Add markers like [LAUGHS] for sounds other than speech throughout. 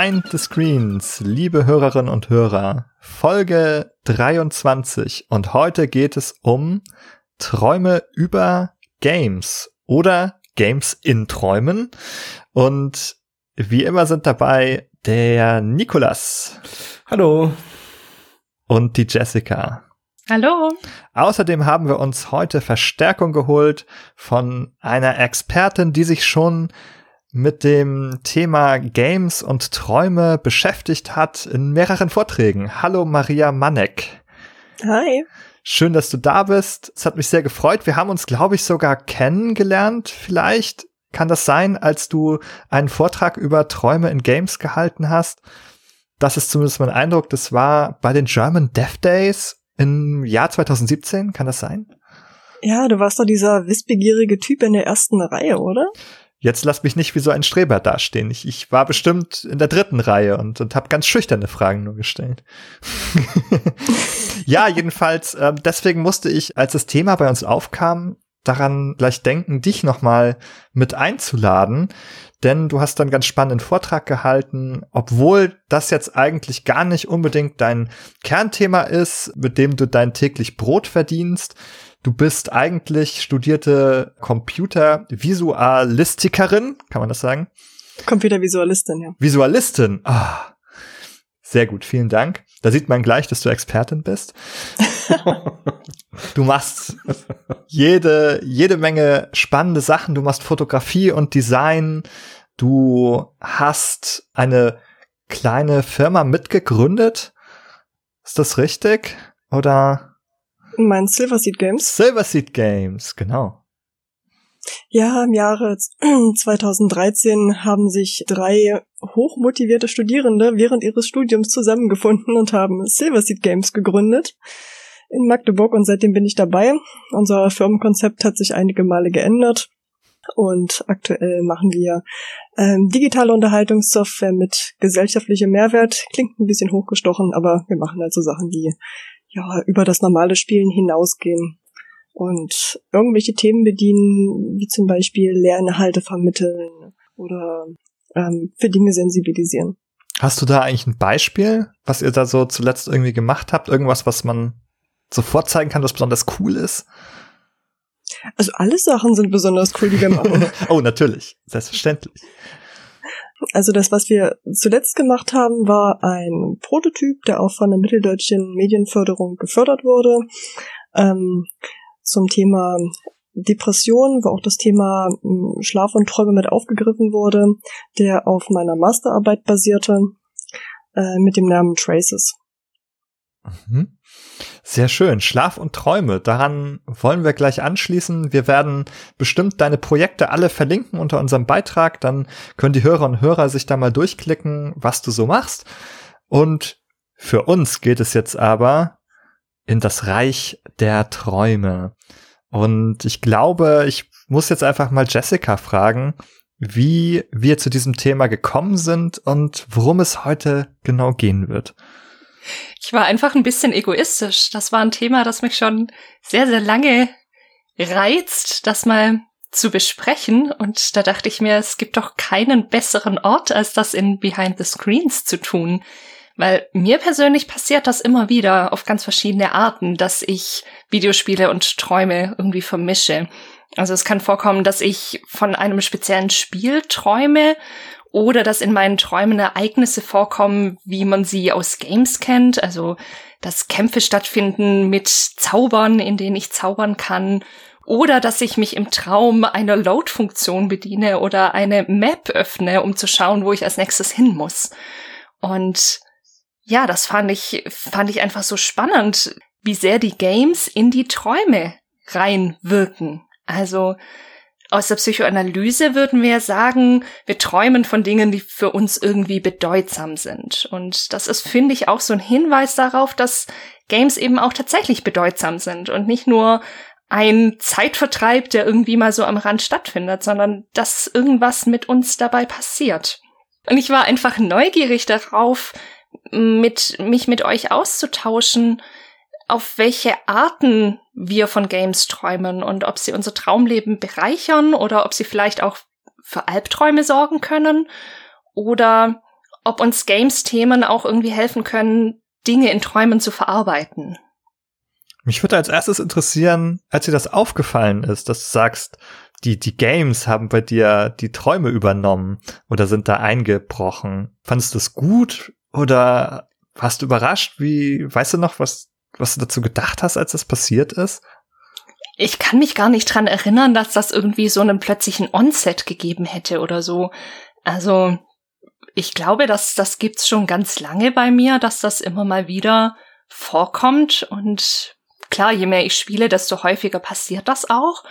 Behind the Screens, liebe Hörerinnen und Hörer, Folge 23 und heute geht es um Träume über Games oder Games in Träumen und wie immer sind dabei der Nikolas. Hallo. Und die Jessica. Hallo. Außerdem haben wir uns heute Verstärkung geholt von einer Expertin, die sich schon mit dem Thema Games und Träume beschäftigt hat in mehreren Vorträgen. Hallo Maria Manek. Hi. Schön, dass du da bist. Es hat mich sehr gefreut. Wir haben uns, glaube ich, sogar kennengelernt. Vielleicht kann das sein, als du einen Vortrag über Träume in Games gehalten hast. Das ist zumindest mein Eindruck. Das war bei den German Death Days im Jahr 2017. Kann das sein? Ja, du warst doch dieser wissbegierige Typ in der ersten Reihe, oder? Jetzt lass mich nicht wie so ein Streber dastehen. Ich, ich war bestimmt in der dritten Reihe und, und habe ganz schüchterne Fragen nur gestellt. [LAUGHS] ja, jedenfalls, äh, deswegen musste ich, als das Thema bei uns aufkam, daran gleich denken, dich nochmal mit einzuladen, denn du hast dann ganz spannenden Vortrag gehalten, obwohl das jetzt eigentlich gar nicht unbedingt dein Kernthema ist, mit dem du dein täglich Brot verdienst. Du bist eigentlich studierte Computervisualistikerin, kann man das sagen? Computervisualistin, ja. Visualistin. Ah, sehr gut, vielen Dank. Da sieht man gleich, dass du Expertin bist. [LAUGHS] du machst jede, jede Menge spannende Sachen. Du machst Fotografie und Design. Du hast eine kleine Firma mitgegründet. Ist das richtig? Oder? Mein Silverseed Games. Silverseed Games, genau. Ja, im Jahre 2013 [CLEARS THROAT] haben sich drei hochmotivierte Studierende während ihres Studiums zusammengefunden und haben Silverseed Games gegründet in Magdeburg und seitdem bin ich dabei. Unser Firmenkonzept hat sich einige Male geändert und aktuell machen wir ähm, digitale Unterhaltungssoftware mit gesellschaftlichem Mehrwert. Klingt ein bisschen hochgestochen, aber wir machen halt so Sachen, die ja, über das normale Spielen hinausgehen und irgendwelche Themen bedienen, wie zum Beispiel Lerninhalte vermitteln oder ähm, für Dinge sensibilisieren. Hast du da eigentlich ein Beispiel, was ihr da so zuletzt irgendwie gemacht habt? Irgendwas, was man sofort zeigen kann, was besonders cool ist? Also alle Sachen sind besonders cool, die wir machen. [LAUGHS] oh, natürlich. Selbstverständlich. Also das, was wir zuletzt gemacht haben, war ein Prototyp, der auch von der Mitteldeutschen Medienförderung gefördert wurde, ähm, zum Thema Depression, wo auch das Thema hm, Schlaf und Träume mit aufgegriffen wurde, der auf meiner Masterarbeit basierte, äh, mit dem Namen Traces. Mhm. Sehr schön. Schlaf und Träume. Daran wollen wir gleich anschließen. Wir werden bestimmt deine Projekte alle verlinken unter unserem Beitrag. Dann können die Hörer und Hörer sich da mal durchklicken, was du so machst. Und für uns geht es jetzt aber in das Reich der Träume. Und ich glaube, ich muss jetzt einfach mal Jessica fragen, wie wir zu diesem Thema gekommen sind und worum es heute genau gehen wird. Ich war einfach ein bisschen egoistisch. Das war ein Thema, das mich schon sehr, sehr lange reizt, das mal zu besprechen. Und da dachte ich mir, es gibt doch keinen besseren Ort, als das in Behind the Screens zu tun. Weil mir persönlich passiert das immer wieder auf ganz verschiedene Arten, dass ich Videospiele und Träume irgendwie vermische. Also es kann vorkommen, dass ich von einem speziellen Spiel träume oder dass in meinen Träumen Ereignisse vorkommen, wie man sie aus Games kennt, also dass Kämpfe stattfinden mit Zaubern, in denen ich zaubern kann, oder dass ich mich im Traum einer Load-Funktion bediene oder eine Map öffne, um zu schauen, wo ich als nächstes hin muss. Und ja, das fand ich, fand ich einfach so spannend, wie sehr die Games in die Träume reinwirken. Also, aus der Psychoanalyse würden wir sagen, wir träumen von Dingen, die für uns irgendwie bedeutsam sind. Und das ist, finde ich, auch so ein Hinweis darauf, dass Games eben auch tatsächlich bedeutsam sind und nicht nur ein Zeitvertreib, der irgendwie mal so am Rand stattfindet, sondern dass irgendwas mit uns dabei passiert. Und ich war einfach neugierig darauf, mit, mich mit euch auszutauschen, auf welche Arten wir von Games träumen und ob sie unser Traumleben bereichern oder ob sie vielleicht auch für Albträume sorgen können oder ob uns Games-Themen auch irgendwie helfen können, Dinge in Träumen zu verarbeiten. Mich würde als erstes interessieren, als dir das aufgefallen ist, dass du sagst, die, die Games haben bei dir die Träume übernommen oder sind da eingebrochen. Fandest du das gut oder warst du überrascht? Wie, weißt du noch, was, was du dazu gedacht hast, als das passiert ist? Ich kann mich gar nicht dran erinnern, dass das irgendwie so einen plötzlichen Onset gegeben hätte oder so. Also, ich glaube, dass das gibt's schon ganz lange bei mir, dass das immer mal wieder vorkommt und klar, je mehr ich spiele, desto häufiger passiert das auch.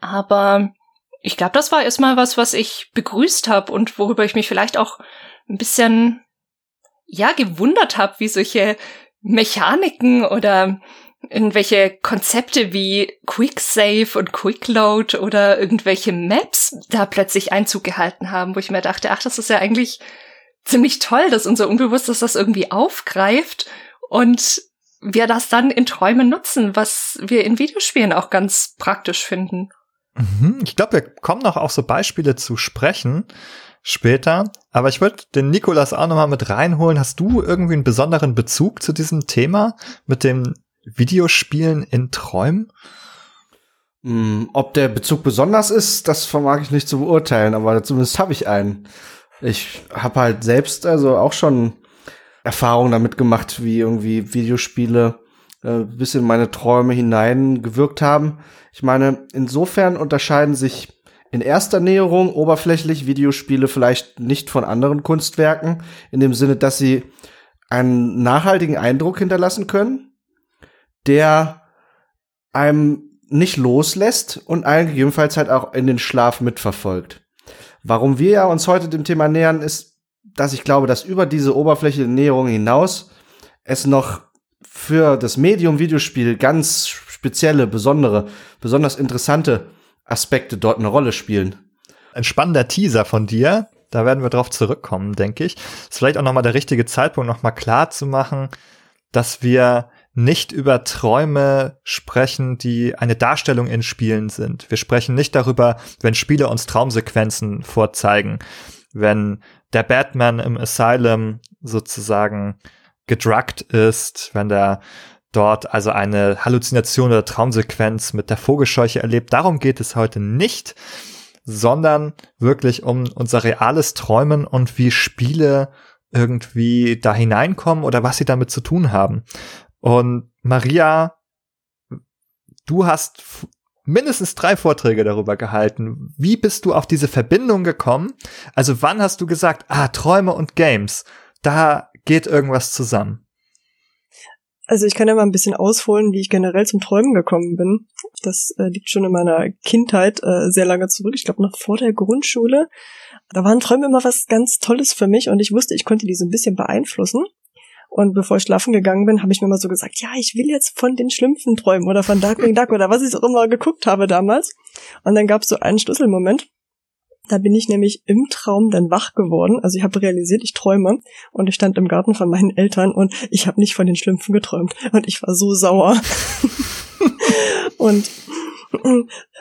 Aber ich glaube, das war erstmal was, was ich begrüßt habe und worüber ich mich vielleicht auch ein bisschen, ja, gewundert habe, wie solche Mechaniken oder irgendwelche Konzepte wie Quicksave und Quickload oder irgendwelche Maps da plötzlich Einzug gehalten haben, wo ich mir dachte, ach, das ist ja eigentlich ziemlich toll, dass unser Unbewusstes das irgendwie aufgreift und wir das dann in Träumen nutzen, was wir in Videospielen auch ganz praktisch finden. Mhm, ich glaube, wir kommen noch auf so Beispiele zu sprechen später. Aber ich würde den Nikolas auch noch mal mit reinholen. Hast du irgendwie einen besonderen Bezug zu diesem Thema mit dem Videospielen in Träumen? Mm, ob der Bezug besonders ist, das vermag ich nicht zu beurteilen, aber zumindest habe ich einen. Ich habe halt selbst also auch schon Erfahrungen damit gemacht, wie irgendwie Videospiele äh, bis in meine Träume hineingewirkt haben. Ich meine, insofern unterscheiden sich in erster Näherung oberflächlich Videospiele vielleicht nicht von anderen Kunstwerken, in dem Sinne, dass sie einen nachhaltigen Eindruck hinterlassen können, der einem nicht loslässt und einen gegebenenfalls halt auch in den Schlaf mitverfolgt. Warum wir ja uns heute dem Thema nähern, ist, dass ich glaube, dass über diese oberflächliche Näherung hinaus es noch für das Medium Videospiel ganz spezielle, besondere, besonders interessante Aspekte dort eine Rolle spielen. Ein spannender Teaser von dir. Da werden wir drauf zurückkommen, denke ich. Ist vielleicht auch nochmal der richtige Zeitpunkt, nochmal klar zu machen, dass wir nicht über Träume sprechen, die eine Darstellung in Spielen sind. Wir sprechen nicht darüber, wenn Spiele uns Traumsequenzen vorzeigen, wenn der Batman im Asylum sozusagen gedruckt ist, wenn der dort also eine Halluzination oder Traumsequenz mit der Vogelscheuche erlebt. Darum geht es heute nicht, sondern wirklich um unser reales Träumen und wie Spiele irgendwie da hineinkommen oder was sie damit zu tun haben. Und Maria, du hast mindestens drei Vorträge darüber gehalten. Wie bist du auf diese Verbindung gekommen? Also wann hast du gesagt, ah, Träume und Games, da geht irgendwas zusammen? Also ich kann ja mal ein bisschen ausholen, wie ich generell zum Träumen gekommen bin. Das äh, liegt schon in meiner Kindheit äh, sehr lange zurück. Ich glaube noch vor der Grundschule. Da waren Träume immer was ganz Tolles für mich und ich wusste, ich konnte die so ein bisschen beeinflussen. Und bevor ich schlafen gegangen bin, habe ich mir mal so gesagt, ja, ich will jetzt von den Schlümpfen träumen oder von Darkwing Duck oder was ich auch immer geguckt habe damals. Und dann gab es so einen Schlüsselmoment. Da bin ich nämlich im Traum dann wach geworden. Also ich habe realisiert, ich träume und ich stand im Garten von meinen Eltern und ich habe nicht von den Schlümpfen geträumt und ich war so sauer. [LAUGHS] und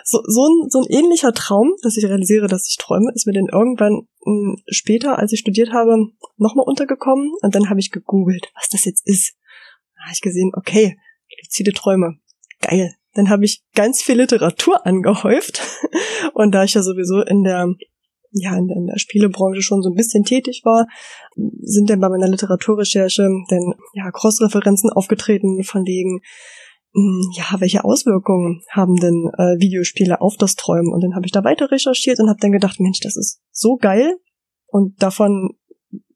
so, so, ein, so ein ähnlicher Traum, dass ich realisiere, dass ich träume, ist mir dann irgendwann hm, später, als ich studiert habe, nochmal untergekommen und dann habe ich gegoogelt, was das jetzt ist. Da habe ich gesehen, okay, luzide Träume. Geil. Dann habe ich ganz viel Literatur angehäuft [LAUGHS] und da ich ja sowieso in der ja, in der, in der Spielebranche schon so ein bisschen tätig war, sind dann bei meiner Literaturrecherche dann ja Cross-Referenzen aufgetreten von wegen, hm, ja, welche Auswirkungen haben denn äh, Videospiele auf das Träumen? Und dann habe ich da weiter recherchiert und habe dann gedacht, Mensch, das ist so geil und davon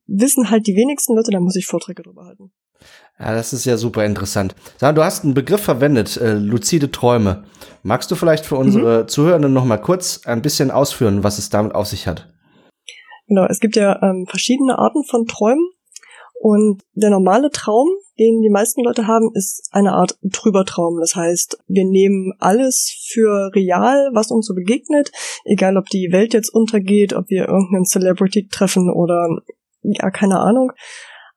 wissen halt die wenigsten Leute, da muss ich Vorträge drüber halten. Ja, das ist ja super interessant. Sag, du hast einen Begriff verwendet, äh, luzide Träume. Magst du vielleicht für unsere mhm. Zuhörenden noch mal kurz ein bisschen ausführen, was es damit auf sich hat? Genau, es gibt ja ähm, verschiedene Arten von Träumen und der normale Traum, den die meisten Leute haben, ist eine Art Trübertraum. Das heißt, wir nehmen alles für real, was uns so begegnet, egal ob die Welt jetzt untergeht, ob wir irgendeinen Celebrity treffen oder ja, keine Ahnung.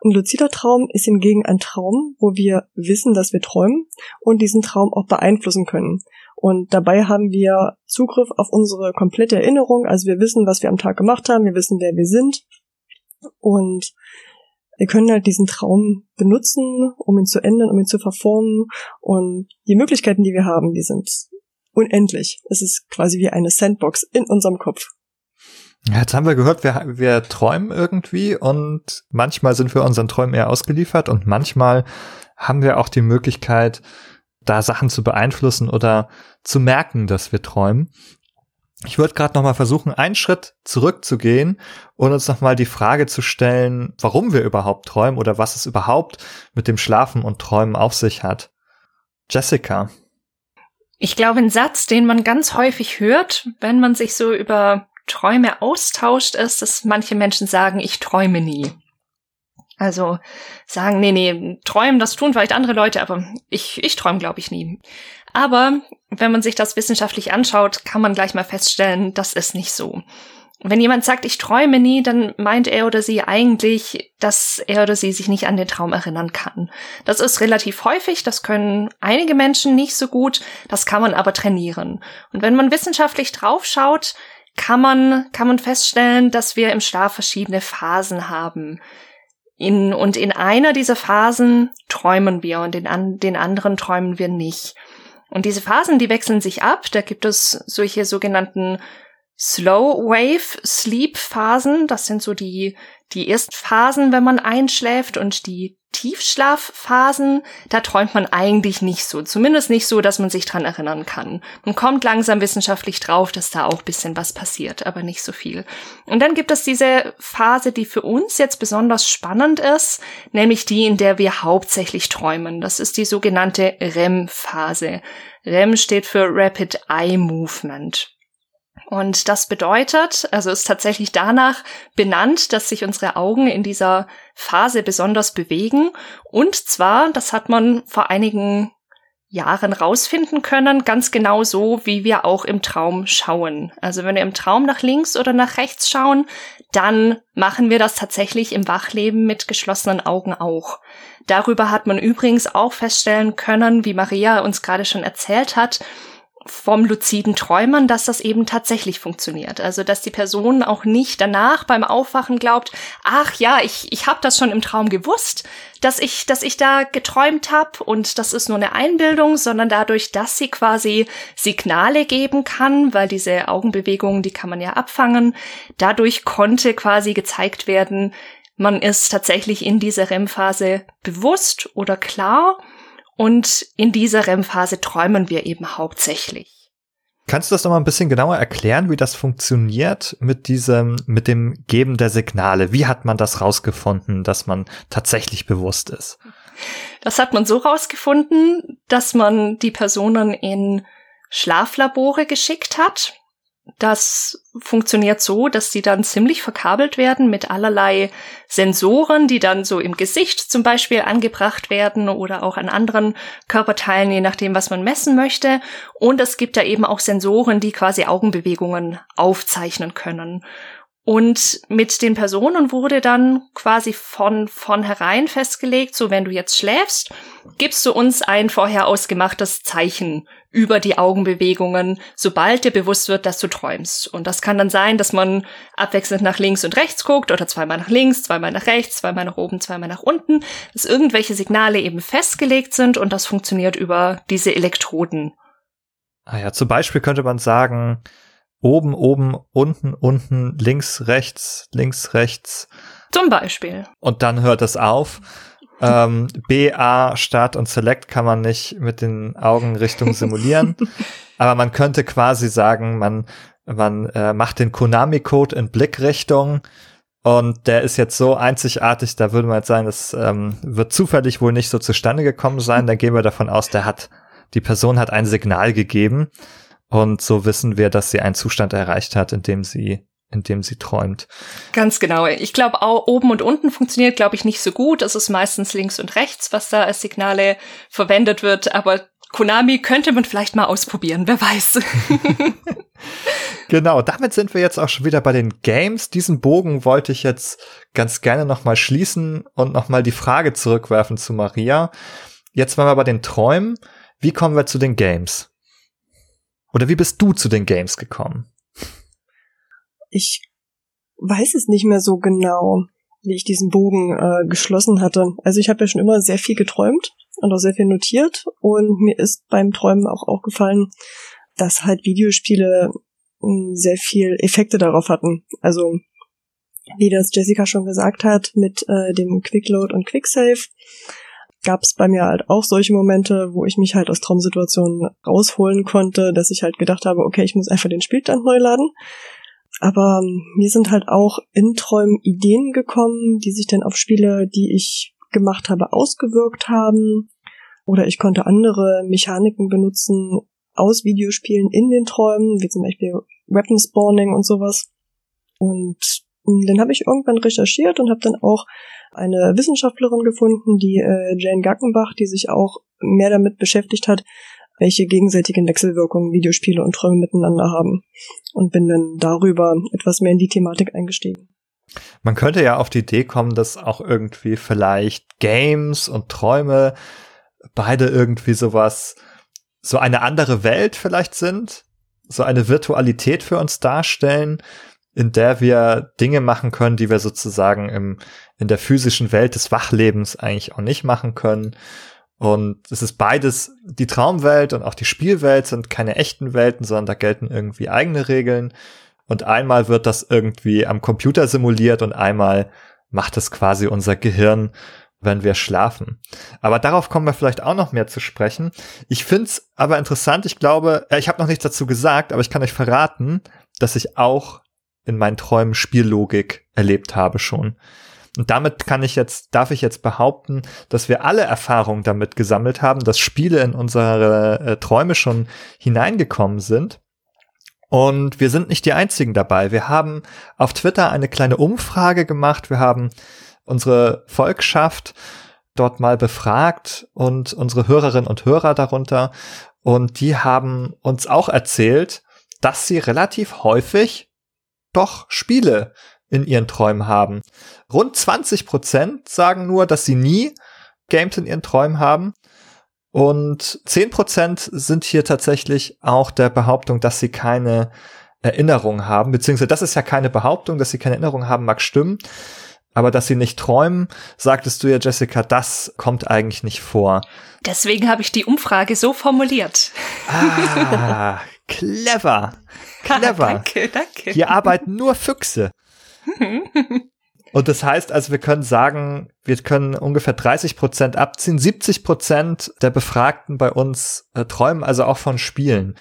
Ein luzider Traum ist hingegen ein Traum, wo wir wissen, dass wir träumen und diesen Traum auch beeinflussen können. Und dabei haben wir Zugriff auf unsere komplette Erinnerung, also wir wissen, was wir am Tag gemacht haben, wir wissen, wer wir sind, Und wir können halt diesen Traum benutzen, um ihn zu ändern, um ihn zu verformen. Und die Möglichkeiten, die wir haben, die sind unendlich. Es ist quasi wie eine Sandbox in unserem Kopf. Ja, jetzt haben wir gehört, wir, wir träumen irgendwie und manchmal sind wir unseren Träumen eher ausgeliefert und manchmal haben wir auch die Möglichkeit, da Sachen zu beeinflussen oder zu merken, dass wir träumen. Ich würde gerade noch mal versuchen, einen Schritt zurückzugehen und uns noch mal die Frage zu stellen, warum wir überhaupt träumen oder was es überhaupt mit dem Schlafen und Träumen auf sich hat. Jessica. Ich glaube, ein Satz, den man ganz häufig hört, wenn man sich so über Träume austauscht, ist, dass manche Menschen sagen, ich träume nie. Also sagen, nee, nee, träumen, das tun vielleicht andere Leute, aber ich, ich träume, glaube ich, nie. Aber wenn man sich das wissenschaftlich anschaut, kann man gleich mal feststellen, das ist nicht so. Wenn jemand sagt, ich träume nie, dann meint er oder sie eigentlich, dass er oder sie sich nicht an den Traum erinnern kann. Das ist relativ häufig, das können einige Menschen nicht so gut, das kann man aber trainieren. Und wenn man wissenschaftlich draufschaut, kann man, kann man feststellen, dass wir im Schlaf verschiedene Phasen haben. In, und in einer dieser Phasen träumen wir und in an, den anderen träumen wir nicht. Und diese Phasen, die wechseln sich ab. Da gibt es solche sogenannten Slow Wave Sleep Phasen. Das sind so die, die Erstphasen, wenn man einschläft und die Tiefschlafphasen, da träumt man eigentlich nicht so. Zumindest nicht so, dass man sich dran erinnern kann. Man kommt langsam wissenschaftlich drauf, dass da auch bisschen was passiert, aber nicht so viel. Und dann gibt es diese Phase, die für uns jetzt besonders spannend ist, nämlich die, in der wir hauptsächlich träumen. Das ist die sogenannte REM-Phase. REM steht für Rapid Eye Movement. Und das bedeutet, also ist tatsächlich danach benannt, dass sich unsere Augen in dieser Phase besonders bewegen. Und zwar, das hat man vor einigen Jahren rausfinden können, ganz genau so, wie wir auch im Traum schauen. Also wenn wir im Traum nach links oder nach rechts schauen, dann machen wir das tatsächlich im Wachleben mit geschlossenen Augen auch. Darüber hat man übrigens auch feststellen können, wie Maria uns gerade schon erzählt hat, vom luziden Träumen, dass das eben tatsächlich funktioniert. Also dass die Person auch nicht danach beim Aufwachen glaubt, ach ja, ich, ich habe das schon im Traum gewusst, dass ich, dass ich da geträumt habe und das ist nur eine Einbildung, sondern dadurch, dass sie quasi Signale geben kann, weil diese Augenbewegungen, die kann man ja abfangen, dadurch konnte quasi gezeigt werden, man ist tatsächlich in dieser REM-Phase bewusst oder klar und in dieser REM-Phase träumen wir eben hauptsächlich. Kannst du das noch mal ein bisschen genauer erklären, wie das funktioniert mit diesem, mit dem Geben der Signale? Wie hat man das rausgefunden, dass man tatsächlich bewusst ist? Das hat man so rausgefunden, dass man die Personen in Schlaflabore geschickt hat das funktioniert so, dass sie dann ziemlich verkabelt werden mit allerlei Sensoren, die dann so im Gesicht zum Beispiel angebracht werden oder auch an anderen Körperteilen, je nachdem, was man messen möchte. Und es gibt da eben auch Sensoren, die quasi Augenbewegungen aufzeichnen können. Und mit den Personen wurde dann quasi von vornherein festgelegt, so wenn du jetzt schläfst, gibst du uns ein vorher ausgemachtes Zeichen über die Augenbewegungen, sobald dir bewusst wird, dass du träumst. Und das kann dann sein, dass man abwechselnd nach links und rechts guckt oder zweimal nach links, zweimal nach rechts, zweimal nach oben, zweimal nach unten, dass irgendwelche Signale eben festgelegt sind und das funktioniert über diese Elektroden. Ah ja, zum Beispiel könnte man sagen, oben, oben, unten, unten, links, rechts, links, rechts. Zum Beispiel. Und dann hört es auf. Ähm, B, A, Start und Select kann man nicht mit den Augenrichtungen simulieren. [LAUGHS] aber man könnte quasi sagen, man, man äh, macht den Konami-Code in Blickrichtung und der ist jetzt so einzigartig, da würde man jetzt sagen, das ähm, wird zufällig wohl nicht so zustande gekommen sein. Da gehen wir davon aus, der hat, die Person hat ein Signal gegeben. Und so wissen wir, dass sie einen Zustand erreicht hat, in dem sie in dem sie träumt. Ganz genau. Ich glaube, auch oben und unten funktioniert, glaube ich, nicht so gut. Es ist meistens links und rechts, was da als Signale verwendet wird. Aber Konami könnte man vielleicht mal ausprobieren, wer weiß. [LAUGHS] genau, damit sind wir jetzt auch schon wieder bei den Games. Diesen Bogen wollte ich jetzt ganz gerne nochmal schließen und nochmal die Frage zurückwerfen zu Maria. Jetzt waren wir bei den Träumen. Wie kommen wir zu den Games? Oder wie bist du zu den Games gekommen? Ich weiß es nicht mehr so genau. wie ich diesen Bogen äh, geschlossen hatte. Also ich habe ja schon immer sehr viel geträumt und auch sehr viel notiert und mir ist beim Träumen auch aufgefallen, dass halt Videospiele hm, sehr viel Effekte darauf hatten. Also wie das Jessica schon gesagt hat, mit äh, dem Quickload und Quicksave gab es bei mir halt auch solche Momente, wo ich mich halt aus Traumsituationen rausholen konnte, dass ich halt gedacht habe, okay, ich muss einfach den Spielstand neu laden. Aber ähm, mir sind halt auch in Träumen Ideen gekommen, die sich dann auf Spiele, die ich gemacht habe, ausgewirkt haben. Oder ich konnte andere Mechaniken benutzen aus Videospielen in den Träumen, wie zum Beispiel Weapon Spawning und sowas. Und dann habe ich irgendwann recherchiert und habe dann auch eine Wissenschaftlerin gefunden, die äh, Jane Gackenbach, die sich auch mehr damit beschäftigt hat, welche gegenseitigen Wechselwirkungen Videospiele und Träume miteinander haben. Und bin dann darüber etwas mehr in die Thematik eingestiegen. Man könnte ja auf die Idee kommen, dass auch irgendwie vielleicht Games und Träume beide irgendwie sowas, so eine andere Welt vielleicht sind, so eine Virtualität für uns darstellen, in der wir Dinge machen können, die wir sozusagen im, in der physischen Welt des Wachlebens eigentlich auch nicht machen können. Und es ist beides, die Traumwelt und auch die Spielwelt sind keine echten Welten, sondern da gelten irgendwie eigene Regeln. Und einmal wird das irgendwie am Computer simuliert und einmal macht es quasi unser Gehirn, wenn wir schlafen. Aber darauf kommen wir vielleicht auch noch mehr zu sprechen. Ich find's aber interessant. Ich glaube, äh, ich habe noch nichts dazu gesagt, aber ich kann euch verraten, dass ich auch in meinen Träumen Spiellogik erlebt habe schon. Und damit kann ich jetzt, darf ich jetzt behaupten, dass wir alle Erfahrungen damit gesammelt haben, dass Spiele in unsere äh, Träume schon hineingekommen sind. Und wir sind nicht die einzigen dabei. Wir haben auf Twitter eine kleine Umfrage gemacht. Wir haben unsere Volkschaft dort mal befragt und unsere Hörerinnen und Hörer darunter. Und die haben uns auch erzählt, dass sie relativ häufig doch Spiele in ihren Träumen haben. Rund 20 Prozent sagen nur, dass sie nie Games in ihren Träumen haben. Und 10 Prozent sind hier tatsächlich auch der Behauptung, dass sie keine Erinnerung haben, beziehungsweise das ist ja keine Behauptung, dass sie keine Erinnerung haben, mag stimmen. Aber dass sie nicht träumen, sagtest du ja, Jessica, das kommt eigentlich nicht vor. Deswegen habe ich die Umfrage so formuliert. Ah, clever. [LAUGHS] Clever. danke, danke. Hier arbeiten nur Füchse. [LAUGHS] Und das heißt also, wir können sagen, wir können ungefähr 30 Prozent abziehen. 70 Prozent der Befragten bei uns äh, träumen also auch von Spielen.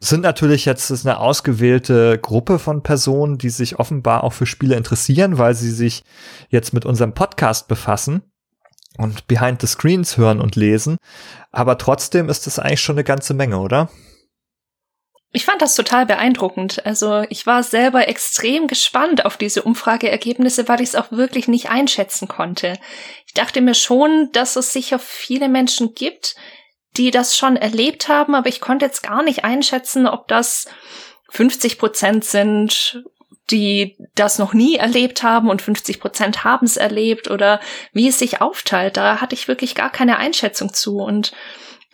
Das sind natürlich jetzt ist eine ausgewählte Gruppe von Personen, die sich offenbar auch für Spiele interessieren, weil sie sich jetzt mit unserem Podcast befassen und Behind the Screens hören und lesen. Aber trotzdem ist das eigentlich schon eine ganze Menge, oder? Ich fand das total beeindruckend. Also ich war selber extrem gespannt auf diese Umfrageergebnisse, weil ich es auch wirklich nicht einschätzen konnte. Ich dachte mir schon, dass es sicher viele Menschen gibt, die das schon erlebt haben, aber ich konnte jetzt gar nicht einschätzen, ob das 50 Prozent sind, die das noch nie erlebt haben und 50 Prozent haben es erlebt oder wie es sich aufteilt. Da hatte ich wirklich gar keine Einschätzung zu und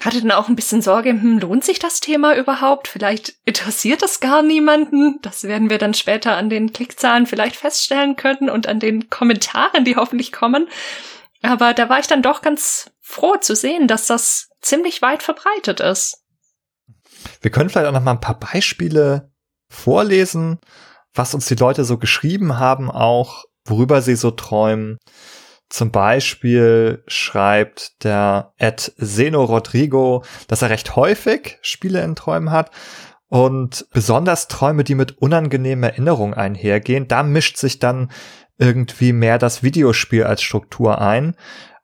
hatte dann auch ein bisschen Sorge, hm, lohnt sich das Thema überhaupt? Vielleicht interessiert das gar niemanden. Das werden wir dann später an den Klickzahlen vielleicht feststellen können und an den Kommentaren, die hoffentlich kommen. Aber da war ich dann doch ganz froh zu sehen, dass das ziemlich weit verbreitet ist. Wir können vielleicht auch noch mal ein paar Beispiele vorlesen, was uns die Leute so geschrieben haben, auch worüber sie so träumen. Zum Beispiel schreibt der Ed Zeno Rodrigo, dass er recht häufig Spiele in Träumen hat und besonders Träume, die mit unangenehmen Erinnerungen einhergehen. Da mischt sich dann irgendwie mehr das Videospiel als Struktur ein,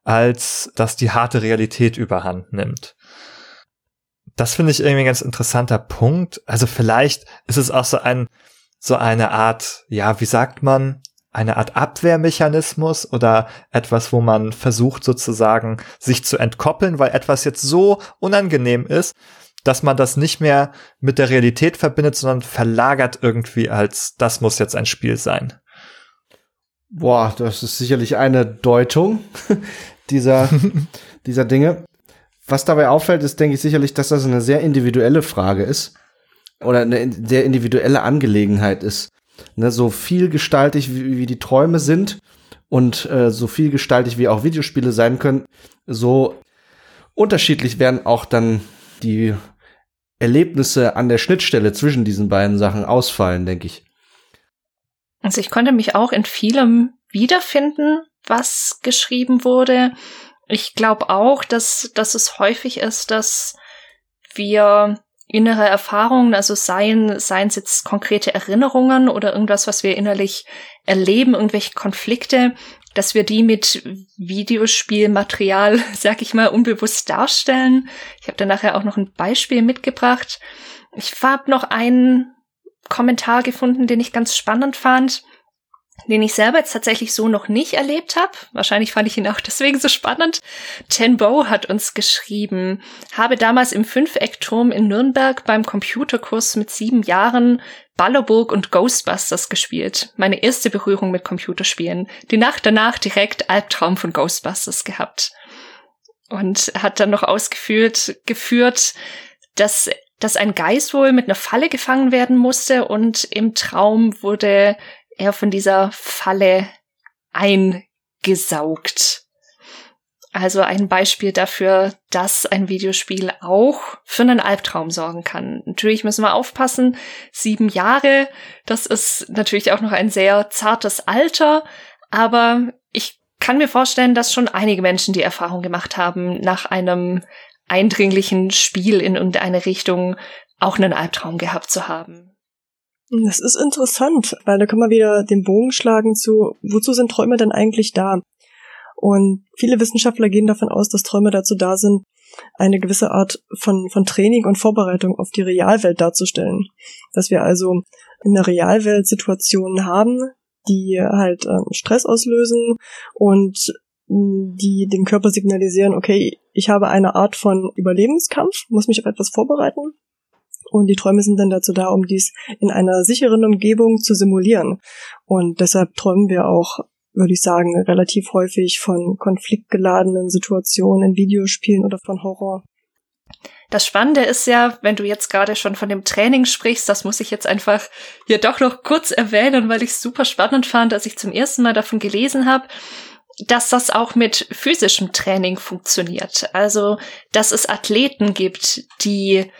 als dass die harte Realität überhand nimmt. Das finde ich irgendwie ein ganz interessanter Punkt. Also vielleicht ist es auch so ein, so eine Art, ja, wie sagt man, eine Art Abwehrmechanismus oder etwas, wo man versucht sozusagen sich zu entkoppeln, weil etwas jetzt so unangenehm ist, dass man das nicht mehr mit der Realität verbindet, sondern verlagert irgendwie als, das muss jetzt ein Spiel sein. Boah, das ist sicherlich eine Deutung [LAUGHS] dieser, [LAUGHS] dieser Dinge. Was dabei auffällt, ist, denke ich, sicherlich, dass das eine sehr individuelle Frage ist oder eine sehr individuelle Angelegenheit ist ne, so vielgestaltig wie, wie die Träume sind und äh, so vielgestaltig wie auch Videospiele sein können, so unterschiedlich werden auch dann die Erlebnisse an der Schnittstelle zwischen diesen beiden Sachen ausfallen, denke ich. Also ich konnte mich auch in vielem wiederfinden, was geschrieben wurde. Ich glaube auch, dass, dass es häufig ist, dass wir innere Erfahrungen, also seien, seien es jetzt konkrete Erinnerungen oder irgendwas, was wir innerlich erleben, irgendwelche Konflikte, dass wir die mit Videospielmaterial, [LAUGHS] sag ich mal, unbewusst darstellen. Ich habe da nachher auch noch ein Beispiel mitgebracht. Ich habe noch einen Kommentar gefunden, den ich ganz spannend fand den ich selber jetzt tatsächlich so noch nicht erlebt habe. Wahrscheinlich fand ich ihn auch [LAUGHS] deswegen so spannend. Tenbo hat uns geschrieben, habe damals im Fünfeckturm in Nürnberg beim Computerkurs mit sieben Jahren Ballerburg und Ghostbusters gespielt. Meine erste Berührung mit Computerspielen. Die Nacht danach direkt Albtraum von Ghostbusters gehabt. Und hat dann noch ausgeführt, geführt, dass dass ein Geist wohl mit einer Falle gefangen werden musste und im Traum wurde er von dieser Falle eingesaugt. Also ein Beispiel dafür, dass ein Videospiel auch für einen Albtraum sorgen kann. Natürlich müssen wir aufpassen. Sieben Jahre, das ist natürlich auch noch ein sehr zartes Alter, aber ich kann mir vorstellen, dass schon einige Menschen die Erfahrung gemacht haben, nach einem eindringlichen Spiel in irgendeine Richtung auch einen Albtraum gehabt zu haben. Das ist interessant, weil da kann man wieder den Bogen schlagen zu, wozu sind Träume denn eigentlich da? Und viele Wissenschaftler gehen davon aus, dass Träume dazu da sind, eine gewisse Art von, von Training und Vorbereitung auf die Realwelt darzustellen. Dass wir also in der Realwelt Situationen haben, die halt ähm, Stress auslösen und die dem Körper signalisieren, okay, ich habe eine Art von Überlebenskampf, muss mich auf etwas vorbereiten und die Träume sind dann dazu da, um dies in einer sicheren Umgebung zu simulieren. Und deshalb träumen wir auch, würde ich sagen, relativ häufig von konfliktgeladenen Situationen in Videospielen oder von Horror. Das Spannende ist ja, wenn du jetzt gerade schon von dem Training sprichst, das muss ich jetzt einfach hier doch noch kurz erwähnen, weil ich es super spannend fand, als ich zum ersten Mal davon gelesen habe, dass das auch mit physischem Training funktioniert. Also, dass es Athleten gibt, die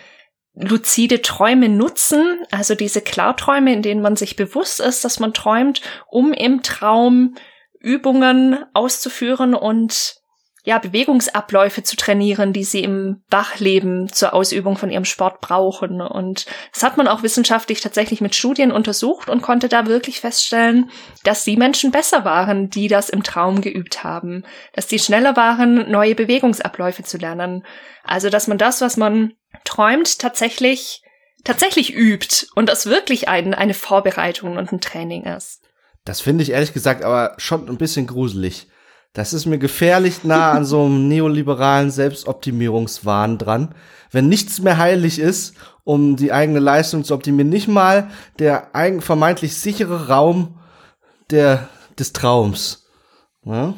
luzide Träume nutzen, also diese Klarträume, in denen man sich bewusst ist, dass man träumt, um im Traum Übungen auszuführen und ja, Bewegungsabläufe zu trainieren, die sie im Wachleben zur Ausübung von ihrem Sport brauchen. Und das hat man auch wissenschaftlich tatsächlich mit Studien untersucht und konnte da wirklich feststellen, dass die Menschen besser waren, die das im Traum geübt haben, dass die schneller waren, neue Bewegungsabläufe zu lernen. Also, dass man das, was man träumt, tatsächlich, tatsächlich übt und das wirklich ein, eine Vorbereitung und ein Training ist. Das finde ich ehrlich gesagt aber schon ein bisschen gruselig. Das ist mir gefährlich nah an so einem neoliberalen Selbstoptimierungswahn dran. Wenn nichts mehr heilig ist, um die eigene Leistung zu optimieren, nicht mal der vermeintlich sichere Raum der, des Traums. Ja?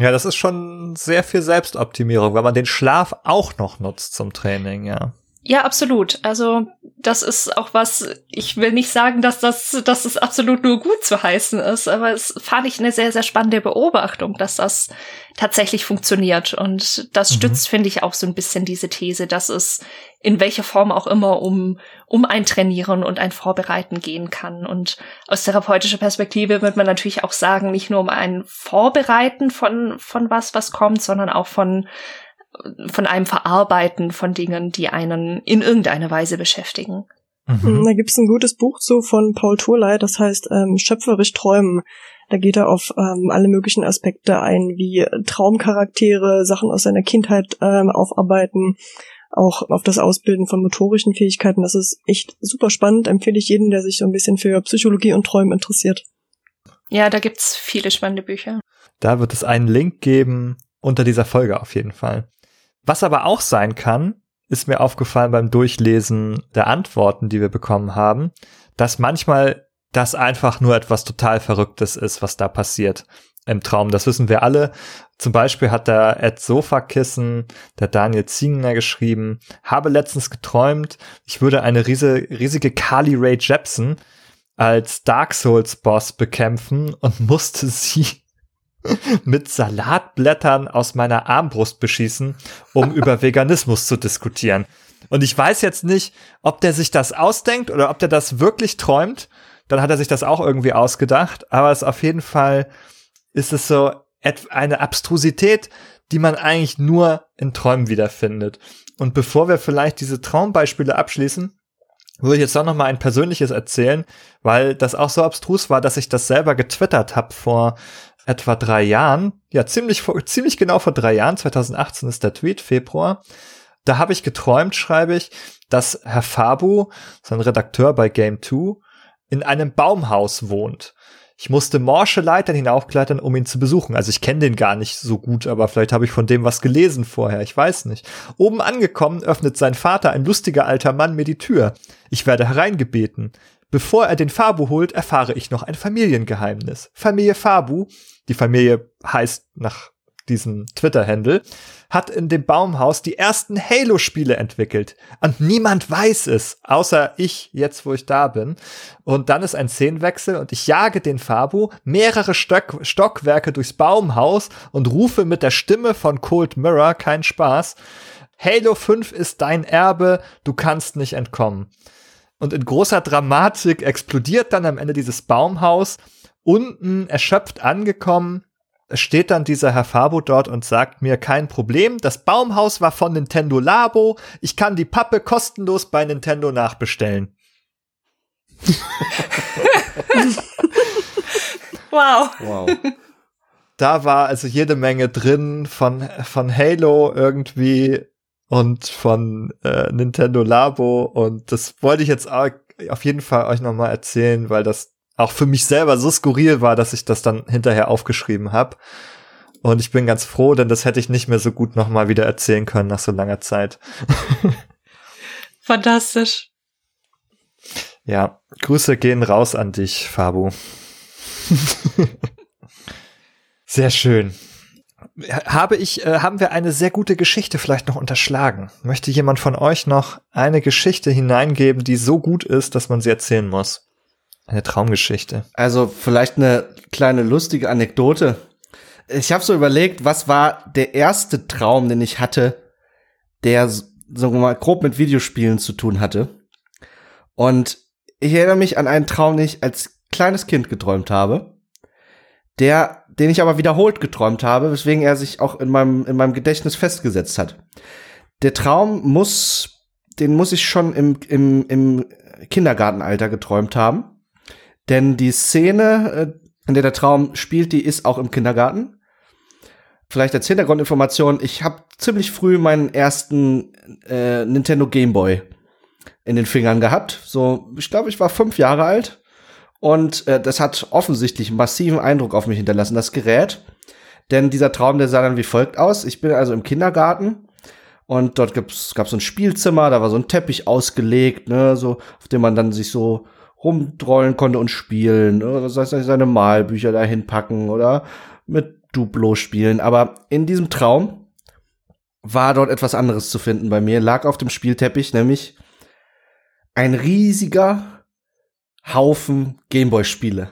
Ja, das ist schon sehr viel Selbstoptimierung, weil man den Schlaf auch noch nutzt zum Training, ja. Ja, absolut. Also das ist auch was, ich will nicht sagen, dass das, dass es absolut nur gut zu heißen ist, aber es fand ich eine sehr, sehr spannende Beobachtung, dass das tatsächlich funktioniert. Und das mhm. stützt, finde ich, auch so ein bisschen diese These, dass es in welcher Form auch immer um, um ein Trainieren und ein Vorbereiten gehen kann. Und aus therapeutischer Perspektive wird man natürlich auch sagen, nicht nur um ein Vorbereiten von, von was, was kommt, sondern auch von von einem Verarbeiten von Dingen, die einen in irgendeiner Weise beschäftigen. Mhm. Da gibt's ein gutes Buch zu von Paul Turley, das heißt ähm, Schöpferisch träumen. Da geht er auf ähm, alle möglichen Aspekte ein, wie Traumcharaktere, Sachen aus seiner Kindheit ähm, aufarbeiten, auch auf das Ausbilden von motorischen Fähigkeiten. Das ist echt super spannend. Empfehle ich jedem, der sich so ein bisschen für Psychologie und Träumen interessiert. Ja, da gibt's viele spannende Bücher. Da wird es einen Link geben unter dieser Folge auf jeden Fall. Was aber auch sein kann, ist mir aufgefallen beim Durchlesen der Antworten, die wir bekommen haben, dass manchmal das einfach nur etwas total Verrücktes ist, was da passiert im Traum. Das wissen wir alle. Zum Beispiel hat der Ed Sofakissen, der Daniel Ziegner geschrieben, habe letztens geträumt, ich würde eine riese, riesige Carly Ray Jepsen als Dark Souls Boss bekämpfen und musste sie [LAUGHS] mit Salatblättern aus meiner Armbrust beschießen, um [LAUGHS] über Veganismus zu diskutieren. Und ich weiß jetzt nicht, ob der sich das ausdenkt oder ob der das wirklich träumt. Dann hat er sich das auch irgendwie ausgedacht. Aber es auf jeden Fall ist es so eine Abstrusität, die man eigentlich nur in Träumen wiederfindet. Und bevor wir vielleicht diese Traumbeispiele abschließen, würde ich jetzt auch noch mal ein persönliches erzählen, weil das auch so abstrus war, dass ich das selber getwittert habe vor etwa drei Jahren. Ja, ziemlich, ziemlich genau vor drei Jahren. 2018 ist der Tweet, Februar. Da habe ich geträumt, schreibe ich, dass Herr Fabu, sein Redakteur bei Game 2, in einem Baumhaus wohnt. Ich musste morsche Leitern hinaufklettern, um ihn zu besuchen. Also ich kenne den gar nicht so gut, aber vielleicht habe ich von dem was gelesen vorher. Ich weiß nicht. Oben angekommen öffnet sein Vater, ein lustiger alter Mann, mir die Tür. Ich werde hereingebeten. Bevor er den Fabu holt, erfahre ich noch ein Familiengeheimnis. Familie Fabu, die Familie heißt nach diesem Twitter-Handle, hat in dem Baumhaus die ersten Halo-Spiele entwickelt. Und niemand weiß es, außer ich, jetzt wo ich da bin. Und dann ist ein Szenenwechsel und ich jage den Fabu mehrere Stock Stockwerke durchs Baumhaus und rufe mit der Stimme von Cold Mirror, kein Spaß, Halo 5 ist dein Erbe, du kannst nicht entkommen. Und in großer Dramatik explodiert dann am Ende dieses Baumhaus. Unten erschöpft angekommen steht dann dieser Herr Fabo dort und sagt mir, kein Problem, das Baumhaus war von Nintendo Labo, ich kann die Pappe kostenlos bei Nintendo nachbestellen. [LAUGHS] wow. Wow. Da war also jede Menge drin von, von Halo irgendwie und von äh, Nintendo Labo und das wollte ich jetzt auf jeden Fall euch nochmal erzählen, weil das auch für mich selber so skurril war, dass ich das dann hinterher aufgeschrieben habe. Und ich bin ganz froh, denn das hätte ich nicht mehr so gut nochmal wieder erzählen können nach so langer Zeit. [LAUGHS] Fantastisch. Ja, Grüße gehen raus an dich, Fabu. [LAUGHS] Sehr schön. Habe ich, äh, haben wir eine sehr gute Geschichte vielleicht noch unterschlagen? Möchte jemand von euch noch eine Geschichte hineingeben, die so gut ist, dass man sie erzählen muss? Eine Traumgeschichte. Also vielleicht eine kleine lustige Anekdote. Ich habe so überlegt, was war der erste Traum, den ich hatte, der sagen wir mal grob mit Videospielen zu tun hatte. Und ich erinnere mich an einen Traum, den ich als kleines Kind geträumt habe, der, den ich aber wiederholt geträumt habe, weswegen er sich auch in meinem in meinem Gedächtnis festgesetzt hat. Der Traum muss, den muss ich schon im im, im Kindergartenalter geträumt haben. Denn die Szene, äh, in der der Traum spielt, die ist auch im Kindergarten. Vielleicht als Hintergrundinformation, ich habe ziemlich früh meinen ersten äh, Nintendo Game Boy in den Fingern gehabt. So, ich glaube, ich war fünf Jahre alt. Und äh, das hat offensichtlich einen massiven Eindruck auf mich hinterlassen, das Gerät. Denn dieser Traum, der sah dann wie folgt aus. Ich bin also im Kindergarten und dort gab's, gab's so ein Spielzimmer, da war so ein Teppich ausgelegt, ne, so, auf dem man dann sich so rumtrollen konnte und spielen, oder das heißt, seine Malbücher dahin packen oder mit Duplo spielen. Aber in diesem Traum war dort etwas anderes zu finden bei mir, lag auf dem Spielteppich, nämlich ein riesiger Haufen Gameboy-Spiele.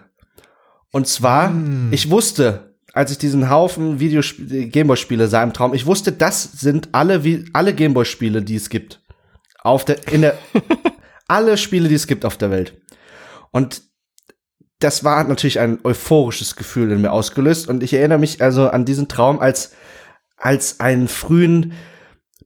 Und zwar, mm. ich wusste, als ich diesen Haufen Videospiele, Gameboy-Spiele sah im Traum, ich wusste, das sind alle, alle Gameboy-Spiele, die es gibt. Auf der, in der, [LAUGHS] alle Spiele, die es gibt auf der Welt. Und das war natürlich ein euphorisches Gefühl in mir ausgelöst. Und ich erinnere mich also an diesen Traum als, als einen frühen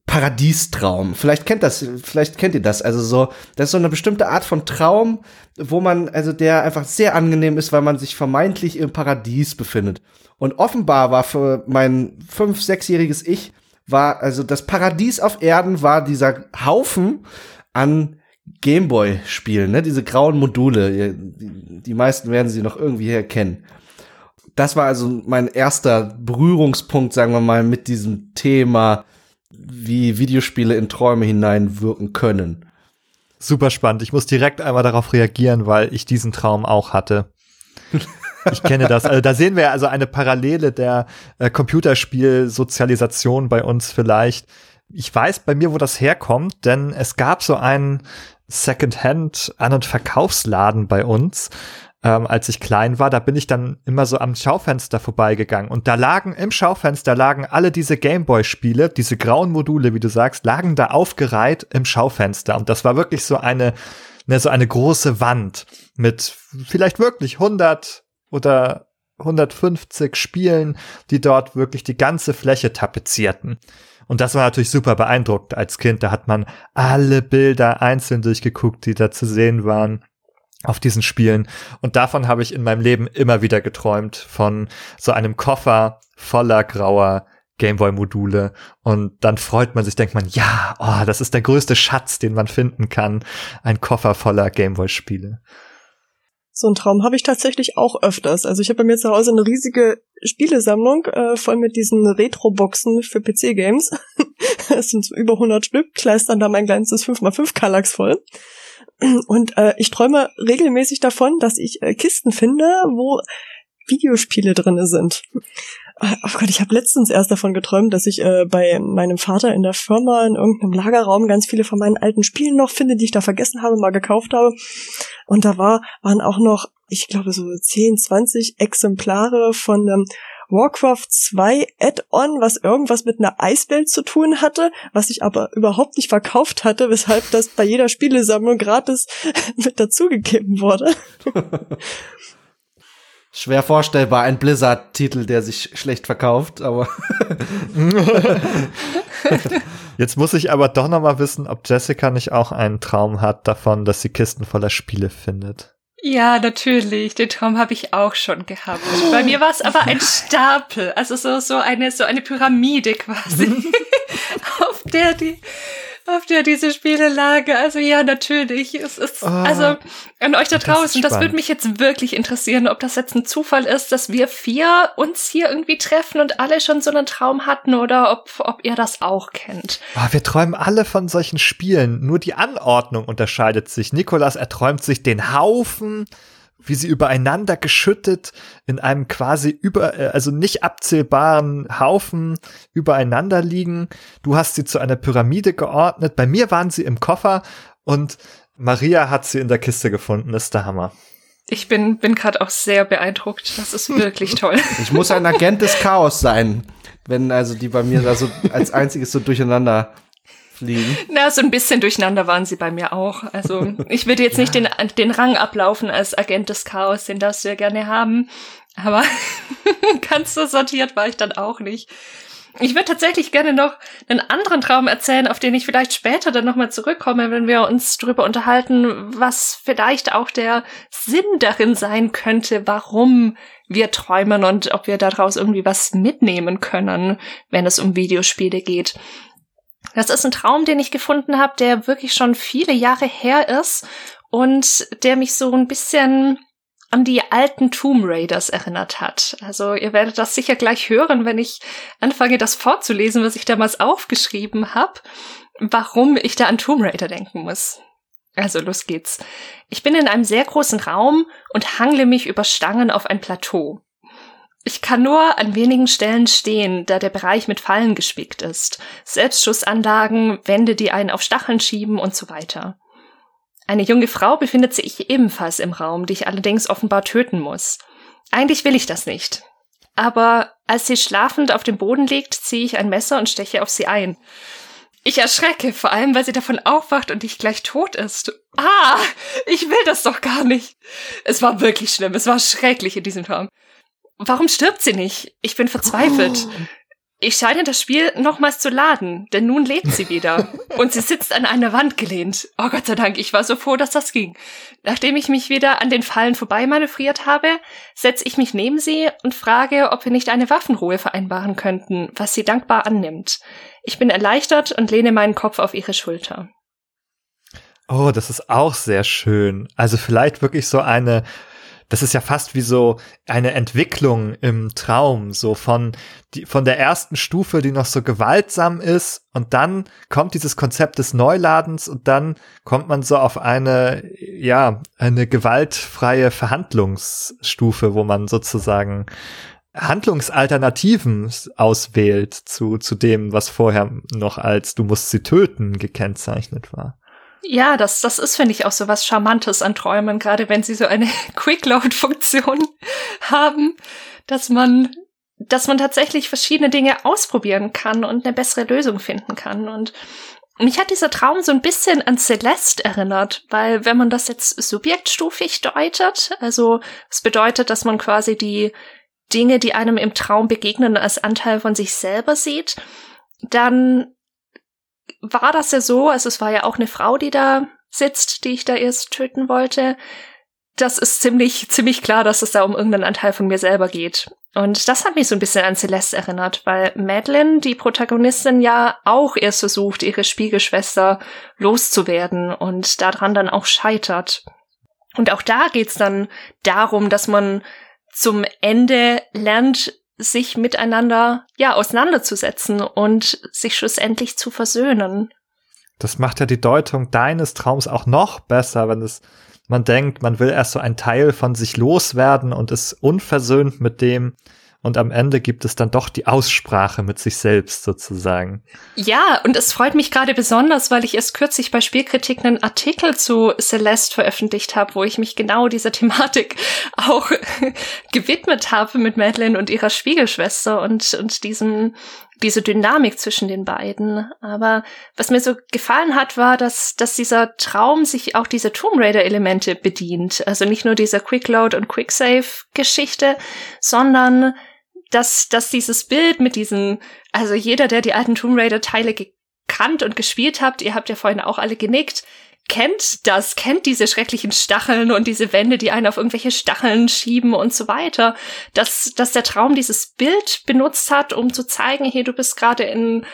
Paradiestraum. Vielleicht kennt das, vielleicht kennt ihr das. Also so, das ist so eine bestimmte Art von Traum, wo man, also der einfach sehr angenehm ist, weil man sich vermeintlich im Paradies befindet. Und offenbar war für mein fünf-, sechsjähriges Ich, war, also das Paradies auf Erden war dieser Haufen an Gameboy-Spielen, ne? Diese grauen Module. Die, die meisten werden sie noch irgendwie herkennen. Das war also mein erster Berührungspunkt, sagen wir mal, mit diesem Thema, wie Videospiele in Träume hineinwirken können. Super spannend. Ich muss direkt einmal darauf reagieren, weil ich diesen Traum auch hatte. Ich kenne das. Also da sehen wir also eine Parallele der äh, Computerspielsozialisation bei uns vielleicht. Ich weiß bei mir, wo das herkommt, denn es gab so einen Secondhand An- und Verkaufsladen bei uns, ähm, als ich klein war. Da bin ich dann immer so am Schaufenster vorbeigegangen und da lagen im Schaufenster lagen alle diese Gameboy-Spiele, diese grauen Module, wie du sagst, lagen da aufgereiht im Schaufenster und das war wirklich so eine ne, so eine große Wand mit vielleicht wirklich 100 oder 150 Spielen, die dort wirklich die ganze Fläche tapezierten. Und das war natürlich super beeindruckend als Kind. Da hat man alle Bilder einzeln durchgeguckt, die da zu sehen waren auf diesen Spielen. Und davon habe ich in meinem Leben immer wieder geträumt, von so einem Koffer voller grauer Gameboy-Module. Und dann freut man sich, denkt man, ja, oh, das ist der größte Schatz, den man finden kann. Ein Koffer voller Gameboy-Spiele. So ein Traum habe ich tatsächlich auch öfters. Also ich habe bei mir zu Hause eine riesige Spielesammlung äh, voll mit diesen Retro-Boxen für PC-Games. [LAUGHS] Es sind so über 100 Stück, kleistern da mein kleines 5x5 Kallax voll. Und äh, ich träume regelmäßig davon, dass ich äh, Kisten finde, wo Videospiele drinne sind. Oh Gott, ich habe letztens erst davon geträumt, dass ich äh, bei meinem Vater in der Firma in irgendeinem Lagerraum ganz viele von meinen alten Spielen noch finde, die ich da vergessen habe, mal gekauft habe. Und da war, waren auch noch, ich glaube, so 10, 20 Exemplare von einem Warcraft 2 Add-on, was irgendwas mit einer Eiswelt zu tun hatte, was ich aber überhaupt nicht verkauft hatte, weshalb das bei jeder Spielesammlung gratis [LAUGHS] mit dazugegeben wurde. [LAUGHS] Schwer vorstellbar, ein Blizzard-Titel, der sich schlecht verkauft, aber. [LAUGHS] Jetzt muss ich aber doch noch mal wissen, ob Jessica nicht auch einen Traum hat davon, dass sie Kisten voller Spiele findet. Ja, natürlich. Den Traum habe ich auch schon gehabt. Bei mir war es aber ein Stapel, also so so eine so eine Pyramide quasi, [LAUGHS] [LAUGHS] auf der die auf der diese Spiele lagen. Also ja, natürlich. Es ist, oh, also an euch da draußen, das, das würde mich jetzt wirklich interessieren, ob das jetzt ein Zufall ist, dass wir vier uns hier irgendwie treffen und alle schon so einen Traum hatten oder ob, ob ihr das auch kennt. Oh, wir träumen alle von solchen Spielen. Nur die Anordnung unterscheidet sich. Nikolas erträumt sich den Haufen wie sie übereinander geschüttet in einem quasi über, äh, also nicht abzählbaren Haufen übereinander liegen. Du hast sie zu einer Pyramide geordnet. Bei mir waren sie im Koffer und Maria hat sie in der Kiste gefunden. Das ist der Hammer. Ich bin, bin gerade auch sehr beeindruckt. Das ist wirklich toll. [LAUGHS] Ich muss ein Agent des Chaos sein, wenn also die bei mir da so als einziges so durcheinander fliegen. Na, so ein bisschen durcheinander waren sie bei mir auch. Also [LAUGHS] ich würde jetzt nicht den, den Rang ablaufen als Agent des Chaos, den darfst du ja gerne haben. Aber [LAUGHS] ganz so sortiert war ich dann auch nicht. Ich würde tatsächlich gerne noch einen anderen Traum erzählen, auf den ich vielleicht später dann nochmal zurückkomme, wenn wir uns darüber unterhalten, was vielleicht auch der Sinn darin sein könnte, warum wir träumen und ob wir daraus irgendwie was mitnehmen können, wenn es um Videospiele geht. Das ist ein Traum, den ich gefunden habe, der wirklich schon viele Jahre her ist und der mich so ein bisschen an die alten Tomb Raiders erinnert hat. Also ihr werdet das sicher gleich hören, wenn ich anfange, das vorzulesen, was ich damals aufgeschrieben habe, warum ich da an Tomb Raider denken muss. Also los geht's. Ich bin in einem sehr großen Raum und hangle mich über Stangen auf ein Plateau. Ich kann nur an wenigen Stellen stehen, da der Bereich mit Fallen gespickt ist. Selbstschussanlagen, Wände, die einen auf Stacheln schieben und so weiter. Eine junge Frau befindet sich ebenfalls im Raum, die ich allerdings offenbar töten muss. Eigentlich will ich das nicht. Aber als sie schlafend auf dem Boden liegt, ziehe ich ein Messer und steche auf sie ein. Ich erschrecke, vor allem weil sie davon aufwacht und ich gleich tot ist. Ah, ich will das doch gar nicht. Es war wirklich schlimm, es war schrecklich in diesem Traum. Warum stirbt sie nicht? Ich bin verzweifelt. Oh. Ich scheine das Spiel nochmals zu laden, denn nun lebt sie wieder. [LAUGHS] und sie sitzt an einer Wand gelehnt. Oh Gott sei Dank, ich war so froh, dass das ging. Nachdem ich mich wieder an den Fallen vorbei manövriert habe, setze ich mich neben sie und frage, ob wir nicht eine Waffenruhe vereinbaren könnten, was sie dankbar annimmt. Ich bin erleichtert und lehne meinen Kopf auf ihre Schulter. Oh, das ist auch sehr schön. Also vielleicht wirklich so eine das ist ja fast wie so eine Entwicklung im Traum, so von, die, von der ersten Stufe, die noch so gewaltsam ist und dann kommt dieses Konzept des Neuladens und dann kommt man so auf eine, ja, eine gewaltfreie Verhandlungsstufe, wo man sozusagen Handlungsalternativen auswählt zu, zu dem, was vorher noch als du musst sie töten gekennzeichnet war. Ja, das, das ist, finde ich, auch so was Charmantes an Träumen, gerade wenn sie so eine [LAUGHS] Quick-Load-Funktion haben, dass man, dass man tatsächlich verschiedene Dinge ausprobieren kann und eine bessere Lösung finden kann. Und mich hat dieser Traum so ein bisschen an Celeste erinnert, weil wenn man das jetzt subjektstufig deutet, also es bedeutet, dass man quasi die Dinge, die einem im Traum begegnen, als Anteil von sich selber sieht, dann war das ja so, also es war ja auch eine Frau, die da sitzt, die ich da erst töten wollte. Das ist ziemlich, ziemlich klar, dass es da um irgendeinen Anteil von mir selber geht. Und das hat mich so ein bisschen an Celeste erinnert, weil Madeline, die Protagonistin, ja auch erst versucht, ihre Spiegelschwester loszuwerden und daran dann auch scheitert. Und auch da geht's dann darum, dass man zum Ende lernt, sich miteinander, ja, auseinanderzusetzen und sich schlussendlich zu versöhnen. Das macht ja die Deutung deines Traums auch noch besser, wenn es, man denkt, man will erst so ein Teil von sich loswerden und ist unversöhnt mit dem, und am Ende gibt es dann doch die Aussprache mit sich selbst sozusagen. Ja, und es freut mich gerade besonders, weil ich erst kürzlich bei Spielkritik einen Artikel zu Celeste veröffentlicht habe, wo ich mich genau dieser Thematik [LAUGHS] auch [LAUGHS] gewidmet habe mit Madeline und ihrer Spiegelschwester und, und diesem diese Dynamik zwischen den beiden. Aber was mir so gefallen hat, war, dass, dass dieser Traum sich auch diese Tomb Raider Elemente bedient. Also nicht nur dieser Quick Load und Quick Save Geschichte, sondern dass, dass dieses Bild mit diesen, also jeder, der die alten Tomb Raider Teile gekannt und gespielt habt, ihr habt ja vorhin auch alle genickt, kennt das, kennt diese schrecklichen Stacheln und diese Wände, die einen auf irgendwelche Stacheln schieben und so weiter. Dass, dass der Traum dieses Bild benutzt hat, um zu zeigen, hey, du bist gerade in,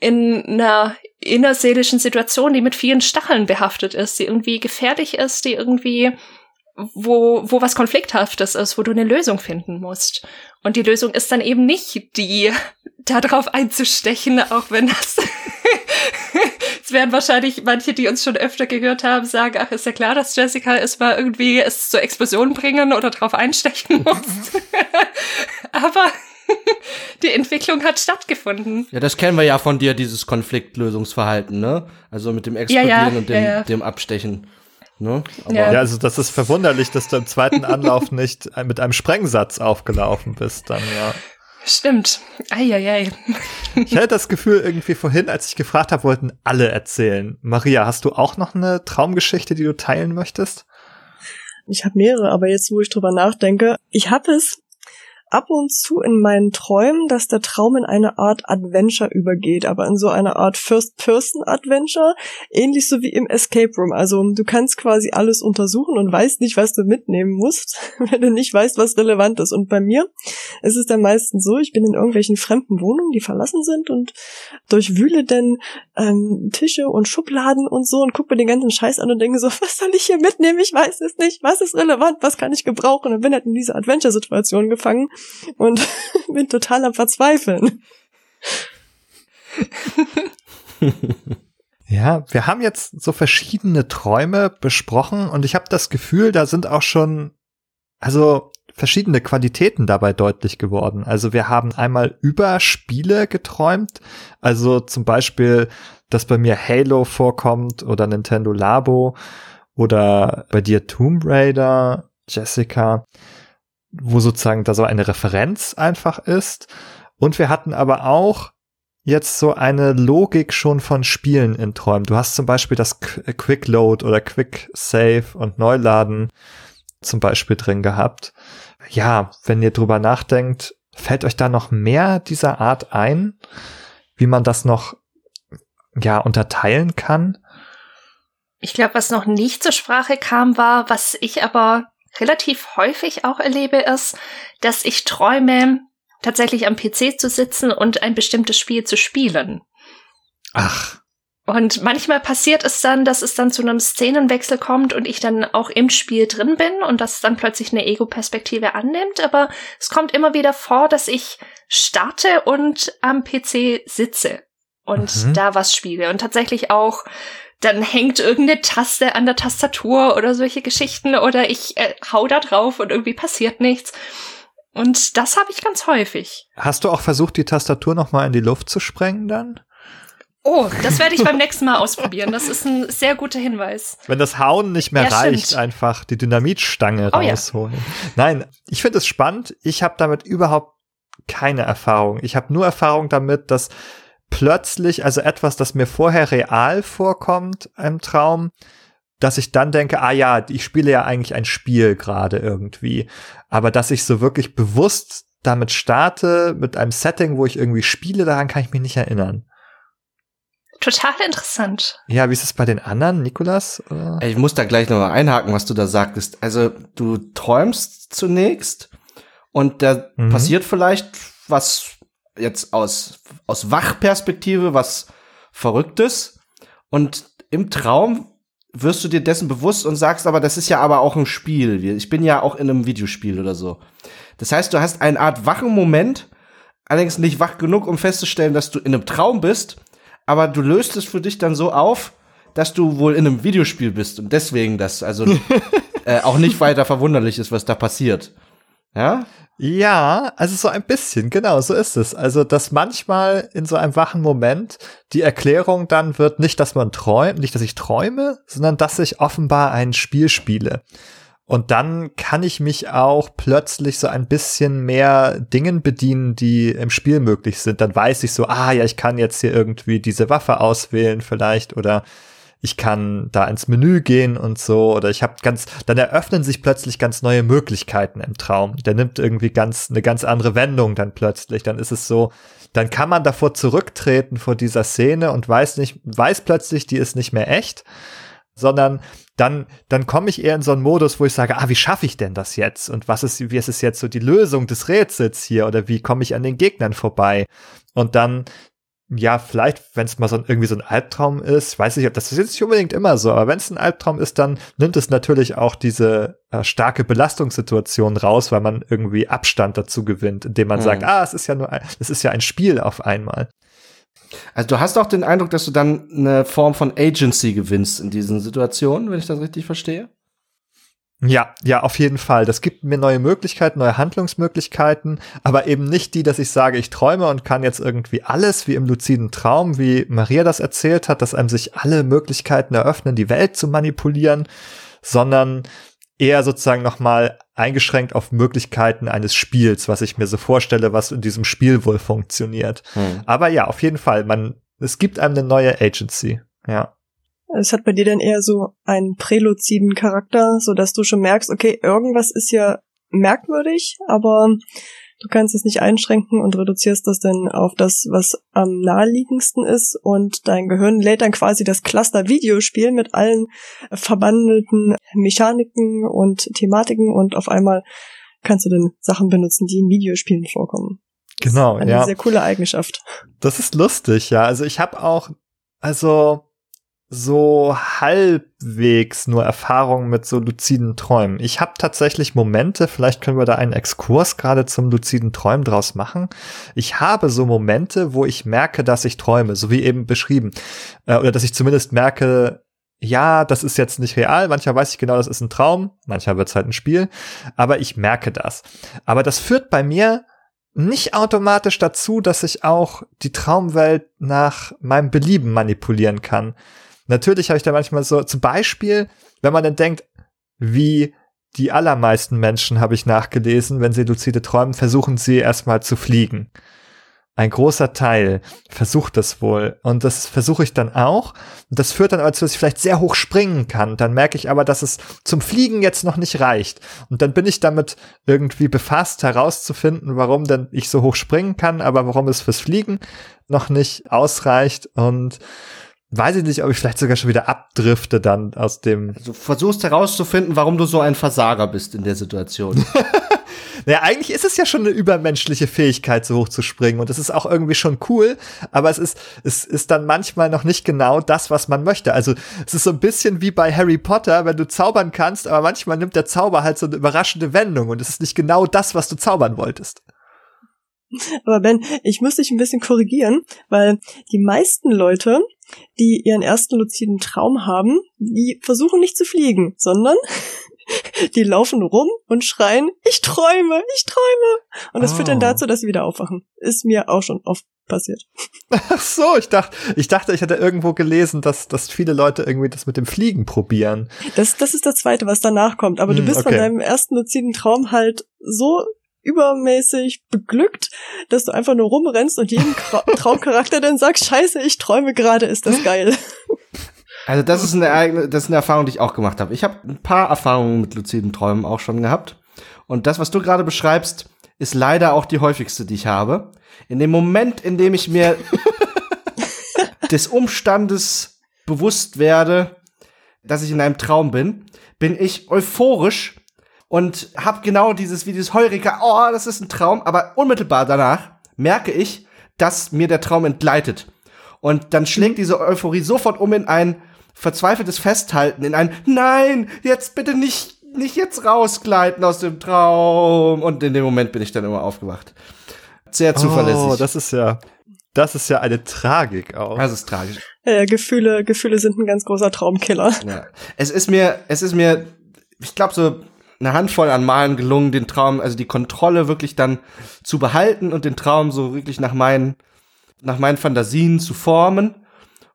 in einer innerseelischen Situation, die mit vielen Stacheln behaftet ist, die irgendwie gefährlich ist, die irgendwie wo, wo was Konflikthaftes ist, wo du eine Lösung finden musst. Und die Lösung ist dann eben nicht die, [LAUGHS] da drauf einzustechen, auch wenn das, [LAUGHS] es werden wahrscheinlich manche, die uns schon öfter gehört haben, sagen, ach, ist ja klar, dass Jessica es mal irgendwie es zur Explosion bringen oder drauf einstechen [LAUGHS] muss. Aber die Entwicklung hat stattgefunden. Ja, das kennen wir ja von dir, dieses Konfliktlösungsverhalten, ne? Also mit dem Explodieren ja, ja, und dem, ja, dem Abstechen. Ne? Ja. ja. also das ist verwunderlich, dass du im zweiten Anlauf nicht mit einem Sprengsatz aufgelaufen bist, dann ja. Stimmt. Eieiei. Ich hatte das Gefühl irgendwie vorhin, als ich gefragt habe, wollten alle erzählen. Maria, hast du auch noch eine Traumgeschichte, die du teilen möchtest? Ich habe mehrere, aber jetzt, wo ich drüber nachdenke, ich habe es ab und zu in meinen Träumen, dass der Traum in eine Art Adventure übergeht, aber in so eine Art First-Person-Adventure, ähnlich so wie im Escape Room. Also du kannst quasi alles untersuchen und weißt nicht, was du mitnehmen musst, [LAUGHS] wenn du nicht weißt, was relevant ist. Und bei mir ist es dann meistens so, ich bin in irgendwelchen fremden Wohnungen, die verlassen sind und durchwühle dann ähm, Tische und Schubladen und so und gucke mir den ganzen Scheiß an und denke so, [LAUGHS] was soll ich hier mitnehmen? Ich weiß es nicht. Was ist relevant? Was kann ich gebrauchen? Und bin halt in diese Adventure-Situation gefangen und [LAUGHS] bin total am Verzweifeln. [LAUGHS] Ja, wir haben jetzt so verschiedene Träume besprochen und ich habe das Gefühl, da sind auch schon, also verschiedene Qualitäten dabei deutlich geworden. Also wir haben einmal über Spiele geträumt, also zum Beispiel, dass bei mir Halo vorkommt oder Nintendo Labo oder bei dir Tomb Raider, Jessica wo sozusagen da so eine Referenz einfach ist. Und wir hatten aber auch jetzt so eine Logik schon von Spielen in Träumen. Du hast zum Beispiel das Quick Load oder Quick Save und Neuladen zum Beispiel drin gehabt. Ja, wenn ihr drüber nachdenkt, fällt euch da noch mehr dieser Art ein, wie man das noch ja unterteilen kann? Ich glaube, was noch nicht zur Sprache kam, war, was ich aber relativ häufig auch erlebe, ist, dass ich träume, tatsächlich am PC zu sitzen und ein bestimmtes Spiel zu spielen. Ach. Und manchmal passiert es dann, dass es dann zu einem Szenenwechsel kommt und ich dann auch im Spiel drin bin und das dann plötzlich eine Ego-Perspektive annimmt. Aber es kommt immer wieder vor, dass ich starte und am PC sitze und mhm. da was spiele. Und tatsächlich auch dann hängt irgendeine Taste an der Tastatur oder solche Geschichten oder ich äh, hau da drauf und irgendwie passiert nichts. Und das habe ich ganz häufig. Hast du auch versucht, die Tastatur noch mal in die Luft zu sprengen dann? Oh, das werde ich beim [LAUGHS] nächsten Mal ausprobieren. Das ist ein sehr guter Hinweis. Wenn das Hauen nicht mehr Ja, reicht, stimmt. einfach die Dynamitstange Oh ja. rausholen. Nein, ich finde es spannend. Ich habe damit überhaupt keine Erfahrung. Ich habe nur Erfahrung damit, dass plötzlich, also etwas, das mir vorher real vorkommt im Traum, dass ich dann denke, ah ja, ich spiele ja eigentlich ein Spiel gerade irgendwie. Aber dass ich so wirklich bewusst damit starte, mit einem Setting, wo ich irgendwie spiele, daran kann ich mich nicht erinnern. Total interessant. Ja, wie ist es bei den anderen, Nikolas? Ich muss da gleich nochmal einhaken, was du da sagtest. Also du träumst zunächst und da Mhm. passiert vielleicht was jetzt aus, aus Wachperspektive, was Verrücktes. Und im Traum wirst du dir dessen bewusst und sagst, aber das ist ja aber auch ein Spiel. Ich bin ja auch in einem Videospiel oder so. Das heißt, du hast eine Art wachen Moment, allerdings nicht wach genug, um festzustellen, dass du in einem Traum bist, aber du löst es für dich dann so auf, dass du wohl in einem Videospiel bist und deswegen das also [LAUGHS] äh, auch nicht weiter verwunderlich ist, was da passiert. Ja? Ja, also so ein bisschen, genau, so ist es. Also, dass manchmal in so einem wachen Moment die Erklärung dann wird nicht, dass man träumt, nicht, dass ich träume, sondern dass ich offenbar ein Spiel spiele. Und dann kann ich mich auch plötzlich so ein bisschen mehr Dingen bedienen, die im Spiel möglich sind. Dann weiß ich so, ah ja, ich kann jetzt hier irgendwie diese Waffe auswählen vielleicht oder ich kann da ins Menü gehen und so oder ich habe ganz dann eröffnen sich plötzlich ganz neue Möglichkeiten im Traum. Der nimmt irgendwie ganz eine ganz andere Wendung dann plötzlich. Dann ist es so, dann kann man davor zurücktreten vor dieser Szene und weiß nicht weiß plötzlich, die ist nicht mehr echt, sondern dann dann komme ich eher in so einen Modus, wo ich sage, ah, wie schaffe ich denn das jetzt und was ist wie ist es jetzt so die Lösung des Rätsels hier oder wie komme ich an den Gegnern vorbei? Und dann ja, vielleicht, wenn es mal so ein, irgendwie so ein Albtraum ist, weiß ich, ob das ist jetzt nicht unbedingt immer so, aber wenn es ein Albtraum ist, dann nimmt es natürlich auch diese äh, starke Belastungssituation raus, weil man irgendwie Abstand dazu gewinnt, indem man Mhm. sagt, ah, es ist ja nur, ein, es ist ja ein Spiel auf einmal. Also du hast auch den Eindruck, dass du dann eine Form von Agency gewinnst in diesen Situationen, wenn ich das richtig verstehe. Ja, ja, auf jeden Fall. Das gibt mir neue Möglichkeiten, neue Handlungsmöglichkeiten, aber eben nicht die, dass ich sage, ich träume und kann jetzt irgendwie alles wie im luziden Traum, wie Maria das erzählt hat, dass einem sich alle Möglichkeiten eröffnen, die Welt zu manipulieren, sondern eher sozusagen nochmal eingeschränkt auf Möglichkeiten eines Spiels, was ich mir so vorstelle, was in diesem Spiel wohl funktioniert. Hm. Aber ja, auf jeden Fall, man, es gibt einem eine neue Agency. Ja. Es hat bei dir dann eher so einen präluziden Charakter, so dass du schon merkst, okay, irgendwas ist ja merkwürdig, aber du kannst es nicht einschränken und reduzierst das dann auf das, was am naheliegendsten ist und dein Gehirn lädt dann quasi das Cluster Videospiel mit allen verbandelten Mechaniken und Thematiken und auf einmal kannst du dann Sachen benutzen, die in Videospielen vorkommen. Genau, Eine ja. sehr coole Eigenschaft. Das ist lustig, ja. Also ich habe auch, also so halbwegs nur Erfahrung mit so luziden Träumen. Ich habe tatsächlich Momente, vielleicht können wir da einen Exkurs gerade zum luziden Träumen draus machen. Ich habe so Momente, wo ich merke, dass ich träume, so wie eben beschrieben. Äh, oder dass ich zumindest merke, ja, das ist jetzt nicht real. Manchmal weiß ich genau, das ist ein Traum. Manchmal wird es halt ein Spiel. Aber ich merke das. Aber das führt bei mir nicht automatisch dazu, dass ich auch die Traumwelt nach meinem Belieben manipulieren kann. Natürlich habe ich da manchmal so, zum Beispiel, wenn man dann denkt, wie die allermeisten Menschen, habe ich nachgelesen, wenn sie luzide träumen, versuchen sie erstmal zu fliegen. Ein großer Teil versucht das wohl. Und das versuche ich dann auch. Und das führt dann dazu, dass ich vielleicht sehr hoch springen kann. Dann merke ich aber, dass es zum Fliegen jetzt noch nicht reicht. Und dann bin ich damit irgendwie befasst, herauszufinden, warum denn ich so hoch springen kann, aber warum es fürs Fliegen noch nicht ausreicht. Und weiß ich nicht, ob ich vielleicht sogar schon wieder abdrifte dann aus dem. Du versuchst herauszufinden, warum du so ein Versager bist in der Situation. [LAUGHS] Naja, eigentlich ist es ja schon eine übermenschliche Fähigkeit, so hoch zu springen. Und das ist auch irgendwie schon cool, aber es ist, es ist dann manchmal noch nicht genau das, was man möchte. Also es ist so ein bisschen wie bei Harry Potter, wenn du zaubern kannst, aber manchmal nimmt der Zauber halt so eine überraschende Wendung und es ist nicht genau das, was du zaubern wolltest. Aber Ben, ich muss dich ein bisschen korrigieren, weil die meisten Leute, die ihren ersten luziden Traum haben, die versuchen nicht zu fliegen, sondern [LAUGHS] die laufen rum und schreien, ich träume, ich träume. Und das führt dann Oh. dazu, dass sie wieder aufwachen. Ist mir auch schon oft passiert. [LAUGHS] Ach so, ich dachte, ich dachte, ich hätte irgendwo gelesen, dass, dass viele Leute irgendwie das mit dem Fliegen probieren. Das, das ist das zweite, was danach kommt. Aber du Hm, bist von okay. deinem ersten luziden Traum halt so übermäßig beglückt, dass du einfach nur rumrennst und jedem Tra [LAUGHS] Traumcharakter dann sagst, scheiße, ich träume gerade, ist das geil. [LAUGHS] Also das ist eine, das ist eine Erfahrung, die ich auch gemacht habe. Ich habe ein paar Erfahrungen mit luziden Träumen auch schon gehabt. Und das, was du gerade beschreibst, ist leider auch die häufigste, die ich habe. In dem Moment, in dem ich mir [LAUGHS] des Umstandes bewusst werde, dass ich in einem Traum bin, bin ich euphorisch und habe genau dieses wie dieses Heureka, oh, das ist ein Traum, aber unmittelbar danach merke ich, dass mir der Traum entgleitet. Und dann schlägt diese Euphorie sofort um in ein verzweifeltes Festhalten, in ein Nein, jetzt bitte nicht, nicht jetzt rausgleiten aus dem Traum. Und in dem Moment bin ich dann immer aufgewacht. Sehr zuverlässig. Oh, das ist ja, das ist ja eine Tragik auch. das ist tragisch. Ja, Gefühle, Gefühle sind ein ganz großer Traumkiller. Ja. Es ist mir, es ist mir, ich glaube, so eine Handvoll an Malen gelungen, den Traum, also die Kontrolle wirklich dann zu behalten und den Traum so wirklich nach meinen, nach meinen Fantasien zu formen.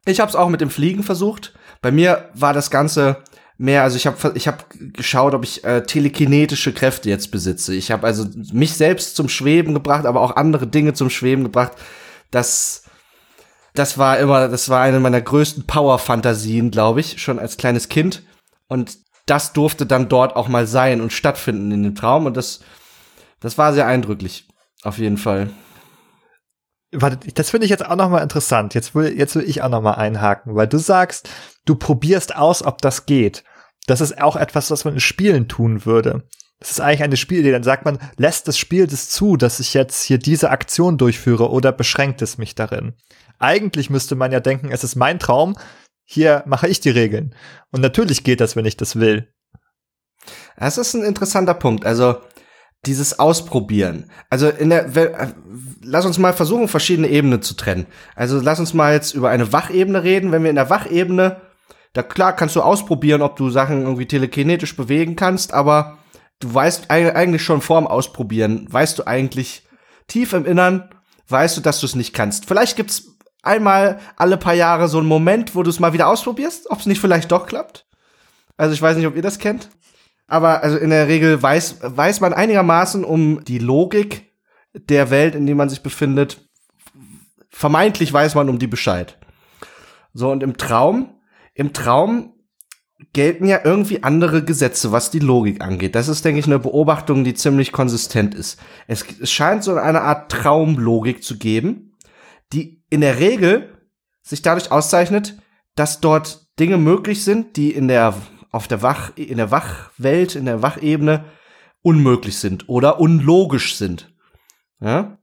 Ich habe es auch mit dem Fliegen versucht. Bei mir war das Ganze mehr, also ich habe ich hab geschaut, ob ich äh, telekinetische Kräfte jetzt besitze. Ich habe also mich selbst zum Schweben gebracht, aber auch andere Dinge zum Schweben gebracht. Das das war immer, das war eine meiner größten Power-Fantasien, glaube ich, schon als kleines Kind. Und das durfte dann dort auch mal sein und stattfinden in dem Traum. Und das, das war sehr eindrücklich. Auf jeden Fall. Warte, das finde ich jetzt auch noch mal interessant. Jetzt will, jetzt will ich auch noch mal einhaken, weil du sagst, du probierst aus, ob das geht. Das ist auch etwas, was man in Spielen tun würde. Das ist eigentlich eine Spielidee. Dann sagt man, lässt das Spiel das zu, dass ich jetzt hier diese Aktion durchführe oder beschränkt es mich darin? Eigentlich müsste man ja denken, es ist mein Traum. Hier mache ich die Regeln. Und natürlich geht das, wenn ich das will. Das ist ein interessanter Punkt. Also, dieses Ausprobieren. Also, in der, äh, lass uns mal versuchen, verschiedene Ebenen zu trennen. Also, lass uns mal jetzt über eine Wachebene reden. Wenn wir in der Wachebene, da klar kannst du ausprobieren, ob du Sachen irgendwie telekinetisch bewegen kannst, aber du weißt eig- eigentlich schon vorm Ausprobieren, weißt du eigentlich tief im Innern, weißt du, dass du es nicht kannst. Vielleicht gibt's einmal alle paar Jahre so einen Moment, wo du es mal wieder ausprobierst, ob es nicht vielleicht doch klappt. Also ich weiß nicht, ob ihr das kennt. Aber also in der Regel weiß, weiß man einigermaßen um die Logik der Welt, in der man sich befindet. Vermeintlich weiß man um die Bescheid. So, und im Traum, im Traum gelten ja irgendwie andere Gesetze, was die Logik angeht. Das ist, denke ich, eine Beobachtung, die ziemlich konsistent ist. Es, es scheint so eine Art Traumlogik zu geben, die in der Regel sich dadurch auszeichnet, dass dort Dinge möglich sind, die in der auf der Wach in der Wachwelt, in der Wachebene unmöglich sind oder unlogisch sind. Ja?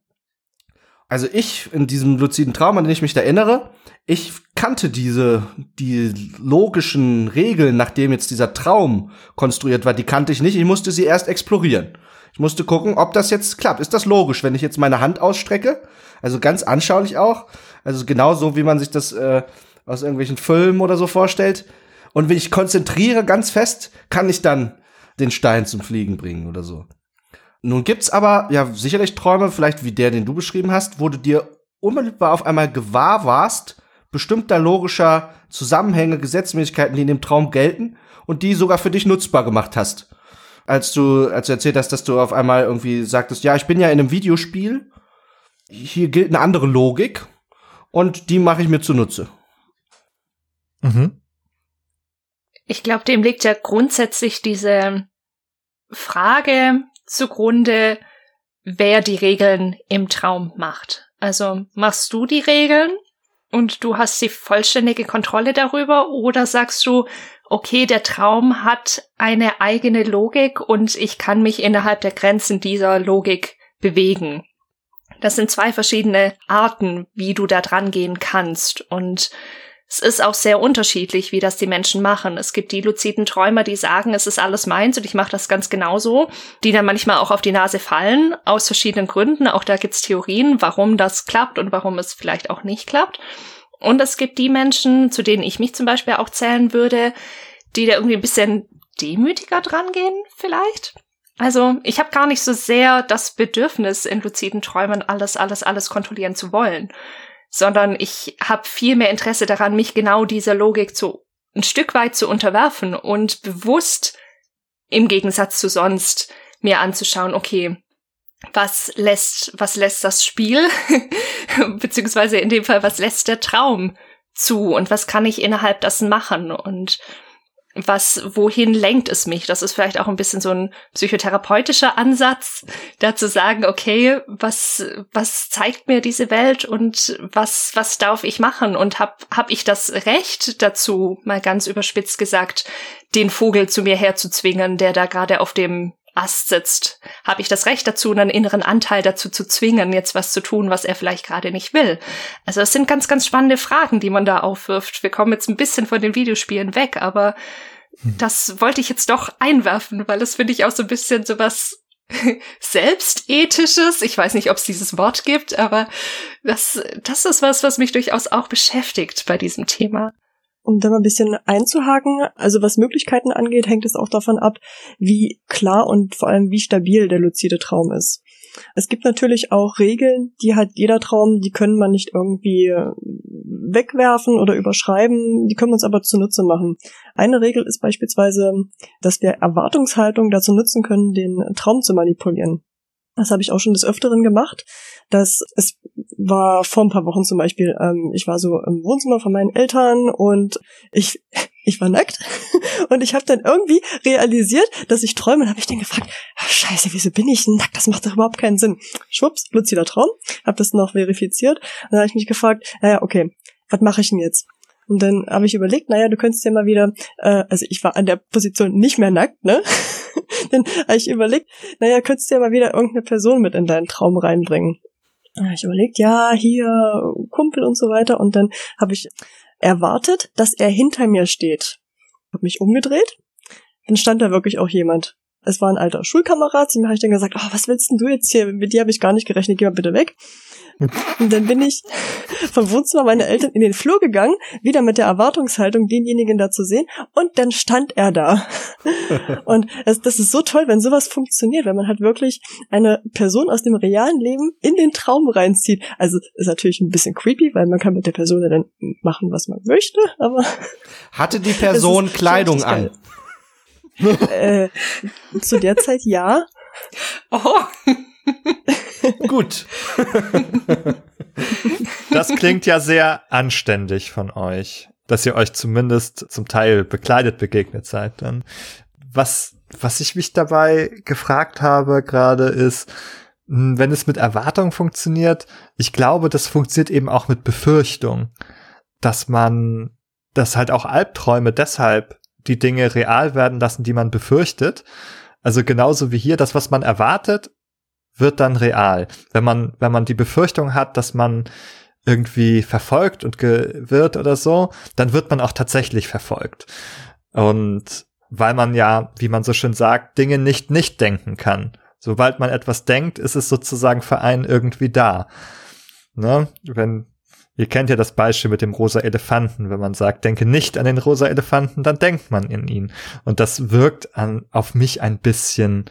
Also ich in diesem luziden Traum, an den ich mich erinnere, ich kannte diese die logischen Regeln, nachdem jetzt dieser Traum konstruiert war, die kannte ich nicht. Ich musste sie erst explorieren. Ich musste gucken, ob das jetzt klappt. Ist das logisch, wenn ich jetzt meine Hand ausstrecke? Also ganz anschaulich auch. Also genau so, wie man sich das äh, aus irgendwelchen Filmen oder so vorstellt. Und wenn ich konzentriere ganz fest, kann ich dann den Stein zum Fliegen bringen oder so. Nun gibt's aber ja sicherlich Träume, vielleicht wie der, den du beschrieben hast, wo du dir unmittelbar auf einmal gewahr warst, bestimmter logischer Zusammenhänge, Gesetzmäßigkeiten, die in dem Traum gelten und die sogar für dich nutzbar gemacht hast. Als du, als du erzählt hast, dass du auf einmal irgendwie sagtest, ja, ich bin ja in einem Videospiel, hier gilt eine andere Logik und die mache ich mir zunutze. Mhm. Ich glaube, dem liegt ja grundsätzlich diese Frage zugrunde, wer die Regeln im Traum macht. Also machst du die Regeln und du hast die vollständige Kontrolle darüber oder sagst du, okay, der Traum hat eine eigene Logik und ich kann mich innerhalb der Grenzen dieser Logik bewegen. Das sind zwei verschiedene Arten, wie du da dran gehen kannst und es ist auch sehr unterschiedlich, wie das die Menschen machen. Es gibt die luziden Träumer, die sagen, es ist alles meins und ich mache das ganz genauso, die dann manchmal auch auf die Nase fallen, aus verschiedenen Gründen. Auch da gibt's Theorien, warum das klappt und warum es vielleicht auch nicht klappt. Und es gibt die Menschen, zu denen ich mich zum Beispiel auch zählen würde, die da irgendwie ein bisschen demütiger dran gehen, vielleicht. Also, ich habe gar nicht so sehr das Bedürfnis, in luziden Träumen alles, alles, alles kontrollieren zu wollen, sondern ich habe viel mehr Interesse daran, mich genau dieser Logik zu ein Stück weit zu unterwerfen und bewusst im Gegensatz zu sonst mir anzuschauen, okay, was lässt, was lässt das Spiel, [LAUGHS] beziehungsweise in dem Fall, was lässt der Traum zu und was kann ich innerhalb dessen machen und was, wohin lenkt es mich? Das ist vielleicht auch ein bisschen so ein psychotherapeutischer Ansatz, da zu sagen, okay, was, was zeigt mir diese Welt und was, was darf ich machen? Und hab, hab ich das Recht dazu, mal ganz überspitzt gesagt, den Vogel zu mir herzuzwingen, der da gerade auf dem Ast sitzt, habe ich das Recht dazu, einen inneren Anteil dazu zu zwingen, jetzt was zu tun, was er vielleicht gerade nicht will. Also es sind ganz, ganz spannende Fragen, die man da aufwirft. Wir kommen jetzt ein bisschen von den Videospielen weg, aber hm. das wollte ich jetzt doch einwerfen, weil das finde ich auch so ein bisschen so was [LAUGHS] selbstethisches. Ich weiß nicht, ob es dieses Wort gibt, aber das, das ist was, was mich durchaus auch beschäftigt bei diesem Thema. Um da mal ein bisschen einzuhaken, also was Möglichkeiten angeht, hängt es auch davon ab, wie klar und vor allem wie stabil der luzide Traum ist. Es gibt natürlich auch Regeln, die hat jeder Traum, die können man nicht irgendwie wegwerfen oder überschreiben, die können wir uns aber zunutze machen. Eine Regel ist beispielsweise, dass wir Erwartungshaltung dazu nutzen können, den Traum zu manipulieren. Das habe ich auch schon des Öfteren gemacht. Das es war vor ein paar Wochen zum Beispiel. Ähm, ich war so im Wohnzimmer von meinen Eltern und ich [LAUGHS] ich war nackt [LAUGHS] und ich habe dann irgendwie realisiert, dass ich träume und habe ich dann gefragt, Scheiße, wieso bin ich nackt? Das macht doch überhaupt keinen Sinn. Schwupps, luzider Traum. Habe das noch verifiziert. Und dann habe ich mich gefragt, naja, okay, was mache ich denn jetzt? Und dann habe ich überlegt, naja, du könntest ja mal wieder, äh, also ich war an der Position nicht mehr nackt, ne? [LAUGHS] dann habe ich überlegt, naja, könntest du ja mal wieder irgendeine Person mit in deinen Traum reinbringen. Habe ich überlegt, ja, hier, Kumpel und so weiter. Und dann habe ich erwartet, dass er hinter mir steht. Hab mich umgedreht, dann stand da wirklich auch jemand. Es war ein alter Schulkamerad, mir habe ich dann gesagt, oh, was willst denn du jetzt hier? Mit dir habe ich gar nicht gerechnet, geh mal bitte weg. Und dann bin ich vom Wohnzimmer meiner Eltern in den Flur gegangen, wieder mit der Erwartungshaltung, denjenigen da zu sehen. Und dann stand er da. [LAUGHS] Und es, das ist so toll, wenn sowas funktioniert, wenn man halt wirklich eine Person aus dem realen Leben in den Traum reinzieht. Also ist natürlich ein bisschen creepy, weil man kann mit der Person dann machen, was man möchte, aber. Hatte die [LAUGHS] Person Kleidung an? äh, zu der Zeit ja. [LAUGHS] Oh. [LAUGHS] Gut. das klingt ja sehr anständig von euch, dass ihr euch zumindest zum Teil bekleidet begegnet seid. Dann was, was ich mich dabei gefragt habe gerade ist, hm, wenn es mit Erwartung funktioniert, ich glaube, das funktioniert eben auch mit Befürchtung, dass man, dass halt auch Albträume deshalb die Dinge real werden lassen, die man befürchtet. Also genauso wie hier, das, was man erwartet, wird dann real. Wenn man, wenn man die Befürchtung hat, dass man irgendwie verfolgt und wird oder so, dann wird man auch tatsächlich verfolgt. Und weil man ja, wie man so schön sagt, Dinge nicht nicht denken kann. Sobald man etwas denkt, ist es sozusagen für einen irgendwie da. Ne? Wenn, ihr kennt ja das Beispiel mit dem rosa Elefanten. Wenn man sagt, denke nicht an den rosa Elefanten, dann denkt man in ihn. Und das wirkt an, auf mich ein bisschen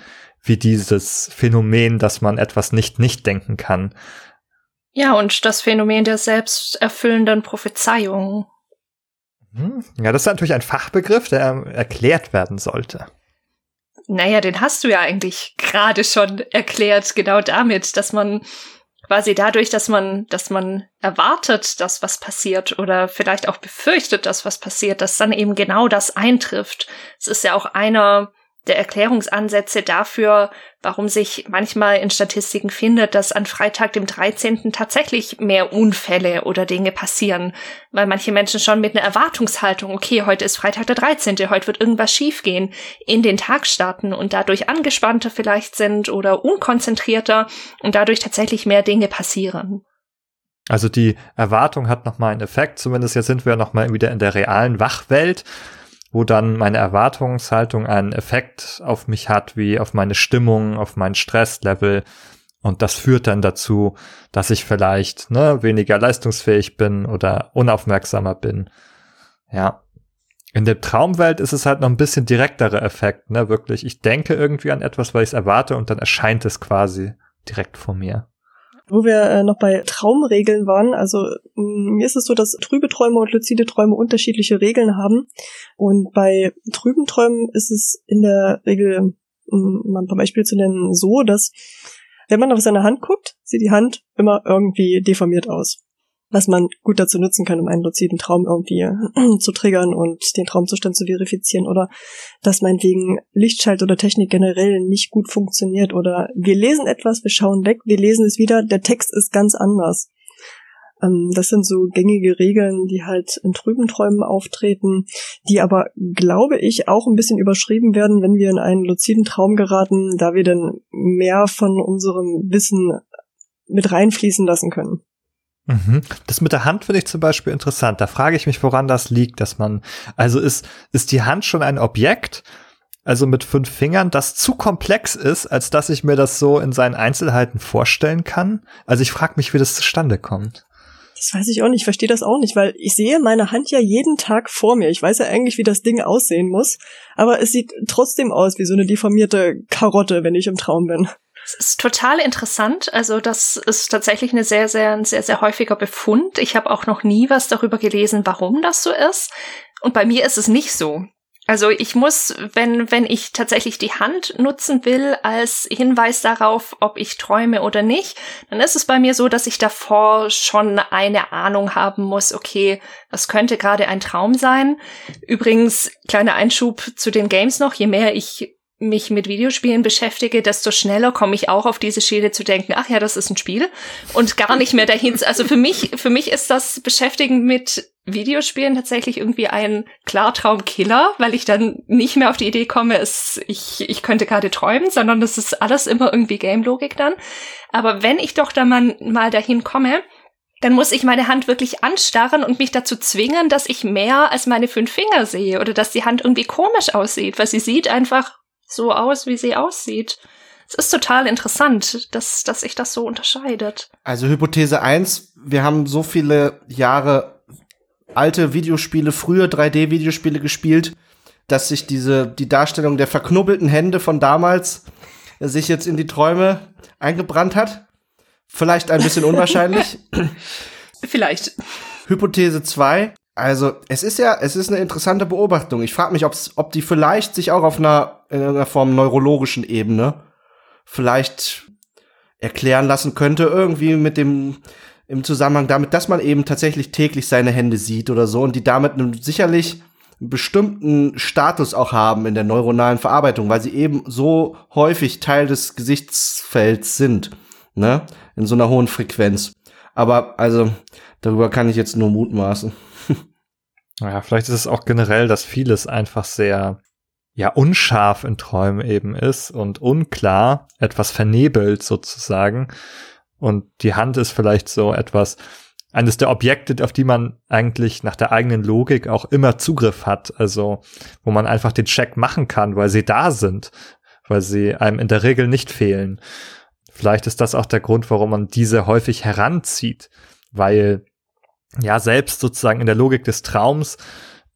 wie dieses Phänomen, dass man etwas nicht nicht denken kann. Ja, und das Phänomen der selbsterfüllenden Prophezeiung. Hm? Ja, das ist natürlich ein Fachbegriff, der erklärt werden sollte. Naja, den hast du ja eigentlich gerade schon erklärt, genau damit, dass man quasi dadurch, dass man, dass man erwartet, dass was passiert oder vielleicht auch befürchtet, dass was passiert, dass dann eben genau das eintrifft. Es ist ja auch einer der Erklärungsansätze dafür, warum sich manchmal in Statistiken findet, dass an Freitag, dem 13. tatsächlich mehr Unfälle oder Dinge passieren, weil manche Menschen schon mit einer Erwartungshaltung, okay, heute ist Freitag der 13., heute wird irgendwas schiefgehen, in den Tag starten und dadurch angespannter vielleicht sind oder unkonzentrierter und dadurch tatsächlich mehr Dinge passieren. Also die Erwartung hat nochmal einen Effekt, zumindest jetzt sind wir nochmal wieder in der realen Wachwelt wo dann meine Erwartungshaltung einen Effekt auf mich hat, wie auf meine Stimmung, auf mein Stresslevel. Und das führt dann dazu, dass ich vielleicht ne, weniger leistungsfähig bin oder unaufmerksamer bin. Ja. In der Traumwelt ist es halt noch ein bisschen direkterer Effekt, ne, wirklich. Ich denke irgendwie an etwas, weil ich es erwarte und dann erscheint es quasi direkt vor mir. Wo wir äh, noch bei Traumregeln waren, also mm, mir ist es so, dass trübe Träume und luzide Träume unterschiedliche Regeln haben. Und bei trüben Träumen ist es in der Regel, mm, mal ein paar Beispiele zu nennen, so, dass wenn man auf seine Hand guckt, sieht die Hand immer irgendwie deformiert aus was man gut dazu nutzen kann, um einen luziden Traum irgendwie [CLEARS THROAT] zu triggern und den Traumzustand zu verifizieren oder dass meinetwegen Lichtschalt oder Technik generell nicht gut funktioniert oder wir lesen etwas, wir schauen weg, wir lesen es wieder, der Text ist ganz anders. Ähm, das sind so gängige Regeln, die halt in trüben Träumen auftreten, die aber, glaube ich, auch ein bisschen überschrieben werden, wenn wir in einen luziden Traum geraten, da wir dann mehr von unserem Wissen mit reinfließen lassen können. Mhm. Das mit der Hand finde ich zum Beispiel interessant. Da frage ich mich, woran das liegt, dass man, also ist, ist die Hand schon ein Objekt, also mit fünf Fingern, das zu komplex ist, als dass ich mir das so in seinen Einzelheiten vorstellen kann? Also ich frage mich, wie das zustande kommt. Das weiß ich auch nicht, ich verstehe das auch nicht, weil ich sehe meine Hand ja jeden Tag vor mir. Ich weiß ja eigentlich, wie das Ding aussehen muss, aber es sieht trotzdem aus wie so eine deformierte Karotte, wenn ich im Traum bin. Es ist total interessant. Also das ist tatsächlich eine sehr, sehr, ein sehr, sehr häufiger Befund. Ich habe auch noch nie was darüber gelesen, warum das so ist. Und bei mir ist es nicht so. Also ich muss, wenn, wenn ich tatsächlich die Hand nutzen will als Hinweis darauf, ob ich träume oder nicht, dann ist es bei mir so, dass ich davor schon eine Ahnung haben muss, okay, das könnte gerade ein Traum sein. Übrigens, kleiner Einschub zu den Games noch, je mehr ich mich mit Videospielen beschäftige, desto schneller komme ich auch auf diese Schiene zu denken, ach ja, das ist ein Spiel und gar nicht mehr dahin. Also für mich, für mich ist das Beschäftigen mit Videospielen tatsächlich irgendwie ein Klartraumkiller, weil ich dann nicht mehr auf die Idee komme, es, ich, ich könnte gerade träumen, sondern das ist alles immer irgendwie Game-Logik dann. Aber wenn ich doch da mal, mal dahin komme, dann muss ich meine Hand wirklich anstarren und mich dazu zwingen, dass ich mehr als meine fünf Finger sehe oder dass die Hand irgendwie komisch aussieht, weil sie sieht einfach so aus, wie sie aussieht. Es ist total interessant, dass, dass sich das so unterscheidet. Also Hypothese eins: wir haben so viele Jahre alte Videospiele, frühe 3D-Videospiele gespielt, dass sich diese, die Darstellung der verknubbelten Hände von damals sich jetzt in die Träume eingebrannt hat. Vielleicht ein bisschen unwahrscheinlich. [LAUGHS] Vielleicht. Hypothese zwei: also, es ist ja, es ist eine interessante Beobachtung. Ich frage mich, ob's, ob die vielleicht sich auch auf einer, in einer Form neurologischen Ebene vielleicht erklären lassen könnte, irgendwie mit dem, im Zusammenhang damit, dass man eben tatsächlich täglich seine Hände sieht oder so und die damit einen, sicherlich bestimmten Status auch haben in der neuronalen Verarbeitung, weil sie eben so häufig Teil des Gesichtsfelds sind, ne, in so einer hohen Frequenz. Aber, also, darüber kann ich jetzt nur mutmaßen. Ja, vielleicht ist es auch generell, dass vieles einfach sehr, ja, unscharf in Träumen eben ist und unklar, etwas vernebelt sozusagen. Und die Hand ist vielleicht so etwas, eines der Objekte, auf die man eigentlich nach der eigenen Logik auch immer Zugriff hat. Also, wo man einfach den Check machen kann, weil sie da sind, weil sie einem in der Regel nicht fehlen. Vielleicht ist das auch der Grund, warum man diese häufig heranzieht, weil ja selbst sozusagen in der Logik des Traums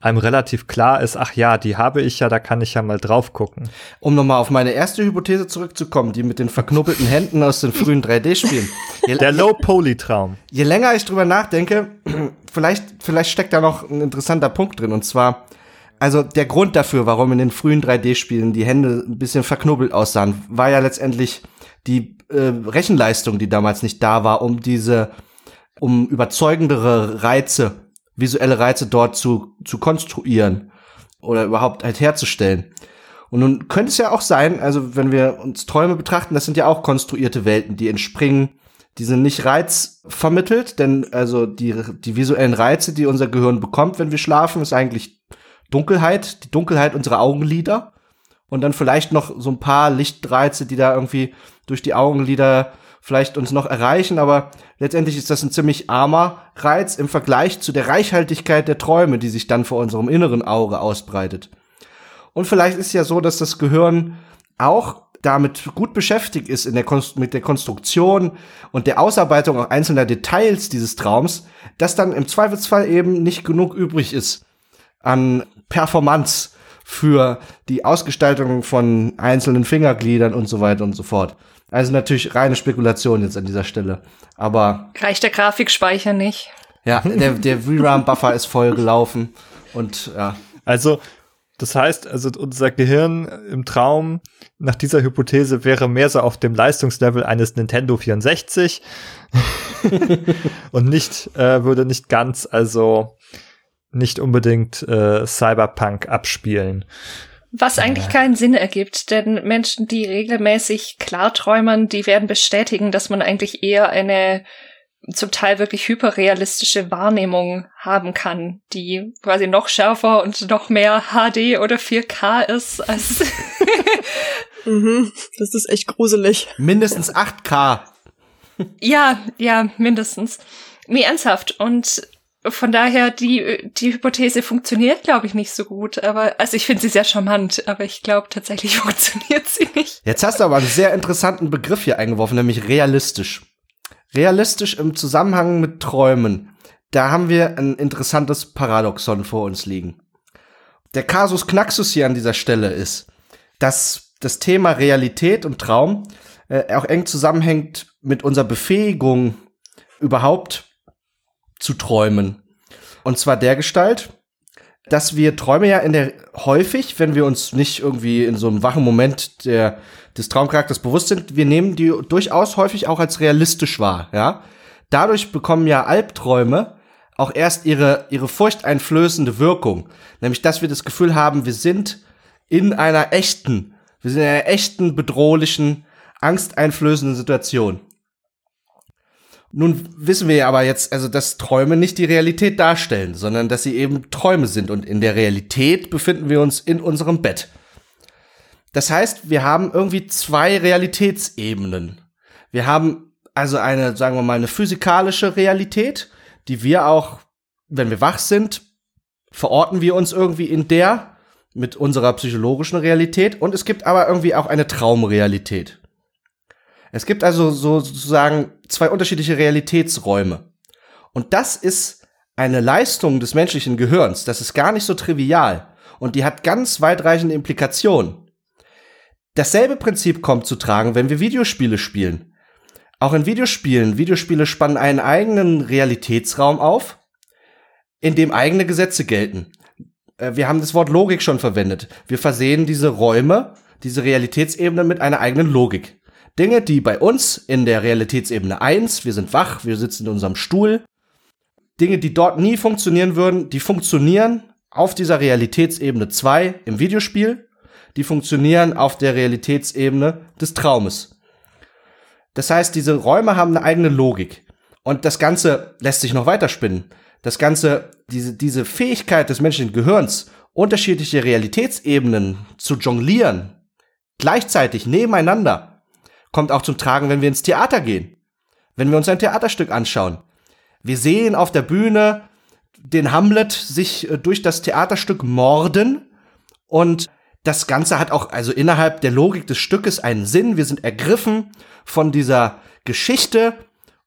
einem relativ klar ist, ach ja, die habe ich ja, da kann ich ja mal drauf gucken. Um nochmal auf meine erste Hypothese zurückzukommen, die mit den verknuppelten Händen aus den frühen 3D-Spielen. Der Low-Poly-Traum. Je länger ich drüber nachdenke, vielleicht, vielleicht steckt da noch ein interessanter Punkt drin. Und zwar, also der Grund dafür, warum in den frühen 3D-Spielen die Hände ein bisschen verknubbelt aussahen, war ja letztendlich die äh, Rechenleistung, die damals nicht da war, um diese um überzeugendere Reize, visuelle Reize dort zu, zu konstruieren oder überhaupt halt herzustellen. Und nun könnte es ja auch sein, also wenn wir uns Träume betrachten, das sind ja auch konstruierte Welten, die entspringen, die sind nicht reizvermittelt, denn also die, die visuellen Reize, die unser Gehirn bekommt, wenn wir schlafen, ist eigentlich Dunkelheit, die Dunkelheit unserer Augenlider und dann vielleicht noch so ein paar Lichtreize, die da irgendwie durch die Augenlider vielleicht uns noch erreichen, aber letztendlich ist das ein ziemlich armer Reiz im Vergleich zu der Reichhaltigkeit der Träume, die sich dann vor unserem inneren Auge ausbreitet. Und vielleicht ist ja so, dass das Gehirn auch damit gut beschäftigt ist in der mit der Konstruktion und der Ausarbeitung auch einzelner Details dieses Traums, dass dann im Zweifelsfall eben nicht genug übrig ist, an Performance für die Ausgestaltung von einzelnen Fingergliedern und so weiter und so fort. Also natürlich reine Spekulation jetzt an dieser Stelle. Aber. Reicht der Grafikspeicher nicht? Ja, der, der VRAM-Buffer ist voll gelaufen und ja. Also, das heißt, also unser Gehirn im Traum nach dieser Hypothese wäre mehr so auf dem Leistungslevel eines Nintendo 64 [LAUGHS] und nicht, äh, würde nicht ganz, also nicht unbedingt äh, Cyberpunk abspielen. Was eigentlich ja. keinen Sinn ergibt, denn Menschen, die regelmäßig klarträumen, die werden bestätigen, dass man eigentlich eher eine zum Teil wirklich hyperrealistische Wahrnehmung haben kann, die quasi noch schärfer und noch mehr HD oder 4K ist als. [LAUGHS] mhm, das ist echt gruselig. Mindestens 8K. ja, ja, mindestens. Nee, ernsthaft. Und von daher, die, die Hypothese funktioniert, glaube ich, nicht so gut. Aber, also ich finde sie sehr charmant, aber ich glaube tatsächlich [LAUGHS] funktioniert sie nicht. Jetzt hast du aber einen sehr interessanten Begriff hier eingeworfen, nämlich realistisch. Realistisch im Zusammenhang mit Träumen. Da haben wir ein interessantes Paradoxon vor uns liegen. Der Kasus Knaxus hier an dieser Stelle ist, dass das Thema Realität und Traum äh, auch eng zusammenhängt mit unserer Befähigung, überhaupt zu träumen. Und zwar der Gestalt, dass wir Träume ja in der häufig, wenn wir uns nicht irgendwie in so einem wachen Moment der, des Traumcharakters bewusst sind, wir nehmen die durchaus häufig auch als realistisch wahr, ja. Dadurch bekommen ja Albträume auch erst ihre, ihre furchteinflößende Wirkung. Nämlich, dass wir das Gefühl haben, wir sind in einer echten, wir sind in einer echten, bedrohlichen, angsteinflößenden Situation. Nun wissen wir ja aber jetzt, also dass Träume nicht die Realität darstellen, sondern dass sie eben Träume sind und in der Realität befinden wir uns in unserem Bett. Das heißt, wir haben irgendwie zwei Realitätsebenen. Wir haben also eine, sagen wir mal, eine physikalische Realität, die wir auch, wenn wir wach sind, verorten wir uns irgendwie in der mit unserer psychologischen Realität und es gibt aber irgendwie auch eine Traumrealität. Es gibt also so sozusagen zwei unterschiedliche Realitätsräume. Und das ist eine Leistung des menschlichen Gehirns. Das ist gar nicht so trivial. Und die hat ganz weitreichende Implikationen. Dasselbe Prinzip kommt zu tragen, wenn wir Videospiele spielen. Auch in Videospielen, Videospiele spannen einen eigenen Realitätsraum auf, in dem eigene Gesetze gelten. Äh, wir haben das Wort Logik schon verwendet. Wir versehen diese Räume, diese Realitätsebene mit einer eigenen Logik. Dinge, die bei uns in der Realitätsebene 1, wir sind wach, wir sitzen in unserem Stuhl, Dinge, die dort nie funktionieren würden, die funktionieren auf dieser Realitätsebene 2 im Videospiel, die funktionieren auf der Realitätsebene des Traumes. Das heißt, diese Räume haben eine eigene Logik. Und das Ganze lässt sich noch weiterspinnen. Das Ganze, diese, diese Fähigkeit des menschlichen Gehirns, unterschiedliche Realitätsebenen zu jonglieren, gleichzeitig nebeneinander, kommt auch zum Tragen, wenn wir ins Theater gehen. Wenn wir uns ein Theaterstück anschauen. Wir sehen auf der Bühne den Hamlet sich äh, durch das Theaterstück morden und das Ganze hat auch also innerhalb der Logik des Stückes einen Sinn. Wir sind ergriffen von dieser Geschichte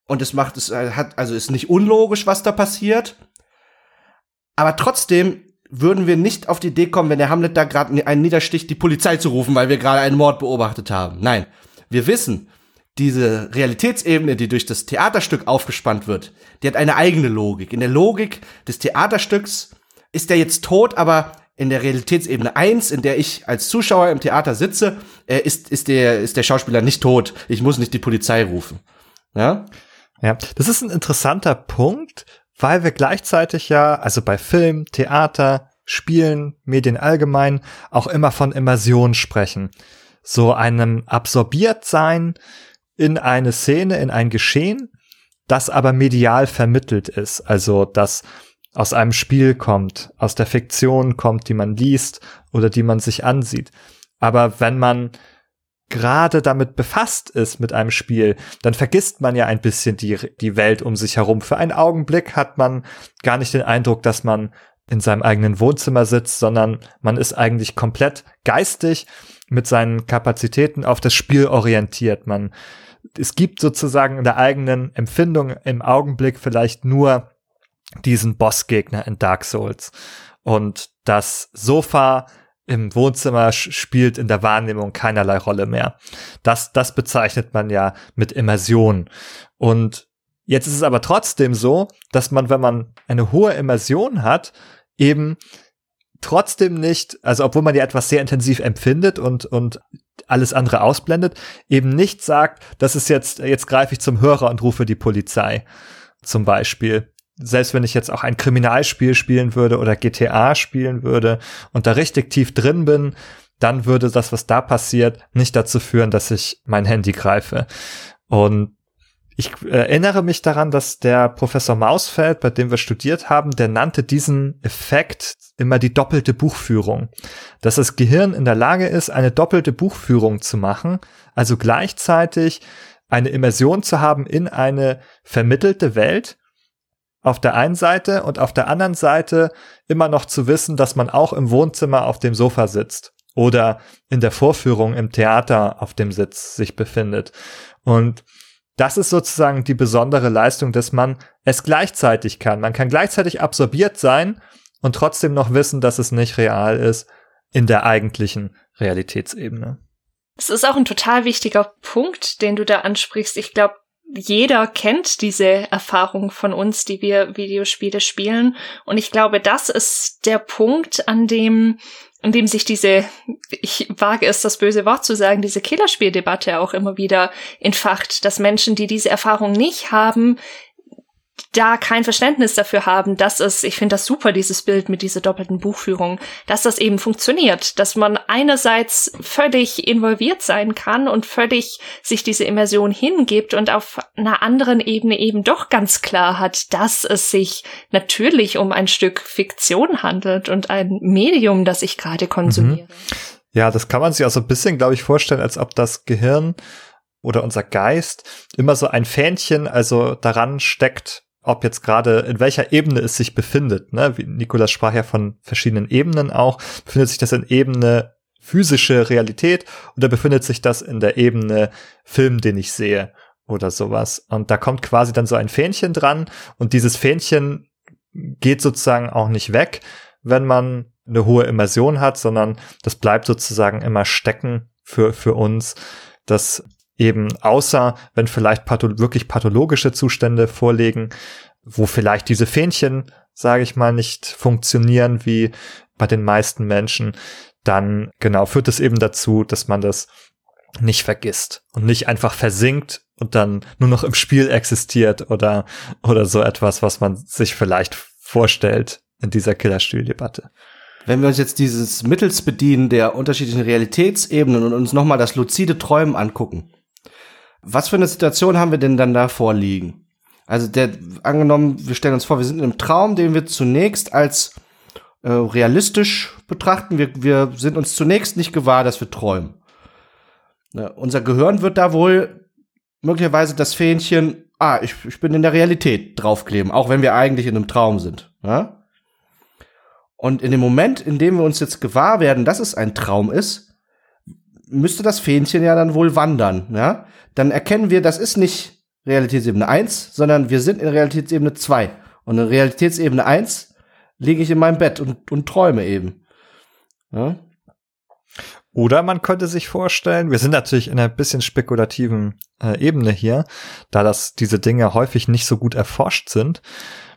und es macht es äh, hat also ist nicht unlogisch, was da passiert. Aber trotzdem würden wir nicht auf die Idee kommen, wenn der Hamlet da gerade einen niedersticht, die Polizei zu rufen, weil wir gerade einen Mord beobachtet haben. Nein, wir wissen, diese Realitätsebene, die durch das Theaterstück aufgespannt wird, die hat eine eigene Logik. In der Logik des Theaterstücks ist er jetzt tot, aber in der Realitätsebene 1, in der ich als Zuschauer im Theater sitze, äh, ist, ist, der, ist der Schauspieler nicht tot. Ich muss nicht die Polizei rufen. Ja? Ja, das ist ein interessanter Punkt, weil wir gleichzeitig ja, also bei Film, Theater, Spielen, Medien allgemein, auch immer von Immersion sprechen so einem absorbiert sein in eine Szene, in ein Geschehen, das aber medial vermittelt ist. Also, das aus einem Spiel kommt, aus der Fiktion kommt, die man liest oder die man sich ansieht. Aber wenn man gerade damit befasst ist mit einem Spiel, dann vergisst man ja ein bisschen die, die Welt um sich herum. Für einen Augenblick hat man gar nicht den Eindruck, dass man in seinem eigenen Wohnzimmer sitzt, sondern man ist eigentlich komplett geistig mit seinen Kapazitäten auf das Spiel orientiert. Man, es gibt sozusagen in der eigenen Empfindung im Augenblick vielleicht nur diesen Bossgegner in Dark Souls. Und das Sofa im Wohnzimmer spielt in der Wahrnehmung keinerlei Rolle mehr. Das, das bezeichnet man ja mit Immersion. Und jetzt ist es aber trotzdem so, dass man, wenn man eine hohe Immersion hat, eben trotzdem nicht, also obwohl man ja etwas sehr intensiv empfindet und, und alles andere ausblendet, eben nicht sagt, das ist jetzt, jetzt greife ich zum Hörer und rufe die Polizei. Zum Beispiel selbst wenn ich jetzt auch ein Kriminalspiel spielen würde oder GTA spielen würde und da richtig tief drin bin, dann würde das, was da passiert, nicht dazu führen, dass ich mein Handy greife. Und ich erinnere mich daran, dass der Professor Mausfeld, bei dem wir studiert haben, der nannte diesen Effekt immer die doppelte Buchführung. Dass das Gehirn in der Lage ist, eine doppelte Buchführung zu machen, also gleichzeitig eine Immersion zu haben in eine vermittelte Welt auf der einen Seite und auf der anderen Seite immer noch zu wissen, dass man auch im Wohnzimmer auf dem Sofa sitzt oder in der Vorführung im Theater auf dem Sitz sich befindet. Und das ist sozusagen die besondere Leistung, dass man es gleichzeitig kann. Man kann gleichzeitig absorbiert sein und trotzdem noch wissen, dass es nicht real ist in der eigentlichen Realitätsebene. Es ist auch ein total wichtiger Punkt, den du da ansprichst. Ich glaube, jeder kennt diese Erfahrung von uns, die wir Videospiele spielen. Und ich glaube, das ist der Punkt, an dem, an dem sich diese, ich wage es, das böse Wort zu sagen, diese Killerspieldebatte auch immer wieder entfacht, dass Menschen, die diese Erfahrung nicht haben, da kein Verständnis dafür haben, dass es, ich finde das super, dieses Bild mit dieser doppelten Buchführung, dass das eben funktioniert, dass man einerseits völlig involviert sein kann und völlig sich diese Immersion hingibt und auf einer anderen Ebene eben doch ganz klar hat, dass es sich natürlich um ein Stück Fiktion handelt und ein Medium, das ich gerade konsumiere. Mhm. Ja, das kann man sich also ein bisschen, glaube ich, vorstellen, als ob das Gehirn oder unser Geist immer so ein Fähnchen also daran steckt, ob jetzt gerade in welcher Ebene es sich befindet. Ne? Wie Nikolas sprach ja von verschiedenen Ebenen auch. Befindet sich das in Ebene physische Realität oder befindet sich das in der Ebene Film, den ich sehe oder sowas. Und da kommt quasi dann so ein Fähnchen dran und dieses Fähnchen geht sozusagen auch nicht weg, wenn man eine hohe Immersion hat, sondern das bleibt sozusagen immer stecken für, für uns. Das eben außer wenn vielleicht patho wirklich pathologische Zustände vorliegen, wo vielleicht diese Fähnchen, sage ich mal, nicht funktionieren wie bei den meisten Menschen, dann genau führt es eben dazu, dass man das nicht vergisst und nicht einfach versinkt und dann nur noch im Spiel existiert oder oder so etwas, was man sich vielleicht vorstellt in dieser Killerstuhl-Debatte. Wenn wir uns jetzt dieses Mittels bedienen der unterschiedlichen Realitätsebenen und uns nochmal das luzide Träumen angucken, was für eine Situation haben wir denn dann da vorliegen? Also der, angenommen, wir stellen uns vor, wir sind in einem Traum, den wir zunächst als äh, realistisch betrachten. Wir, wir sind uns zunächst nicht gewahr, dass wir träumen. Ja, unser Gehirn wird da wohl möglicherweise das Fähnchen, ah, ich, ich bin in der Realität draufkleben, auch wenn wir eigentlich in einem Traum sind. Ja? Und in dem Moment, in dem wir uns jetzt gewahr werden, dass es ein Traum ist, müsste das Fähnchen ja dann wohl wandern, ja? Dann erkennen wir, das ist nicht Realitätsebene 1, sondern wir sind in Realitätsebene 2. Und in Realitätsebene 1 liege ich in meinem Bett und, und träume eben. Ja? Oder man könnte sich vorstellen, wir sind natürlich in einer bisschen spekulativen äh, Ebene hier, da das diese Dinge häufig nicht so gut erforscht sind.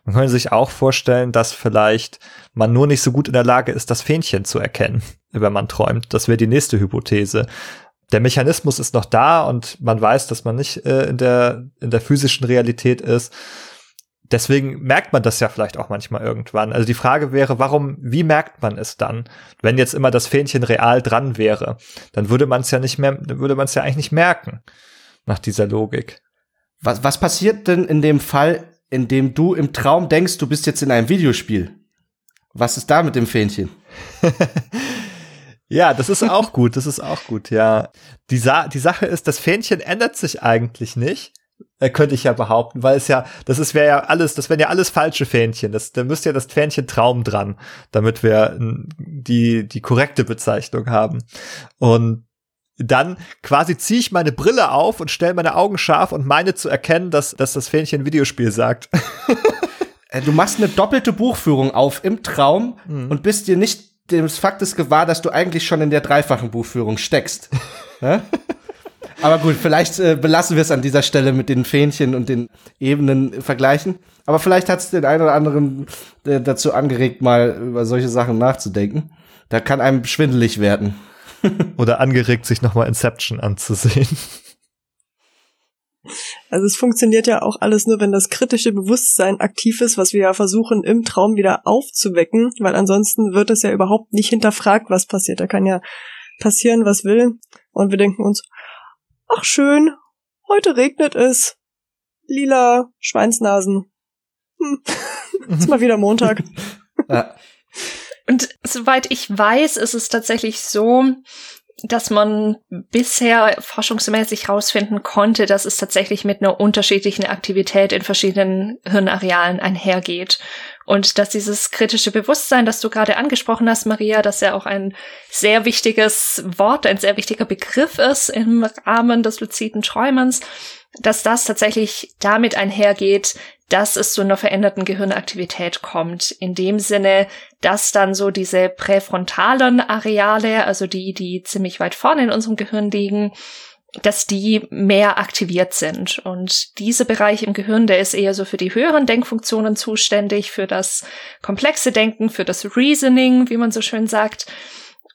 Man könnte sich auch vorstellen, dass vielleicht man nur nicht so gut in der Lage ist, das Fähnchen zu erkennen, wenn man träumt. Das wäre die nächste Hypothese. Der Mechanismus ist noch da und man weiß, dass man nicht äh, in der in der physischen Realität ist. Deswegen merkt man das ja vielleicht auch manchmal irgendwann. Also die Frage wäre, warum, wie merkt man es dann, wenn jetzt immer das Fähnchen real dran wäre? Dann würde man es ja nicht mehr, würde man es ja eigentlich nicht merken nach dieser Logik. Was, was passiert denn in dem Fall, in dem du im Traum denkst, du bist jetzt in einem Videospiel. Was ist da mit dem Fähnchen? [LAUGHS] ja, das ist auch gut, das ist auch gut, ja. Die, Sa die Sache ist, das Fähnchen ändert sich eigentlich nicht. Äh, könnte ich ja behaupten, weil es ja, das ist wäre ja alles, das wären ja alles falsche Fähnchen. Das, da müsste ja das Fähnchen Traum dran, damit wir die, die korrekte Bezeichnung haben. Und dann quasi ziehe ich meine Brille auf und stelle meine Augen scharf und meine zu erkennen, dass, dass das Fähnchen Videospiel sagt. [LAUGHS] äh, du machst eine doppelte Buchführung auf im Traum Mhm. und bist dir nicht des Faktes gewahr, dass du eigentlich schon in der dreifachen Buchführung steckst. [LAUGHS] Ja? Aber gut, vielleicht äh, belassen wir es an dieser Stelle mit den Fähnchen und den Ebenen äh, vergleichen. Aber vielleicht hat es den einen oder anderen äh, dazu angeregt, mal über solche Sachen nachzudenken. Da kann einem schwindelig werden. [LAUGHS] Oder angeregt, sich nochmal Inception anzusehen. Also es funktioniert ja auch alles nur, wenn das kritische Bewusstsein aktiv ist, was wir ja versuchen im Traum wieder aufzuwecken, weil ansonsten wird es ja überhaupt nicht hinterfragt, was passiert. Da kann ja passieren, was will. Und wir denken uns, ach schön, heute regnet es. Lila Schweinsnasen. Hm. [LAUGHS] ist mal wieder Montag. [LAUGHS] Ja. Und soweit ich weiß, ist es tatsächlich so, dass man bisher forschungsmäßig herausfinden konnte, dass es tatsächlich mit einer unterschiedlichen Aktivität in verschiedenen Hirnarealen einhergeht. Und dass dieses kritische Bewusstsein, das du gerade angesprochen hast, Maria, dass ja auch ein sehr wichtiges Wort, ein sehr wichtiger Begriff ist im Rahmen des luziden Träumens, dass das tatsächlich damit einhergeht, dass es zu einer veränderten Gehirnaktivität kommt. In dem Sinne, dass dann so diese präfrontalen Areale, also die, die ziemlich weit vorne in unserem Gehirn liegen, dass die mehr aktiviert sind. Und dieser Bereich im Gehirn, der ist eher so für die höheren Denkfunktionen zuständig, für das komplexe Denken, für das Reasoning, wie man so schön sagt.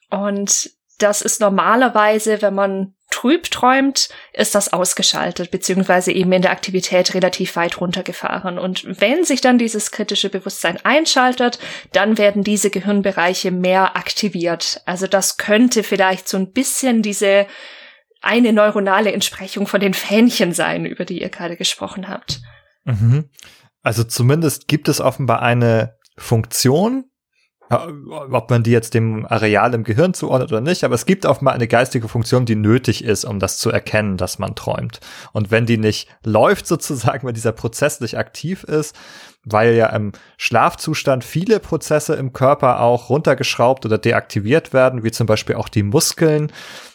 Und das ist normalerweise, wenn man trüb träumt, ist das ausgeschaltet, beziehungsweise eben in der Aktivität relativ weit runtergefahren. Und wenn sich dann dieses kritische Bewusstsein einschaltet, dann werden diese Gehirnbereiche mehr aktiviert. Also das könnte vielleicht so ein bisschen diese eine neuronale Entsprechung von den Fähnchen sein, über die ihr gerade gesprochen habt. Mhm. Also zumindest gibt es offenbar eine Funktion, ob man die jetzt dem Areal im Gehirn zuordnet oder nicht, aber es gibt offenbar eine geistige Funktion, die nötig ist, um das zu erkennen, dass man träumt. Und wenn die nicht [LAUGHS] läuft sozusagen, wenn dieser Prozess nicht aktiv ist, weil ja im Schlafzustand viele Prozesse im Körper auch runtergeschraubt oder deaktiviert werden, wie zum Beispiel auch die Muskeln.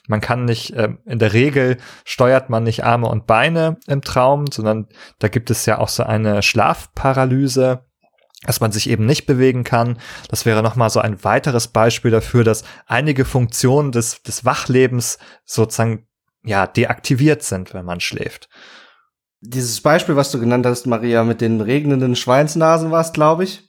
Man kann nicht, äh, in der Regel steuert man nicht Arme und Beine im Traum, sondern da gibt es ja auch so eine Schlafparalyse, dass man sich eben nicht bewegen kann. Das wäre nochmal so ein weiteres Beispiel dafür, dass einige Funktionen des, des Wachlebens sozusagen ja deaktiviert sind, wenn man schläft. Dieses Beispiel, was du genannt hast, Maria, mit den regnenden Schweinsnasen war es, glaube ich.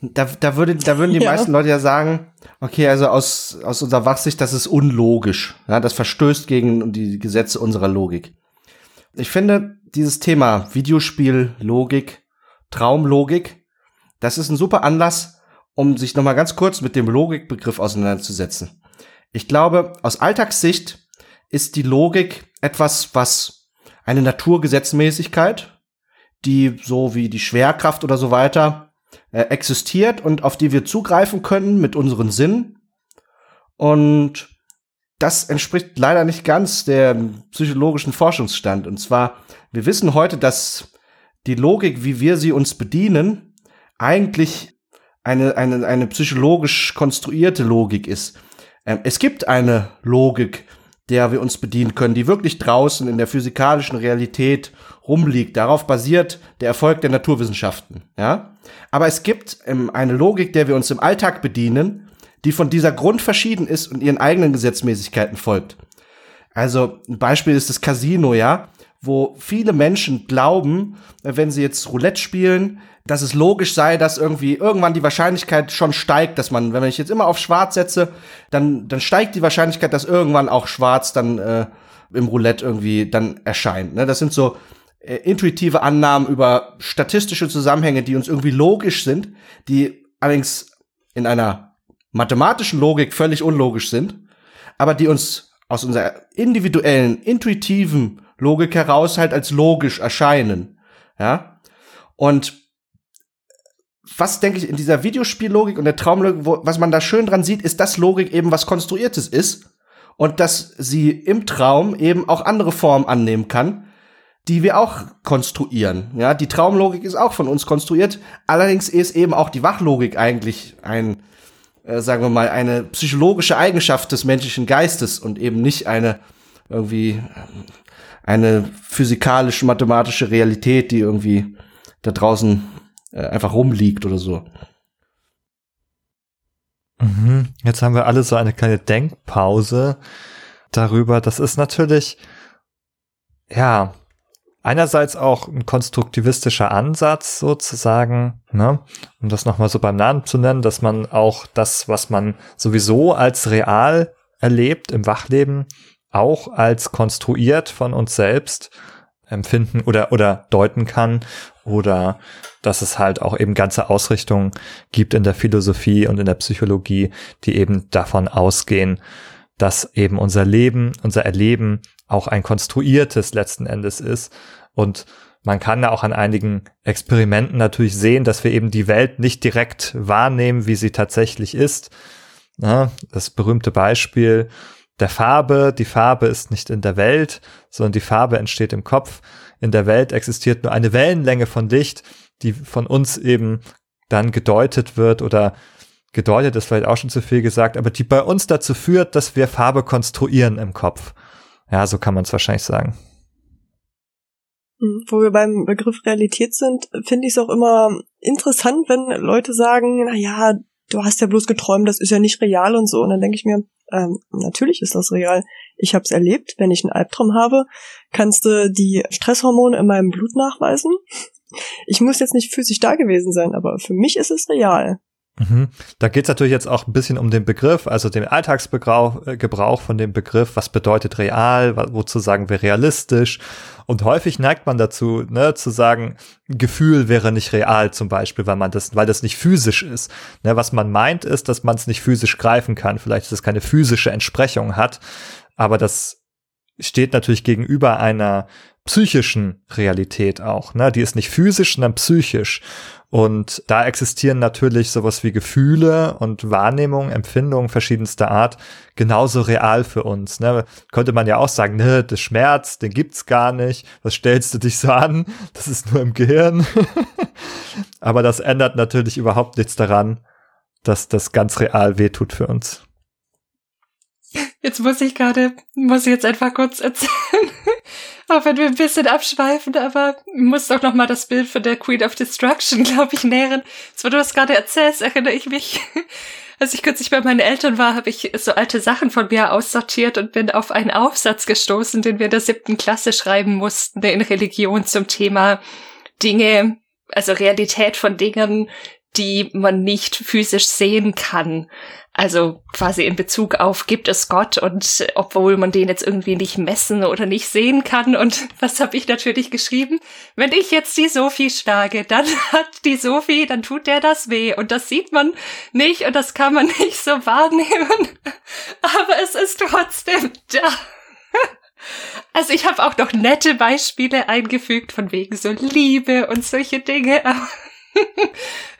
Da, da, würde, da würden die [LAUGHS] Ja. meisten Leute ja sagen, okay, also aus, aus unserer Wachsicht, das ist unlogisch. Ja, das verstößt gegen die Gesetze unserer Logik. Ich finde, dieses Thema Videospiel, Logik, Traumlogik, das ist ein super Anlass, um sich nochmal ganz kurz mit dem Logikbegriff auseinanderzusetzen. Ich glaube, aus Alltagssicht ist die Logik etwas, was eine Naturgesetzmäßigkeit, die so wie die Schwerkraft oder so weiter äh, existiert und auf die wir zugreifen können mit unseren Sinnen. Und das entspricht leider nicht ganz dem psychologischen Forschungsstand. Und zwar, wir wissen heute, dass die Logik, wie wir sie uns bedienen, eigentlich eine, eine, eine psychologisch konstruierte Logik ist. Ähm, es gibt eine Logik, der wir uns bedienen können, die wirklich draußen in der physikalischen Realität rumliegt. Darauf basiert der Erfolg der Naturwissenschaften. Ja? Aber es gibt ähm, eine Logik, der wir uns im Alltag bedienen, die von dieser Grund verschieden ist und ihren eigenen Gesetzmäßigkeiten folgt. Also ein Beispiel ist das Casino, ja, wo viele Menschen glauben, wenn sie jetzt Roulette spielen, dass es logisch sei, dass irgendwie irgendwann die Wahrscheinlichkeit schon steigt, dass man, wenn ich jetzt immer auf Schwarz setze, dann, dann steigt die Wahrscheinlichkeit, dass irgendwann auch Schwarz dann äh, im Roulette irgendwie dann erscheint. Ne? Das sind so äh, intuitive Annahmen über statistische Zusammenhänge, die uns irgendwie logisch sind, die allerdings in einer mathematischen Logik völlig unlogisch sind, aber die uns aus unserer individuellen, intuitiven Logik heraus halt als logisch erscheinen. Ja. Und was denke ich in dieser Videospiellogik und der Traumlogik, wo, was man da schön dran sieht, ist, dass Logik eben was Konstruiertes ist und dass sie im Traum eben auch andere Formen annehmen kann, die wir auch konstruieren. Ja, die Traumlogik ist auch von uns konstruiert. Allerdings ist eben auch die Wachlogik eigentlich ein, äh, sagen wir mal, eine psychologische Eigenschaft des menschlichen Geistes und eben nicht eine irgendwie ähm, eine physikalische, mathematische Realität, die irgendwie da draußen äh, einfach rumliegt oder so. Mhm. Jetzt haben wir alle so eine kleine Denkpause darüber. Das ist natürlich, ja, einerseits auch ein konstruktivistischer Ansatz sozusagen, ne? um das nochmal so beim Namen zu nennen, dass man auch das, was man sowieso als real erlebt im Wachleben, auch als konstruiert von uns selbst empfinden oder, oder deuten kann oder dass es halt auch eben ganze Ausrichtungen gibt in der Philosophie und in der Psychologie, die eben davon ausgehen, dass eben unser Leben, unser Erleben auch ein konstruiertes letzten Endes ist. Und man kann da auch an einigen Experimenten natürlich sehen, dass wir eben die Welt nicht direkt wahrnehmen, wie sie tatsächlich ist. Das berühmte Beispiel der Farbe. Die Farbe ist nicht in der Welt, sondern die Farbe entsteht im Kopf. In der Welt existiert nur eine Wellenlänge von Licht, die von uns eben dann gedeutet wird oder gedeutet ist vielleicht auch schon zu viel gesagt, aber die bei uns dazu führt, dass wir Farbe konstruieren im Kopf. Ja, so kann man es wahrscheinlich sagen. Hm, wo wir beim Begriff Realität sind, finde ich es auch immer interessant, wenn Leute sagen, na ja, du hast ja bloß geträumt, das ist ja nicht real und so. Und dann denke ich mir, ähm, natürlich ist das real. Ich habe es erlebt. Wenn ich einen Albtraum habe, kannst du die Stresshormone in meinem Blut nachweisen. Ich muss jetzt nicht physisch da gewesen sein, aber für mich ist es real. Mhm. Da geht es natürlich jetzt auch ein bisschen um den Begriff, also den Alltagsgebrauch äh, von dem Begriff, was bedeutet real, wozu sagen wir realistisch. Und häufig neigt man dazu, ne, zu sagen, Gefühl wäre nicht real zum Beispiel, weil man das, weil das nicht physisch ist. Ne, was man meint, ist, dass man es nicht physisch greifen kann, vielleicht, dass es keine physische Entsprechung hat, aber das steht natürlich gegenüber einer psychischen Realität auch. Ne? Die ist nicht physisch, sondern psychisch. Und da existieren natürlich sowas wie Gefühle und Wahrnehmung, Empfindungen verschiedenster Art genauso real für uns. Ne? Könnte man ja auch sagen, ne, das Schmerz, den gibt's gar nicht. Was stellst du dich so an? Das ist nur im Gehirn. [LAUGHS] Aber das ändert natürlich überhaupt nichts daran, dass das ganz real wehtut für uns. Jetzt muss ich gerade, muss ich jetzt einfach kurz erzählen. [LAUGHS] Auch wenn wir ein bisschen abschweifen, aber muss doch noch mal das Bild von der Queen of Destruction, glaube ich, nähren. So, du hast gerade erzählst, erinnere ich mich. [LAUGHS] Als ich kürzlich bei meinen Eltern war, habe ich so alte Sachen von mir aussortiert und bin auf einen Aufsatz gestoßen, den wir in der siebten Klasse schreiben mussten, in Religion zum Thema Dinge, also Realität von Dingen, die man nicht physisch sehen kann. Also quasi in Bezug auf, gibt es Gott und obwohl man den jetzt irgendwie nicht messen oder nicht sehen kann. Und [LAUGHS] was habe ich natürlich geschrieben? Wenn ich jetzt die Sophie schlage, dann [LAUGHS] hat die Sophie, dann tut der das weh. Und das sieht man nicht und das kann man [LAUGHS] nicht so wahrnehmen. Aber es ist trotzdem da. Also ich habe auch noch nette Beispiele eingefügt von wegen so Liebe und solche Dinge.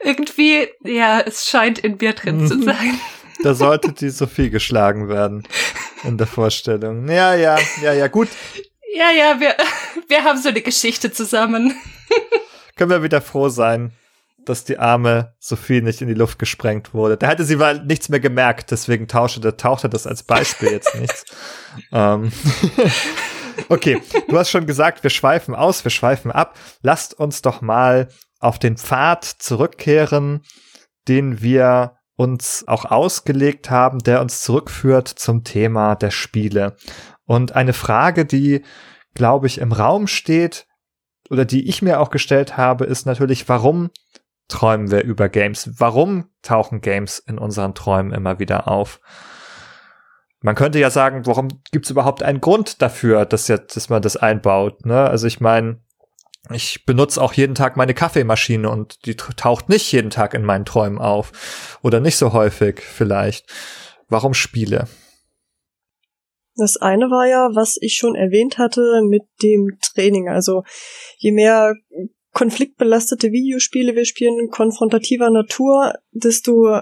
Irgendwie, ja, es scheint in mir drin zu sein. Da sollte die Sophie geschlagen werden in der Vorstellung. Ja, ja, ja, ja, gut. Ja, ja, wir, wir haben so eine Geschichte zusammen. Können wir wieder froh sein, dass die arme Sophie nicht in die Luft gesprengt wurde. Da hätte sie mal nichts mehr gemerkt, deswegen tauschte, tauchte das als Beispiel jetzt nichts. ähm. [LAUGHS] okay, du hast schon gesagt, wir schweifen aus, wir schweifen ab. Lasst uns doch mal auf den Pfad zurückkehren, den wir uns auch ausgelegt haben, der uns zurückführt zum Thema der Spiele. Und eine Frage, die, glaube ich, im Raum steht oder die ich mir auch gestellt habe, ist natürlich, warum träumen wir über Games? Warum tauchen Games in unseren Träumen immer wieder auf? Man könnte ja sagen, warum gibt es überhaupt einen Grund dafür, dass, jetzt, dass man das einbaut? Ne? Also ich meine, ich benutze auch jeden Tag meine Kaffeemaschine und die taucht nicht jeden Tag in meinen Träumen auf. Oder nicht so häufig vielleicht. Warum Spiele? Das eine war ja, was ich schon erwähnt hatte mit dem Training. Also je mehr konfliktbelastete Videospiele wir spielen, konfrontativer Natur, desto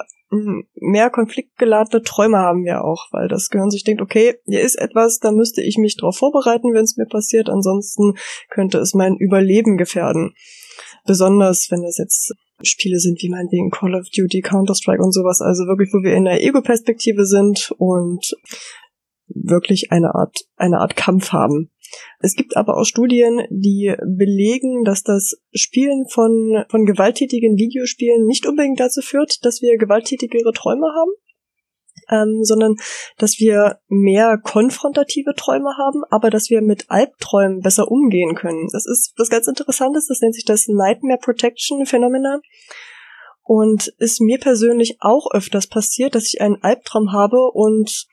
mehr konfliktgeladene Träume haben wir auch, weil das Gehirn sich denkt, okay, hier ist etwas, da müsste ich mich drauf vorbereiten, wenn es mir passiert, ansonsten könnte es mein Überleben gefährden. Besonders wenn es jetzt Spiele sind wie meinetwegen Call of Duty, Counter-Strike und sowas, also wirklich, wo wir in der Ego-Perspektive sind und wirklich eine Art, eine Art Kampf haben. Es gibt aber auch Studien, die belegen, dass das Spielen von, von gewalttätigen Videospielen nicht unbedingt dazu führt, dass wir gewalttätigere Träume haben, ähm, sondern dass wir mehr konfrontative Träume haben, aber dass wir mit Albträumen besser umgehen können. Das ist was ganz Interessantes, das nennt sich das Nightmare Protection Phänomenon. Und ist mir persönlich auch öfters passiert, dass ich einen Albtraum habe und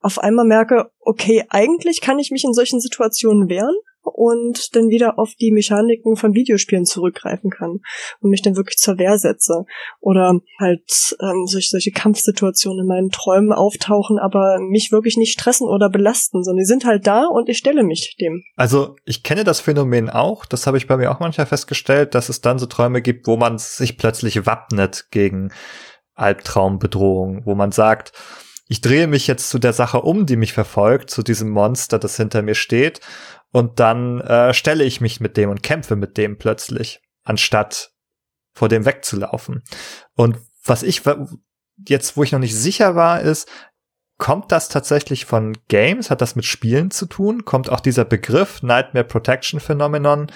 auf einmal merke, okay, eigentlich kann ich mich in solchen Situationen wehren, und dann wieder auf die Mechaniken von Videospielen zurückgreifen kann und mich dann wirklich zur Wehr setze. Oder halt ähm, solche, solche Kampfsituationen in meinen Träumen auftauchen, aber mich wirklich nicht stressen oder belasten, sondern die sind halt da und ich stelle mich dem. Also ich kenne das Phänomen auch, das habe ich bei mir auch manchmal festgestellt, dass es dann so Träume gibt, wo man sich plötzlich wappnet gegen Albtraumbedrohung, wo man sagt, ich drehe mich jetzt zu der Sache um, die mich verfolgt, zu diesem Monster, das hinter mir steht, und dann äh, stelle ich mich mit dem und kämpfe mit dem plötzlich, anstatt vor dem wegzulaufen. Und was ich jetzt, wo ich noch nicht sicher war, ist, kommt das tatsächlich von Games? Hat das mit Spielen zu tun? Kommt auch dieser Begriff Nightmare Protection Phenomenon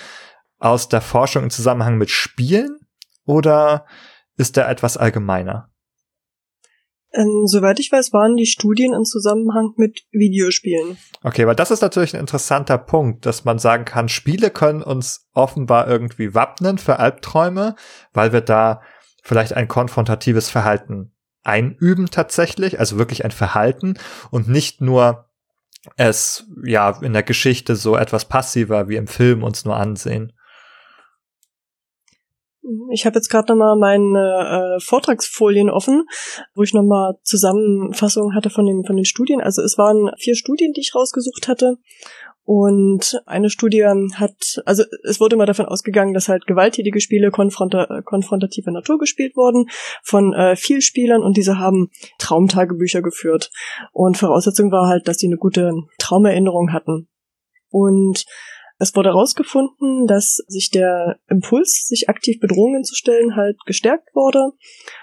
aus der Forschung im Zusammenhang mit Spielen? Oder ist der etwas allgemeiner? Ähm, soweit ich weiß, waren die Studien im Zusammenhang mit Videospielen. Okay, weil das ist natürlich ein interessanter Punkt, dass man sagen kann, Spiele können uns offenbar irgendwie wappnen für Albträume, weil wir da vielleicht ein konfrontatives Verhalten einüben tatsächlich, also wirklich ein Verhalten und nicht nur es ja in der Geschichte so etwas passiver wie im Film uns nur ansehen. Ich habe jetzt gerade nochmal meine äh, Vortragsfolien offen, wo ich nochmal Zusammenfassungen hatte von den, von den Studien. Also es waren vier Studien, die ich rausgesucht hatte. Und eine Studie hat, also es wurde mal davon ausgegangen, dass halt gewalttätige Spiele konfronta konfrontativer Natur gespielt wurden von äh, viel Spielern und diese haben Traumtagebücher geführt. Und Voraussetzung war halt, dass die eine gute Traumerinnerung hatten. Und es wurde herausgefunden, dass sich der Impuls, sich aktiv Bedrohungen zu stellen, halt gestärkt wurde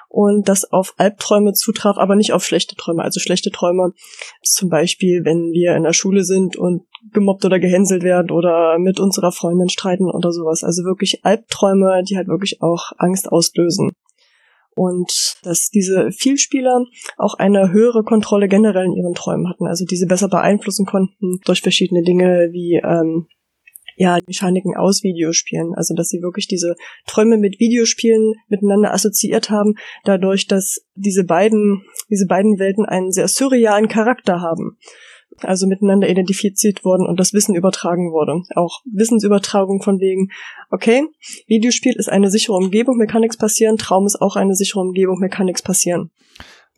und das auf Albträume zutraf, aber nicht auf schlechte Träume. Also schlechte Träume, zum Beispiel, wenn wir in der Schule sind und gemobbt oder gehänselt werden oder mit unserer Freundin streiten oder sowas. Also wirklich Albträume, die halt wirklich auch Angst auslösen. Und dass diese Vielspieler auch eine höhere Kontrolle generell in ihren Träumen hatten, also diese besser beeinflussen konnten durch verschiedene Dinge wie ähm, ja, Mechaniken aus Videospielen. Also, dass sie wirklich diese Träume mit Videospielen miteinander assoziiert haben, dadurch, dass diese beiden, diese beiden Welten einen sehr surrealen Charakter haben. Also miteinander identifiziert wurden und das Wissen übertragen wurde. Auch Wissensübertragung von wegen, okay, Videospiel ist eine sichere Umgebung, mir kann nichts passieren, Traum ist auch eine sichere Umgebung, mir kann nichts passieren.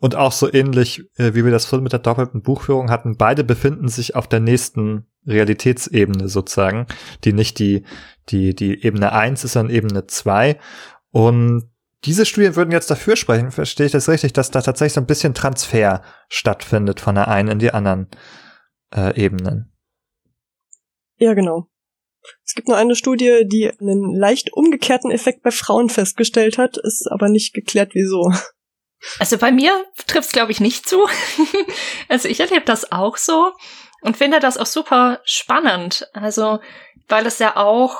Und auch so ähnlich, äh, wie wir das vorhin mit der doppelten Buchführung hatten, beide befinden sich auf der nächsten Realitätsebene sozusagen, die nicht die, die, die Ebene 1 ist, sondern Ebene 2. Und diese Studien würden jetzt dafür sprechen, verstehe ich das richtig, dass da tatsächlich so ein bisschen Transfer stattfindet von der einen in die anderen äh, Ebenen. Ja, genau. Es gibt nur eine Studie, die einen leicht umgekehrten Effekt bei Frauen festgestellt hat, ist aber nicht geklärt, wieso. Also bei mir trifft es, glaube ich, nicht zu. [LAUGHS] also ich erlebe das auch so und finde das auch super spannend. Also, weil es ja auch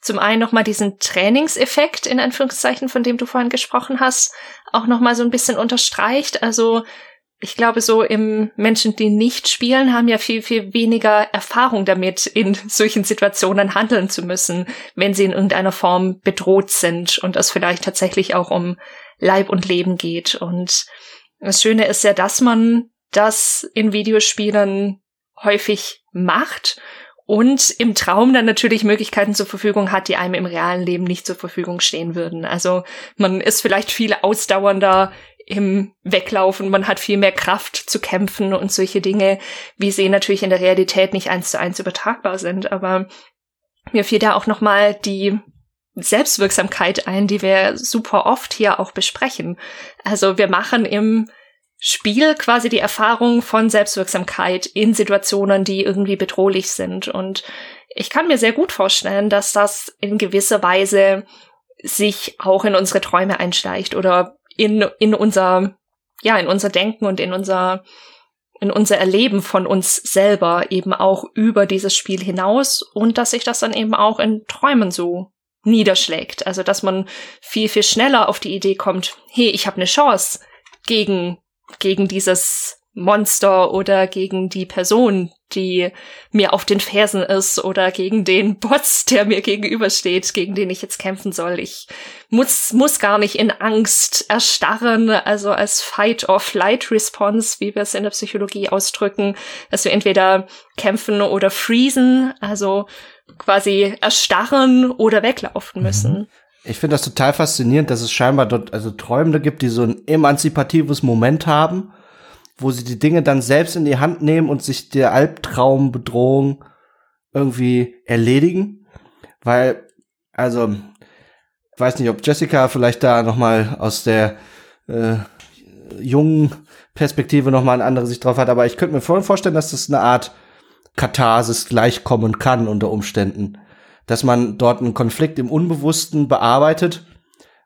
zum einen nochmal diesen Trainingseffekt, in Anführungszeichen, von dem du vorhin gesprochen hast, auch nochmal so ein bisschen unterstreicht. Also, ich glaube, so im Menschen, die nicht spielen, haben ja viel, viel weniger Erfahrung damit, in solchen Situationen handeln zu müssen, wenn sie in irgendeiner Form bedroht sind und es vielleicht tatsächlich auch um Leib und Leben geht. Und das Schöne ist ja, dass man das in Videospielen häufig macht und im Traum dann natürlich Möglichkeiten zur Verfügung hat, die einem im realen Leben nicht zur Verfügung stehen würden. Also man ist vielleicht viel ausdauernder im Weglaufen, man hat viel mehr Kraft zu kämpfen und solche Dinge, wie sie natürlich in der Realität nicht eins zu eins übertragbar sind. Aber mir fiel da auch nochmal die Selbstwirksamkeit ein, die wir super oft hier auch besprechen. Also wir machen im Spiel quasi die Erfahrung von Selbstwirksamkeit in Situationen, die irgendwie bedrohlich sind. Und ich kann mir sehr gut vorstellen, dass das in gewisser Weise sich auch in unsere Träume einschleicht oder in, in unser, ja, in unser Denken und in unser in unser Erleben von uns selber eben auch über dieses Spiel hinaus und dass sich das dann eben auch in Träumen so niederschlägt. Also dass man viel, viel schneller auf die Idee kommt, hey, ich habe eine Chance gegen, gegen dieses Monster oder gegen die Person, die mir auf den Fersen ist oder gegen den [LAUGHS] Boss, der mir gegenübersteht, gegen den ich jetzt kämpfen soll. Ich muss, muss gar nicht in Angst erstarren, also als Fight-or-Flight-Response, wie wir es in der Psychologie ausdrücken, dass wir entweder kämpfen oder freezen, also quasi erstarren oder weglaufen müssen. Mhm. Ich finde das total faszinierend, dass es scheinbar dort also Träumende gibt, die so ein emanzipatives Moment haben wo sie die Dinge dann selbst in die Hand nehmen und sich der Albtraumbedrohung irgendwie erledigen. Weil, also, ich weiß nicht, ob Jessica vielleicht da noch mal aus der äh, jungen Perspektive noch mal eine andere Sicht drauf hat, aber ich könnte mir vorstellen, dass das eine Art Katharsis gleichkommen kann unter Umständen. Dass man dort einen Konflikt im Unbewussten bearbeitet,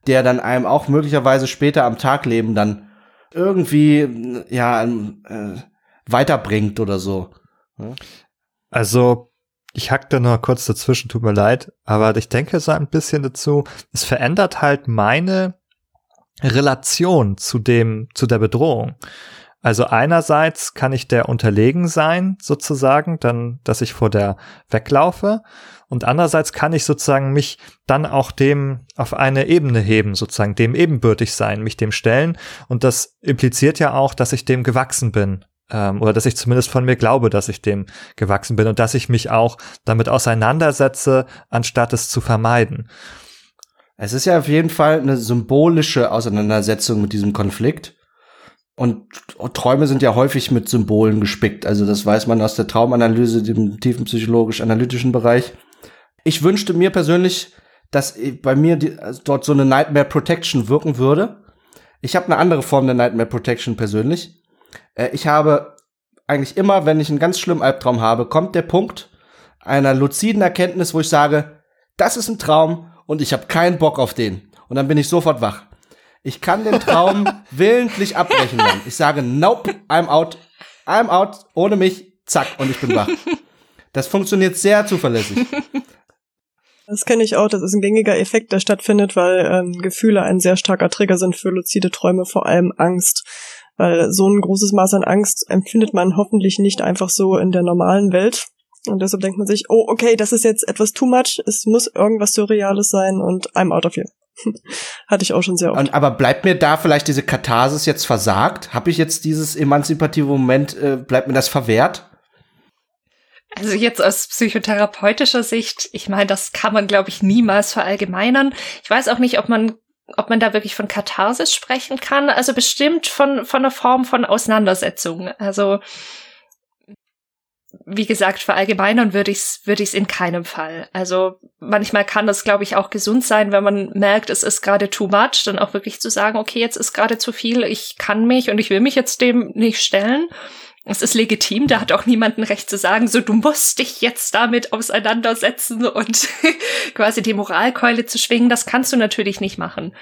der dann einem auch möglicherweise später am Tagleben dann irgendwie ja äh, weiterbringt oder so. Also ich hack da nur kurz dazwischen, tut mir leid, aber ich denke so ein bisschen dazu, es verändert halt meine Relation zu dem, zu der Bedrohung. Also einerseits kann ich der unterlegen sein, sozusagen, dann, dass ich vor der weglaufe. Und andererseits kann ich sozusagen mich dann auch dem auf eine Ebene heben, sozusagen dem ebenbürtig sein, mich dem stellen. Und das impliziert ja auch, dass ich dem gewachsen bin. Ähm, oder dass ich zumindest von mir glaube, dass ich dem gewachsen bin und dass ich mich auch damit auseinandersetze, anstatt es zu vermeiden. Es ist ja auf jeden Fall eine symbolische Auseinandersetzung mit diesem Konflikt. Und Träume sind ja häufig mit Symbolen gespickt. Also das weiß man aus der Traumanalyse, dem tiefen psychologisch-analytischen Bereich. Ich wünschte mir persönlich, dass bei mir die, also dort so eine Nightmare Protection wirken würde. Ich habe eine andere Form der Nightmare Protection persönlich. Äh, ich habe eigentlich immer, wenn ich einen ganz schlimmen Albtraum habe, kommt der Punkt einer luziden Erkenntnis, wo ich sage, das ist ein Traum und ich habe keinen Bock auf den. Und dann bin ich sofort wach. Ich kann den Traum [LAUGHS] willentlich abbrechen dann. Ich sage, nope, I'm out. I'm out. Ohne mich, zack, und ich bin wach. Das funktioniert sehr zuverlässig. Das kenne ich auch. Das ist ein gängiger Effekt, der stattfindet, weil ähm, Gefühle ein sehr starker Trigger sind für luzide Träume, vor allem Angst. Weil so ein großes Maß an Angst empfindet man hoffentlich nicht einfach so in der normalen Welt. Und deshalb denkt man sich, oh, okay, das ist jetzt etwas too much, es muss irgendwas Surreales sein und I'm out of here. [LAUGHS] Hatte ich auch schon sehr oft. Und, aber bleibt mir da vielleicht diese Katharsis jetzt versagt? Habe ich jetzt dieses emanzipative Moment, äh, bleibt mir das verwehrt? Also jetzt aus psychotherapeutischer Sicht, ich meine, das kann man, glaube ich, niemals verallgemeinern. Ich weiß auch nicht, ob man ob man da wirklich von Katharsis sprechen kann. Also bestimmt von, von einer Form von Auseinandersetzung. Also wie gesagt, verallgemeinern würde ich es würde ich's in keinem Fall. Also manchmal kann das, glaube ich, auch gesund sein, wenn man merkt, es ist gerade too much, dann auch wirklich zu sagen, okay, jetzt ist gerade zu viel, ich kann mich und ich will mich jetzt dem nicht stellen. Es ist legitim, da hat auch niemand ein Recht zu sagen, so du musst dich jetzt damit auseinandersetzen und [LAUGHS] quasi die Moralkeule zu schwingen, das kannst du natürlich nicht machen.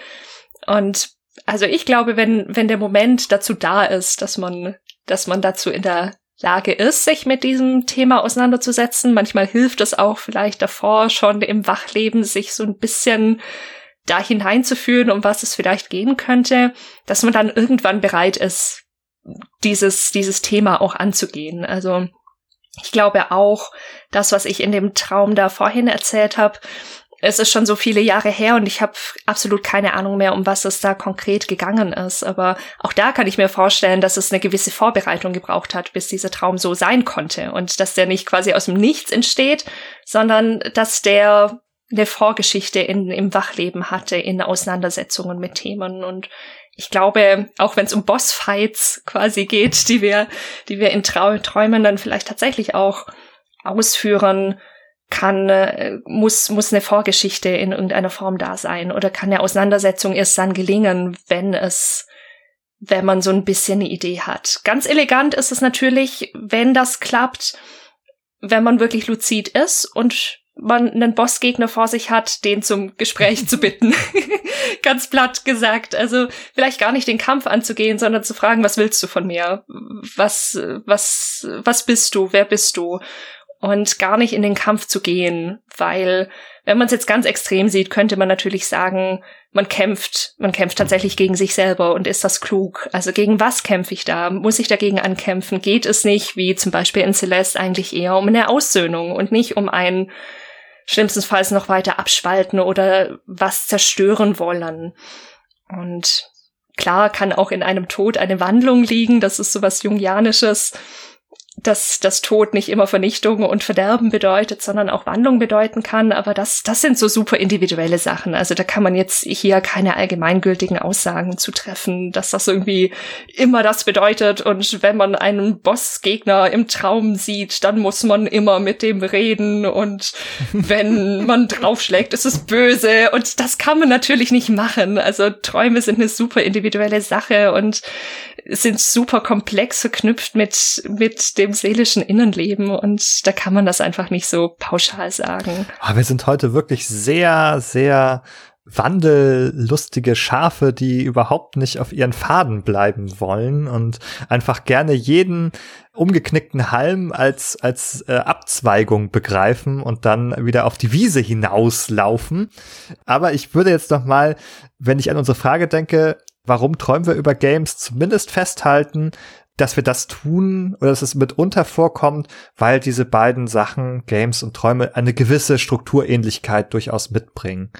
Und also ich glaube, wenn, wenn der Moment dazu da ist, dass man, dass man dazu in der Lage ist, sich mit diesem Thema auseinanderzusetzen. Manchmal hilft es auch vielleicht davor schon im Wachleben, sich so ein bisschen da hineinzuführen, um was es vielleicht gehen könnte, dass man dann irgendwann bereit ist, dieses, dieses Thema auch anzugehen. Also ich glaube auch, das, was ich in dem Traum da vorhin erzählt habe, es ist schon so viele Jahre her und ich habe absolut keine Ahnung mehr, um was es da konkret gegangen ist. Aber auch da kann ich mir vorstellen, dass es eine gewisse Vorbereitung gebraucht hat, bis dieser Traum so sein konnte. Und dass der nicht quasi aus dem Nichts entsteht, sondern dass der eine Vorgeschichte in, im Wachleben hatte, in Auseinandersetzungen mit Themen. Und ich glaube, auch wenn es um Bossfights quasi geht, die wir, die wir in Trau Träumen dann vielleicht tatsächlich auch ausführen, kann, äh, muss, muss eine Vorgeschichte in irgendeiner Form da sein oder kann eine Auseinandersetzung erst dann gelingen, wenn es, wenn man so ein bisschen eine Idee hat. Ganz elegant ist es natürlich, wenn das klappt, wenn man wirklich luzid ist und man einen Bossgegner vor sich hat, den zum Gespräch zu bitten. [LAUGHS] Ganz platt gesagt. Also vielleicht gar nicht den Kampf anzugehen, sondern zu fragen, was willst du von mir? Was, was, was bist du? Wer bist du? Und gar nicht in den Kampf zu gehen, weil wenn man es jetzt ganz extrem sieht, könnte man natürlich sagen, man kämpft, man kämpft tatsächlich gegen sich selber und ist das klug? Also gegen was kämpfe ich da? Muss ich dagegen ankämpfen? Geht es nicht, wie zum Beispiel in Celeste, eigentlich eher um eine Aussöhnung und nicht um ein schlimmstenfalls noch weiter abspalten oder was zerstören wollen? Und klar kann auch in einem Tod eine Wandlung liegen, das ist sowas Jungianisches dass das Tod nicht immer Vernichtung und Verderben bedeutet, sondern auch Wandlung bedeuten kann. Aber das, das sind so super individuelle Sachen. Also da kann man jetzt hier keine allgemeingültigen Aussagen zu treffen, dass das irgendwie immer das bedeutet. Und wenn man einen Bossgegner im Traum sieht, dann muss man immer mit dem reden. Und [LAUGHS] wenn man draufschlägt, ist es böse. Und das kann man natürlich nicht machen. Also Träume sind eine super individuelle Sache und sind super komplex verknüpft mit, mit dem seelischen Innenleben und da kann man das einfach nicht so pauschal sagen. Ah, wir sind heute wirklich sehr, sehr wandellustige Schafe, die überhaupt nicht auf ihren Faden bleiben wollen und einfach gerne jeden umgeknickten Halm als als äh, Abzweigung begreifen und dann wieder auf die Wiese hinauslaufen. Aber ich würde jetzt noch mal, wenn ich an unsere Frage denke, warum träumen wir über Games, zumindest festhalten, dass wir das tun oder dass es mitunter vorkommt, weil diese beiden Sachen, Games und Träume, eine gewisse Strukturähnlichkeit durchaus mitbringen.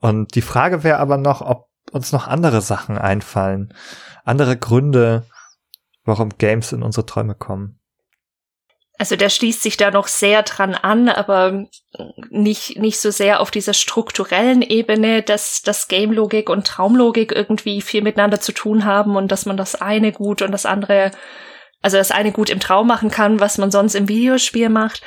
Und die Frage wäre aber noch, ob uns noch andere Sachen einfallen, andere Gründe, warum Games in unsere Träume kommen. Also der schließt sich da noch sehr dran an, aber nicht, nicht so sehr auf dieser strukturellen Ebene, dass das Game-Logik und Traumlogik irgendwie viel miteinander zu tun haben und dass man das eine gut und das andere, also das eine gut im Traum machen kann, was man sonst im Videospiel macht,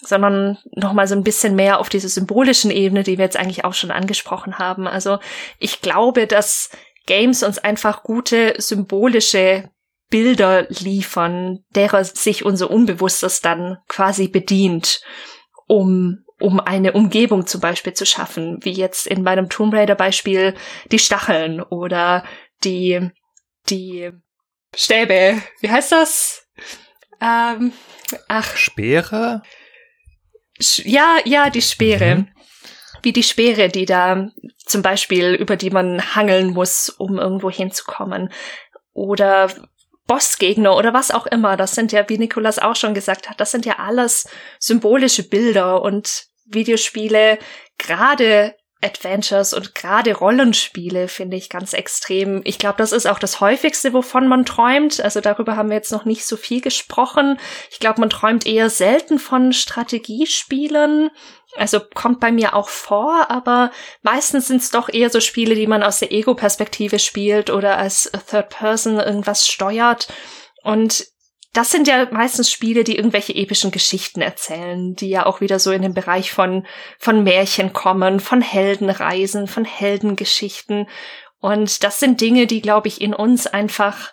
sondern nochmal so ein bisschen mehr auf dieser symbolischen Ebene, die wir jetzt eigentlich auch schon angesprochen haben. Also ich glaube, dass Games uns einfach gute symbolische Bilder liefern, derer sich unser Unbewusstes dann quasi bedient, um um eine Umgebung zum Beispiel zu schaffen, wie jetzt in meinem Tomb Raider Beispiel die Stacheln oder die die Stäbe. Wie heißt das? Ähm, ach. Speere? Ja, ja, die Speere. Mhm. Wie die Speere, die da zum Beispiel, über die man hangeln muss, um irgendwo hinzukommen. Oder Bossgegner oder was auch immer. Das sind ja, wie Nikolas auch schon gesagt hat, das sind ja alles symbolische Bilder und Videospiele, gerade Adventures und gerade Rollenspiele finde ich ganz extrem. Ich glaube, das ist auch das häufigste, wovon man träumt. Also darüber haben wir jetzt noch nicht so viel gesprochen. Ich glaube, man träumt eher selten von Strategiespielen. Also kommt bei mir auch vor, aber meistens sind es doch eher so Spiele, die man aus der Ego-Perspektive spielt oder als Third Person irgendwas steuert. Und das sind ja meistens Spiele, die irgendwelche epischen Geschichten erzählen, die ja auch wieder so in den Bereich von, von Märchen kommen, von Heldenreisen, von Heldengeschichten. Und das sind Dinge, die, glaube ich, in uns einfach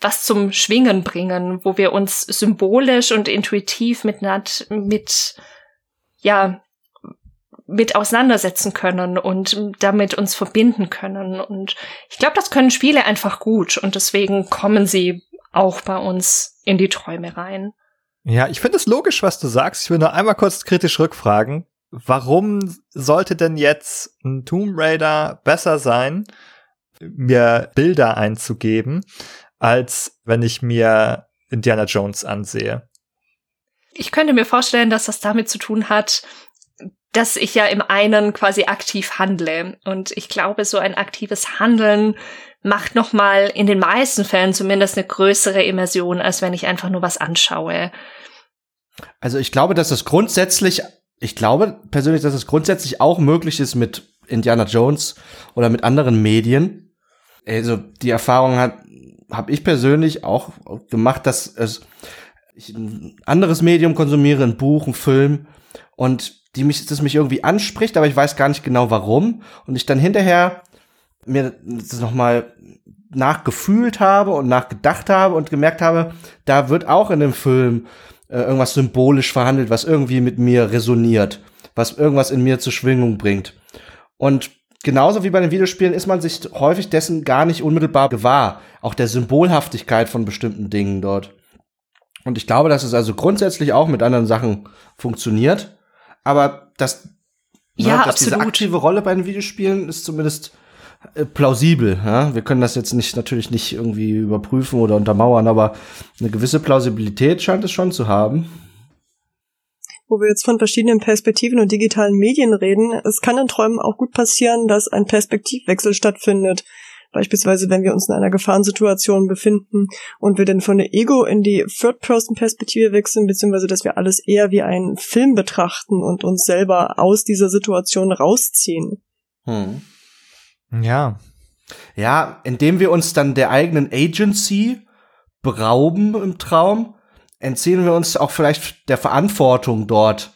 was zum Schwingen bringen, wo wir uns symbolisch und intuitiv mit, mit, ja, mit auseinandersetzen können und damit uns verbinden können. Und ich glaube, das können Spiele einfach gut und deswegen kommen sie auch bei uns in die Träume rein. Ja, ich finde es logisch, was du sagst. Ich will nur einmal kurz kritisch rückfragen. Warum sollte denn jetzt ein Tomb Raider besser sein, mir Bilder einzugeben, als wenn ich mir Indiana Jones ansehe? Ich könnte mir vorstellen, dass das damit zu tun hat, dass ich ja im einen quasi aktiv handle. Und ich glaube, so ein aktives Handeln macht nochmal in den meisten Fällen zumindest eine größere Immersion, als wenn ich einfach nur was anschaue. Also ich glaube, dass es grundsätzlich, ich glaube persönlich, dass es grundsätzlich auch möglich ist mit Indiana Jones oder mit anderen Medien. Also die Erfahrung hat, habe ich persönlich auch gemacht, dass es ich ein anderes Medium konsumiere, ein Buch, ein Film und die mich, das mich irgendwie anspricht, aber ich weiß gar nicht genau warum. Und ich dann hinterher mir das nochmal nachgefühlt habe und nachgedacht habe und gemerkt habe, da wird auch in dem Film äh, irgendwas symbolisch verhandelt, was irgendwie mit mir resoniert. was irgendwas in mir zur Schwingung bringt. Und genauso wie bei den Videospielen ist man sich häufig dessen gar nicht unmittelbar gewahr, auch der Symbolhaftigkeit von bestimmten Dingen dort. Und ich glaube, dass es also grundsätzlich auch mit anderen Sachen funktioniert, aber das, ne, Ja, ne, dass absolut. diese aktive Rolle bei den Videospielen ist zumindest äh, plausibel. Ja? Wir können das jetzt nicht natürlich nicht irgendwie überprüfen oder untermauern, aber eine gewisse Plausibilität scheint es schon zu haben. wo wir jetzt von verschiedenen Perspektiven und digitalen Medien reden, es kann in Träumen auch gut passieren, dass ein Perspektivwechsel stattfindet. Beispielsweise, wenn wir uns in einer Gefahrensituation befinden und wir dann von der Ego in die Third-Person-Perspektive wechseln, beziehungsweise dass wir alles eher wie einen Film betrachten und uns selber aus dieser Situation rausziehen. Hm. Ja. Ja, indem wir uns dann der eigenen Agency berauben im Traum, entziehen wir uns auch vielleicht der Verantwortung dort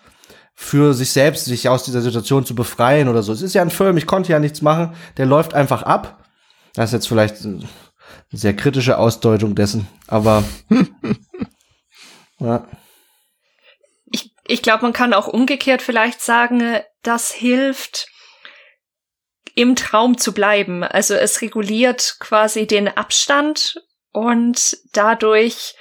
für sich selbst, sich aus dieser Situation zu befreien oder so. Es ist ja ein Film, ich konnte ja nichts machen, der läuft einfach ab. Das ist jetzt vielleicht eine sehr kritische Ausdeutung dessen, aber [LAUGHS] ja. Ich, ich glaube, man kann auch umgekehrt vielleicht sagen, äh, das hilft, im Traum zu bleiben. Also es reguliert quasi den Abstand und dadurch,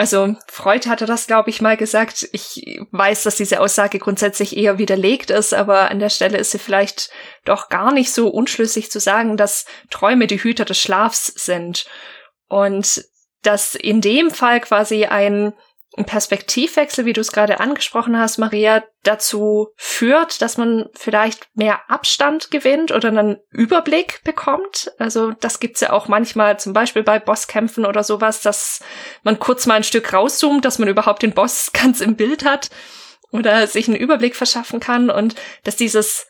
also Freud hatte das, glaube ich, mal gesagt. Ich weiß, dass diese Aussage grundsätzlich eher widerlegt ist, aber an der Stelle ist sie vielleicht doch gar nicht so unschlüssig zu sagen, dass Träume die Hüter des Schlafs sind. Und dass in dem Fall quasi ein Perspektivwechsel, wie du es gerade angesprochen hast, Maria, dazu führt, dass man vielleicht mehr Abstand gewinnt oder einen Überblick bekommt. Also das gibt's ja auch manchmal, zum Beispiel bei Bosskämpfen oder sowas, dass man kurz mal ein Stück rauszoomt, dass man überhaupt den Boss [LAUGHS] ganz im Bild hat oder sich einen Überblick verschaffen kann und dass dieses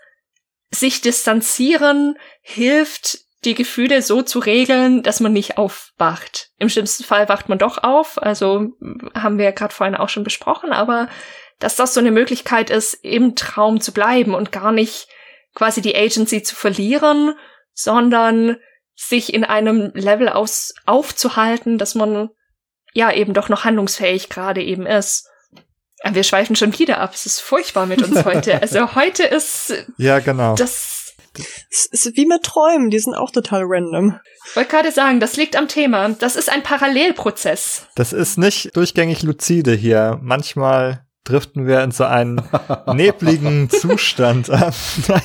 sich distanzieren hilft, die Gefühle so zu regeln, dass man nicht aufwacht. Im schlimmsten Fall wacht man doch auf, also haben wir ja gerade vorhin auch schon besprochen, aber dass das so eine Möglichkeit ist, im Traum zu bleiben und gar nicht quasi die Agency zu verlieren, sondern sich in einem Level aus aufzuhalten, dass man ja eben doch noch handlungsfähig gerade eben ist. Wir schweifen schon wieder ab. Es ist furchtbar mit uns heute. [LAUGHS] Also heute ist Ja, genau. das Es ist wie mit Träumen, die sind auch total random. Ich wollte gerade sagen, das liegt am Thema. Das ist ein Parallelprozess. Das ist nicht durchgängig lucide hier. Manchmal driften wir in so einen [LAUGHS] nebligen Zustand ab. [LAUGHS]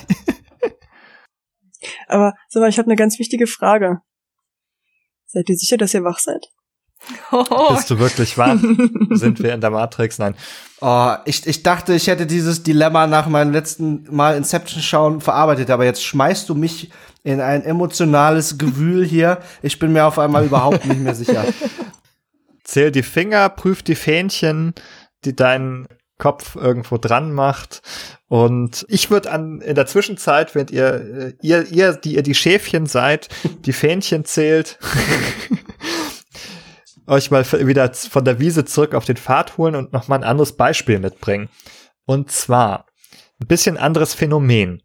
Aber sag mal, ich habe eine ganz wichtige Frage. Seid ihr sicher, dass ihr wach seid? Hoho. Bist du wirklich wach? [LAUGHS] Sind wir in der Matrix? Nein. Oh, ich, ich dachte, ich hätte dieses Dilemma nach meinem letzten Mal Inception schauen verarbeitet, aber jetzt schmeißt du mich in ein emotionales Gewühl hier. Ich bin mir auf einmal überhaupt nicht mehr sicher. [LAUGHS] Zähl die Finger, prüf die Fähnchen, die dein Kopf irgendwo dran macht. Und ich würde an in der Zwischenzeit, während ihr, äh, ihr, ihr, die ihr die Schäfchen seid, die Fähnchen zählt, [LAUGHS] euch mal wieder von der Wiese zurück auf den Pfad holen und noch mal ein anderes Beispiel mitbringen. Und zwar ein bisschen anderes Phänomen,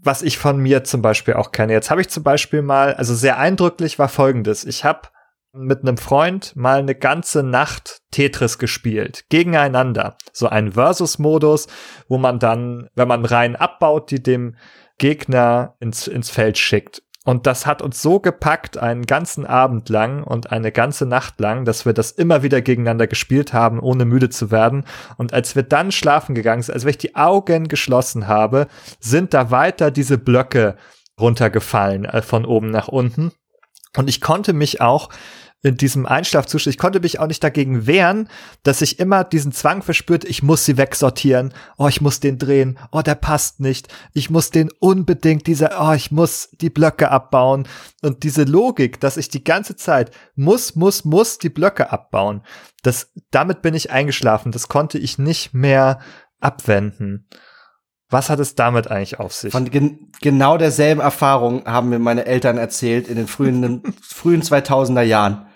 was ich von mir zum Beispiel auch kenne. Jetzt habe ich zum Beispiel mal, also sehr eindrücklich war folgendes. Ich habe mit einem Freund mal eine ganze Nacht Tetris gespielt, gegeneinander. So ein Versus-Modus, wo man dann, wenn man Reihen abbaut, die dem Gegner ins, ins Feld schickt. Und das hat uns so gepackt, einen ganzen Abend lang und eine ganze Nacht lang, dass wir das immer wieder gegeneinander gespielt haben, ohne müde zu werden. Und als wir dann schlafen gegangen sind, als ich die Augen geschlossen habe, sind da weiter diese Blöcke runtergefallen, äh, von oben nach unten. Und ich konnte mich auch in diesem Einschlafzustand, ich konnte mich auch nicht dagegen wehren, dass ich immer diesen Zwang verspürte, ich muss sie wegsortieren, oh, ich muss den drehen, oh, der passt nicht, ich muss den unbedingt, dieser, oh, ich muss die Blöcke abbauen. Und diese Logik, dass ich die ganze Zeit muss, muss, muss die Blöcke abbauen, das, damit bin ich eingeschlafen, das konnte ich nicht mehr abwenden. Was hat es damit eigentlich auf sich? Von gen genau derselben Erfahrung haben mir meine Eltern erzählt in den frühen, [LAUGHS] frühen 2000er Jahren.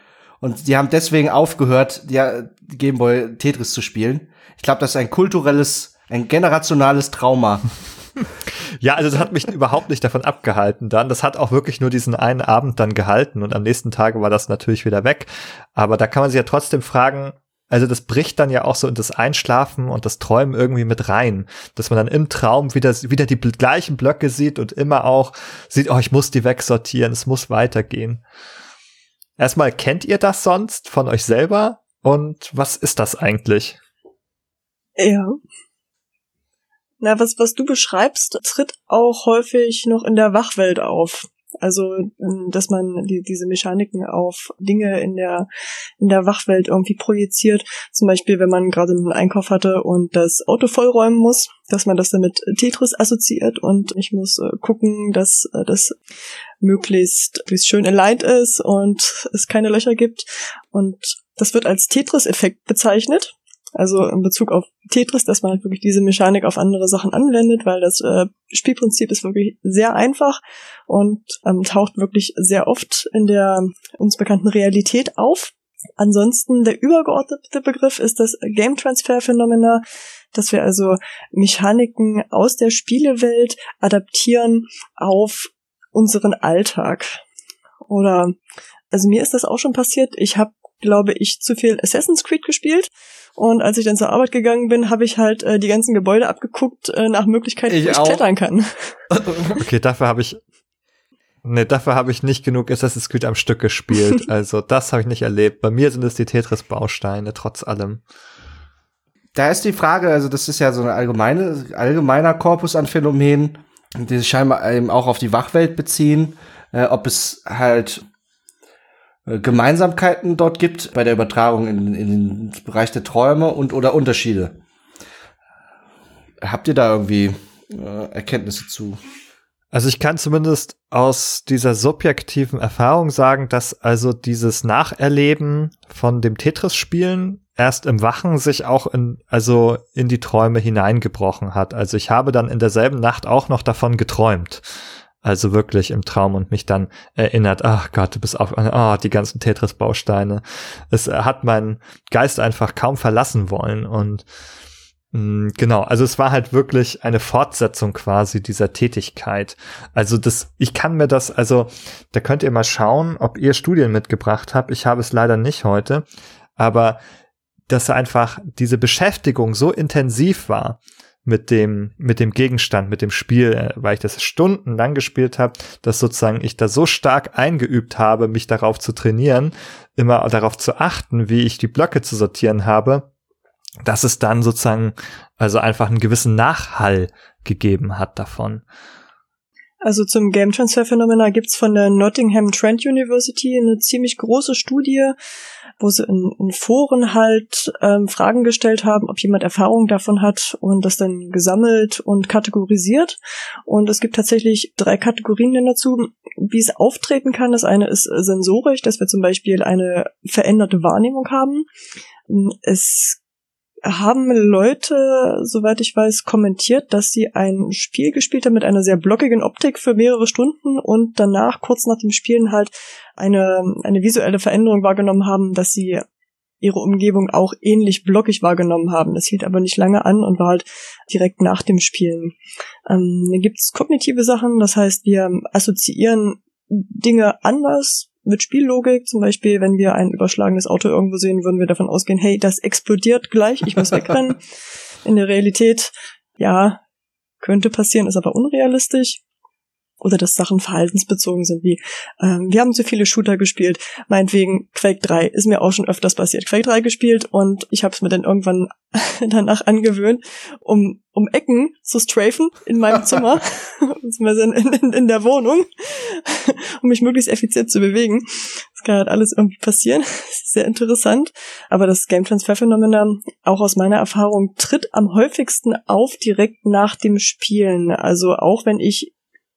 Und die haben deswegen aufgehört, die Gameboy Tetris zu spielen. Ich glaube, das ist ein kulturelles, ein generationales Trauma. [LAUGHS] Ja, also das hat mich überhaupt nicht davon abgehalten dann. Das hat auch wirklich nur diesen einen Abend dann gehalten und am nächsten Tag war das natürlich wieder weg. Aber da kann man sich ja trotzdem fragen, also das bricht dann ja auch so in das Einschlafen und das Träumen irgendwie mit rein, dass man dann im Traum wieder, wieder die gleichen Blöcke sieht und immer auch sieht, oh, ich muss die wegsortieren, es muss weitergehen. Erstmal, kennt ihr das sonst von euch selber? Und was ist das eigentlich? Ja. Na, was, was du beschreibst, tritt auch häufig noch in der Wachwelt auf. Also, dass man die, diese Mechaniken auf Dinge in der, in der Wachwelt irgendwie projiziert. Zum Beispiel, wenn man gerade einen Einkauf hatte und das Auto vollräumen muss, dass man das dann mit Tetris assoziiert und ich muss äh, gucken, dass äh, das möglichst, möglichst schön aligned ist und es keine Löcher gibt. Und das wird als Tetris-Effekt bezeichnet. Also in Bezug auf Tetris, dass man halt wirklich diese Mechanik auf andere Sachen anwendet, weil das äh, Spielprinzip ist wirklich sehr einfach und ähm, taucht wirklich sehr oft in der uns bekannten Realität auf. Ansonsten der übergeordnete Begriff ist das Game Transfer Phänomena, dass wir also Mechaniken aus der Spielewelt adaptieren auf unseren Alltag. Oder also mir ist das auch schon passiert. Ich habe glaube ich, zu viel Assassin's Creed gespielt. Und als ich dann zur Arbeit gegangen bin, habe ich halt äh, die ganzen Gebäude abgeguckt äh, nach Möglichkeiten, ich wo ich auch. klettern kann. [LAUGHS] Okay, dafür habe ich Nee, dafür habe ich nicht genug Assassin's Creed am Stück gespielt. [LAUGHS] Also das habe ich nicht erlebt. Bei mir sind es die Tetris-Bausteine, trotz allem. Da ist die Frage, also das ist ja so ein allgemeine, allgemeiner Korpus an Phänomenen, die sich scheinbar eben auch auf die Wachwelt beziehen, äh, ob es halt Gemeinsamkeiten dort gibt bei der Übertragung in, in den Bereich der Träume und oder Unterschiede. Habt ihr da irgendwie äh, Erkenntnisse zu? Also ich kann zumindest aus dieser subjektiven Erfahrung sagen, dass also dieses Nacherleben von dem Tetris-Spielen erst im Wachen sich auch in, also in die Träume hineingebrochen hat. Also ich habe dann in derselben Nacht auch noch davon geträumt. Also wirklich im Traum und mich dann erinnert, ach Gott, du bist auf, oh, die ganzen Tetris-Bausteine. Es hat mein Geist einfach kaum verlassen wollen und mh, Genau, also es war halt wirklich eine Fortsetzung quasi dieser Tätigkeit. Also das, ich kann mir das, also da könnt ihr mal schauen, ob ihr Studien mitgebracht habt. Ich habe es leider nicht heute, aber dass einfach diese Beschäftigung so intensiv war, mit dem, mit dem Gegenstand, mit dem Spiel, äh, weil ich das stundenlang gespielt habe, dass sozusagen ich da so stark eingeübt habe, mich darauf zu trainieren, immer darauf zu achten, wie ich die Blöcke zu sortieren habe, dass es dann sozusagen also einfach einen gewissen Nachhall gegeben hat davon. Also zum Game Transfer Phenomena gibt's von der Nottingham Trent University eine ziemlich große Studie, wo sie in, in Foren halt ähm, Fragen gestellt haben, ob jemand Erfahrung davon hat und das dann gesammelt und kategorisiert. Und es gibt tatsächlich drei Kategorien denn dazu, wie es auftreten kann. Das eine ist sensorisch, dass wir zum Beispiel eine veränderte Wahrnehmung haben. Es haben Leute, soweit ich weiß, kommentiert, dass sie ein Spiel gespielt haben mit einer sehr blockigen Optik für mehrere Stunden und danach, kurz nach dem Spielen, halt eine, eine visuelle Veränderung wahrgenommen haben, dass sie ihre Umgebung auch ähnlich blockig wahrgenommen haben. Das hielt aber nicht lange an und war halt direkt nach dem Spielen. Ähm, dann gibt es kognitive Sachen, das heißt, wir assoziieren Dinge anders mit Spiellogik. Zum Beispiel, wenn wir ein überschlagenes Auto irgendwo sehen, würden wir davon ausgehen, hey, das explodiert gleich, ich muss wegrennen. [LAUGHS] In der Realität, ja, könnte passieren, ist aber unrealistisch. Oder dass Sachen verhaltensbezogen sind, wie ähm, wir haben zu viele Shooter gespielt. Meinetwegen Quake 3 ist mir auch schon öfters passiert. Quake 3 gespielt und ich habe es mir dann irgendwann [LAUGHS] danach angewöhnt, um, um Ecken zu strafen in meinem Zimmer, [LAUGHS] [LAUGHS] in, in, in der Wohnung, um mich möglichst effizient zu bewegen. Das kann halt alles irgendwie passieren. Sehr interessant. Aber das Game Transfer Phänomen, auch aus meiner Erfahrung, tritt am häufigsten auf direkt nach dem Spielen. Also auch wenn ich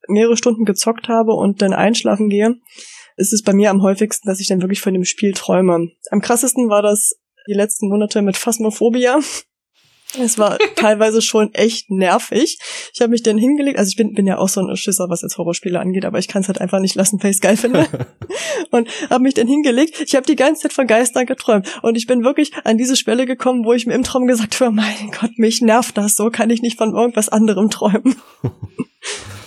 mehrere Stunden gezockt habe und dann einschlafen gehe, ist es bei mir am häufigsten, dass ich dann wirklich von dem Spiel träume. Am krassesten war das die letzten Monate mit Phasmophobia. Es war [LAUGHS] teilweise schon echt nervig. Ich habe mich dann hingelegt, also ich bin, bin ja auch so ein Schisser, was jetzt Horrorspiele angeht, aber ich kann es halt einfach nicht lassen, weil ich geil finde. [LAUGHS] und habe mich dann hingelegt. Ich habe die ganze Zeit von Geistern geträumt. Und ich bin wirklich an diese Schwelle gekommen, wo ich mir im Traum gesagt habe, mein Gott, mich nervt das, so kann ich nicht von irgendwas anderem träumen. [LAUGHS]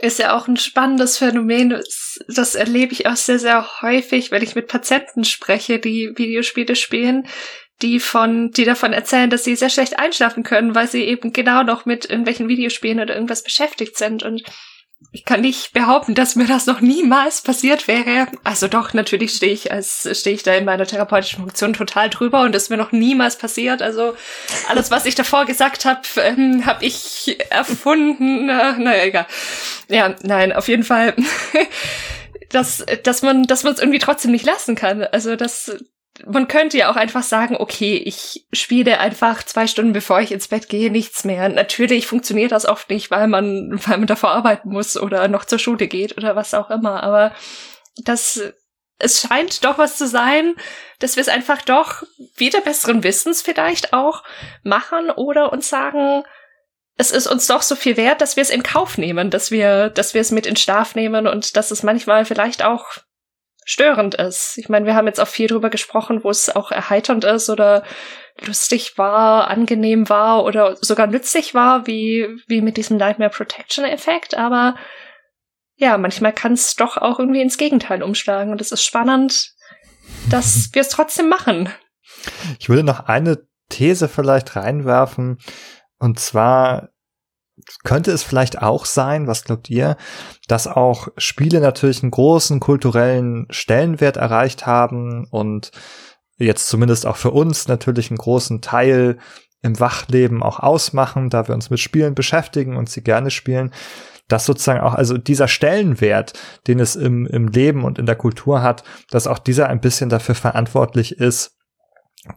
Ist ja auch ein spannendes Phänomen. Das, erlebe ich auch sehr, sehr häufig, wenn ich mit Patienten spreche, die Videospiele spielen, die von, die davon erzählen, dass sie sehr schlecht einschlafen können, weil sie eben genau noch mit irgendwelchen Videospielen oder irgendwas beschäftigt sind und ich kann nicht behaupten, dass mir das noch niemals passiert wäre. Also doch, natürlich stehe ich als stehe ich da in meiner therapeutischen Funktion total drüber und ist mir noch niemals passiert. Also alles, was ich davor gesagt habe, ähm, habe ich erfunden. Na, naja, egal. Ja, nein, auf jeden Fall. [LAUGHS] dass, dass man, dass man es irgendwie trotzdem nicht lassen kann. Also das, man könnte ja auch einfach sagen, okay, ich spiele einfach zwei Stunden bevor ich ins Bett gehe nichts mehr. Natürlich funktioniert das oft nicht, weil man, weil man davor arbeiten muss oder noch zur Schule geht oder was auch immer. Aber das, es scheint doch was zu sein, dass wir es einfach doch wieder besseren Wissens vielleicht auch machen oder uns sagen, es ist uns doch so viel wert, dass wir es in Kauf nehmen, dass wir, dass wir es mit in Schlaf nehmen und dass es manchmal vielleicht auch störend ist. Ich meine, wir haben jetzt auch viel drüber gesprochen, wo es auch erheiternd ist oder lustig war, angenehm war oder sogar nützlich war, wie, wie mit diesem Nightmare Protection Effekt, aber ja, manchmal kann es doch auch irgendwie ins Gegenteil umschlagen und es ist spannend, dass [LAUGHS] wir es trotzdem machen. Ich würde noch eine These vielleicht reinwerfen, und zwar könnte es vielleicht auch sein, was glaubt ihr, dass auch Spiele natürlich einen großen kulturellen Stellenwert erreicht haben und jetzt zumindest auch für uns natürlich einen großen Teil im Wachleben auch ausmachen, da wir uns mit Spielen beschäftigen und sie gerne spielen, dass sozusagen auch, also dieser Stellenwert, den es im, im Leben und in der Kultur hat, dass auch dieser ein bisschen dafür verantwortlich ist,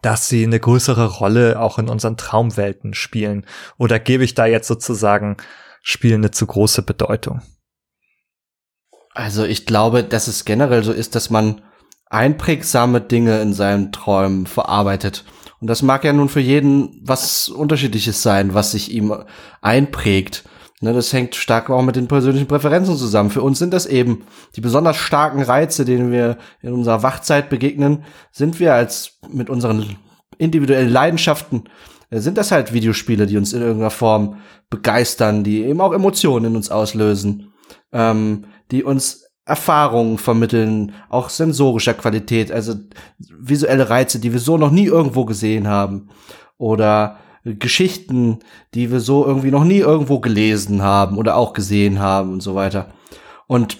dass sie eine größere Rolle auch in unseren Traumwelten spielen? Oder gebe ich da jetzt sozusagen Spielen eine zu große Bedeutung? Also ich glaube, dass es generell so ist, dass man einprägsame Dinge in seinen Träumen verarbeitet. Und das mag ja nun für jeden was Unterschiedliches sein, was sich ihm einprägt. Ne, das hängt stark auch mit den persönlichen Präferenzen zusammen. Für uns sind das eben die besonders starken Reize, denen wir in unserer Wachzeit begegnen, sind wir als mit unseren individuellen Leidenschaften, äh, sind das halt Videospiele, die uns in irgendeiner Form begeistern, die eben auch Emotionen in uns auslösen, ähm, die uns Erfahrungen vermitteln, auch sensorischer Qualität, also visuelle Reize, die wir so noch nie irgendwo gesehen haben. Oder Geschichten, die wir so irgendwie noch nie irgendwo gelesen haben oder auch gesehen haben und so weiter. Und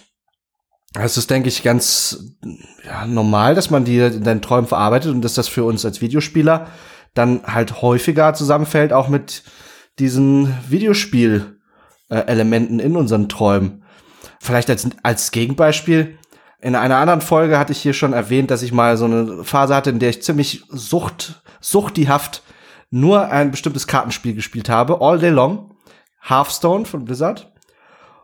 es ist, denke ich, ganz ja, normal, dass man die in deinen Träumen verarbeitet und dass das für uns als Videospieler dann halt häufiger zusammenfällt, auch mit diesen Videospiel-Elementen in unseren Träumen. Vielleicht als, als Gegenbeispiel. In einer anderen Folge hatte ich hier schon erwähnt, dass ich mal so eine Phase hatte, in der ich ziemlich sucht, suchtihaft nur ein bestimmtes Kartenspiel gespielt habe, all day long. Hearthstone von Blizzard.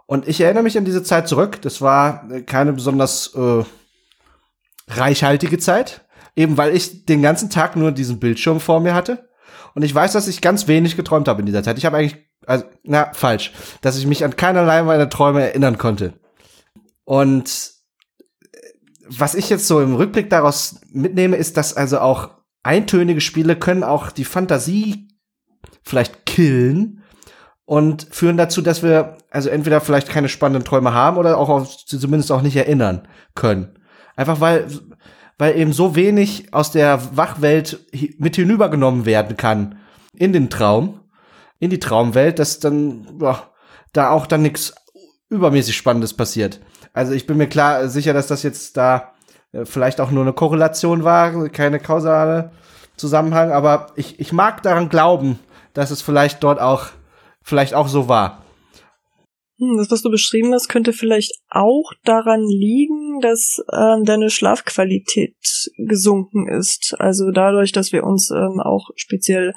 Und ich erinnere mich an diese Zeit zurück. Das war keine besonders äh, reichhaltige Zeit. Eben weil ich den ganzen Tag nur diesen Bildschirm vor mir hatte. Und ich weiß, dass ich ganz wenig geträumt habe in dieser Zeit. Ich habe eigentlich, also, na, falsch, dass ich mich an keinerlei meiner Träume erinnern konnte. Und äh, was ich jetzt so im Rückblick daraus mitnehme, ist, dass also auch eintönige Spiele können auch die Fantasie vielleicht killen und führen dazu, dass wir also entweder vielleicht keine spannenden Träume haben oder auch auf, zumindest auch nicht erinnern können. Einfach weil, weil eben so wenig aus der Wachwelt mit hinübergenommen werden kann in den Traum, in die Traumwelt, dass dann boah, da auch dann nichts übermäßig Spannendes passiert. Also ich bin mir klar sicher, dass das jetzt da vielleicht auch nur eine Korrelation war, keine kausale Zusammenhang, aber ich, ich mag daran glauben, dass es vielleicht dort auch, vielleicht auch so war. Hm, das, was du beschrieben hast, könnte vielleicht auch daran liegen, dass ähm, deine Schlafqualität gesunken ist. Also dadurch, dass wir uns ähm, auch speziell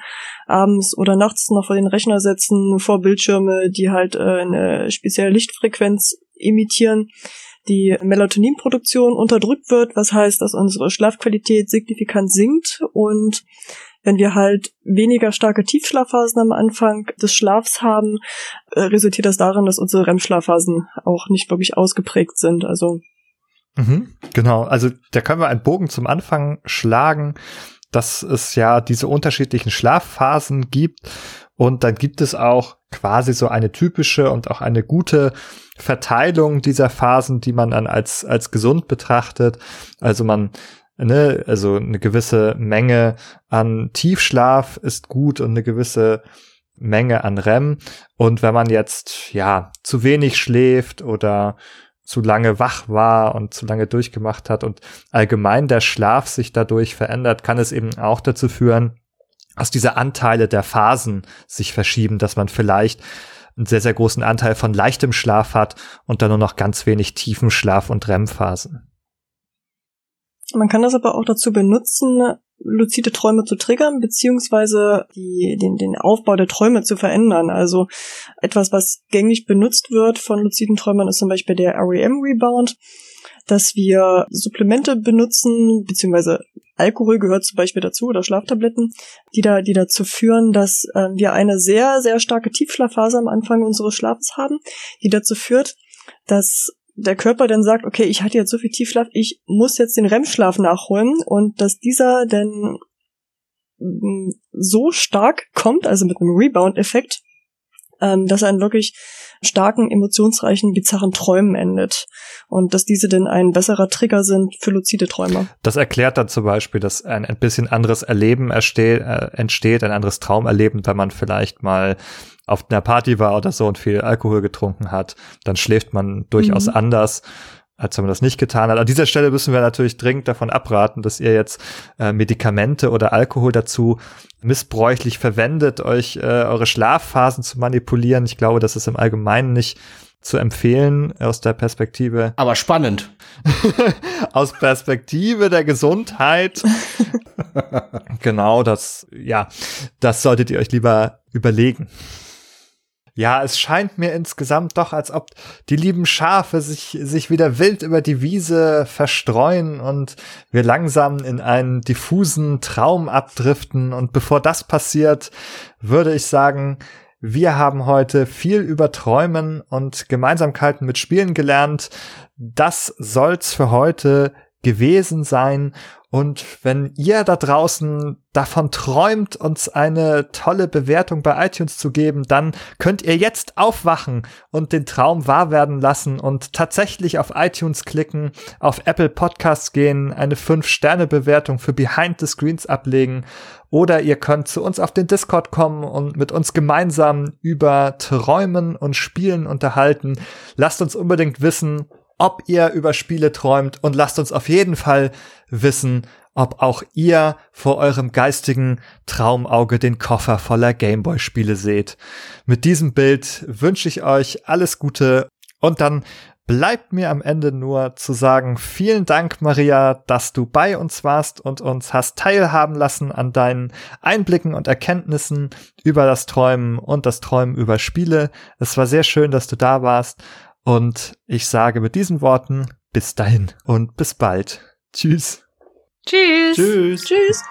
abends oder nachts noch vor den Rechner setzen, vor Bildschirme, die halt äh, eine spezielle Lichtfrequenz imitieren, die Melatoninproduktion unterdrückt wird, was heißt, dass unsere Schlafqualität signifikant sinkt. Und wenn wir halt weniger starke Tiefschlafphasen am Anfang des Schlafs haben, äh, resultiert das darin, dass unsere REM-Schlafphasen auch nicht wirklich ausgeprägt sind. Also mhm, genau, also da können wir einen Bogen zum Anfang schlagen, dass es ja diese unterschiedlichen Schlafphasen gibt und dann gibt es auch quasi so eine typische und auch eine gute Verteilung dieser Phasen, die man dann als, als gesund betrachtet. Also man ne, also eine gewisse Menge an Tiefschlaf ist gut und eine gewisse Menge an REM. Und wenn man jetzt, ja, zu wenig schläft oder zu lange wach war und zu lange durchgemacht hat und allgemein der Schlaf sich dadurch verändert, kann es eben auch dazu führen, dass diese Anteile der Phasen sich verschieben, dass man vielleicht einen sehr, sehr großen Anteil von leichtem Schlaf hat und dann nur noch ganz wenig tiefen Schlaf und REM-Phasen. Man kann das aber auch dazu benutzen, luzide Träume zu triggern, beziehungsweise die, den, den Aufbau der Träume zu verändern. Also etwas, was gängig benutzt wird von luziden Träumern, ist zum Beispiel der REM-Rebound, dass wir Supplemente benutzen, beziehungsweise Alkohol gehört zum Beispiel dazu oder Schlaftabletten, die da, die dazu führen, dass äh, wir eine sehr, sehr starke Tiefschlafphase am Anfang unseres Schlafes haben, die dazu führt, dass der Körper dann sagt, okay, ich hatte jetzt so viel Tiefschlaf, ich muss jetzt den REM-Schlaf nachholen und dass dieser dann mm, so stark kommt, also mit einem Rebound-Effekt, ähm, dass er einen wirklich starken, emotionsreichen, bizarren Träumen endet. Und dass diese denn ein besserer Trigger sind für luzide Träume. Das erklärt dann zum Beispiel, dass ein, ein bisschen anderes Erleben ersteht, äh, entsteht, ein anderes Traumerleben, wenn man vielleicht mal auf einer Party war oder so und viel Alkohol getrunken hat, dann schläft man durchaus mhm. anders als wenn man das nicht getan hat. An dieser Stelle müssen wir natürlich dringend davon abraten, dass ihr jetzt äh, Medikamente oder Alkohol dazu missbräuchlich verwendet, euch äh, eure Schlafphasen zu manipulieren. Ich glaube, das ist im Allgemeinen nicht zu empfehlen aus der Perspektive. Aber spannend. [LAUGHS] aus Perspektive der Gesundheit. [LAUGHS] genau, das, ja, das solltet ihr euch lieber überlegen. Ja, es scheint mir insgesamt doch, als ob die lieben Schafe sich, sich wieder wild über die Wiese verstreuen und wir langsam in einen diffusen Traum abdriften. Und bevor das passiert, würde ich sagen, wir haben heute viel über Träumen und Gemeinsamkeiten mit Spielen gelernt. Das soll's für heute gewesen sein. Und wenn ihr da draußen davon träumt, uns eine tolle Bewertung bei iTunes zu geben, dann könnt ihr jetzt aufwachen und den Traum wahr werden lassen und tatsächlich auf iTunes klicken, auf Apple Podcasts gehen, eine 5-Sterne-Bewertung für Behind the Screens ablegen oder ihr könnt zu uns auf den Discord kommen und mit uns gemeinsam über Träumen und Spielen unterhalten. Lasst uns unbedingt wissen, ob ihr über Spiele träumt und lasst uns auf jeden Fall wissen, ob auch ihr vor eurem geistigen Traumauge den Koffer voller Gameboy-Spiele seht. Mit diesem Bild wünsche ich euch alles Gute und dann bleibt mir am Ende nur zu sagen, vielen Dank, Maria, dass du bei uns warst und uns hast teilhaben lassen an deinen Einblicken und Erkenntnissen über das Träumen und das Träumen über Spiele. Es war sehr schön, dass du da warst und ich sage mit diesen Worten bis dahin und bis bald. Tschüss. Tschüss. Tschüss. Tschüss.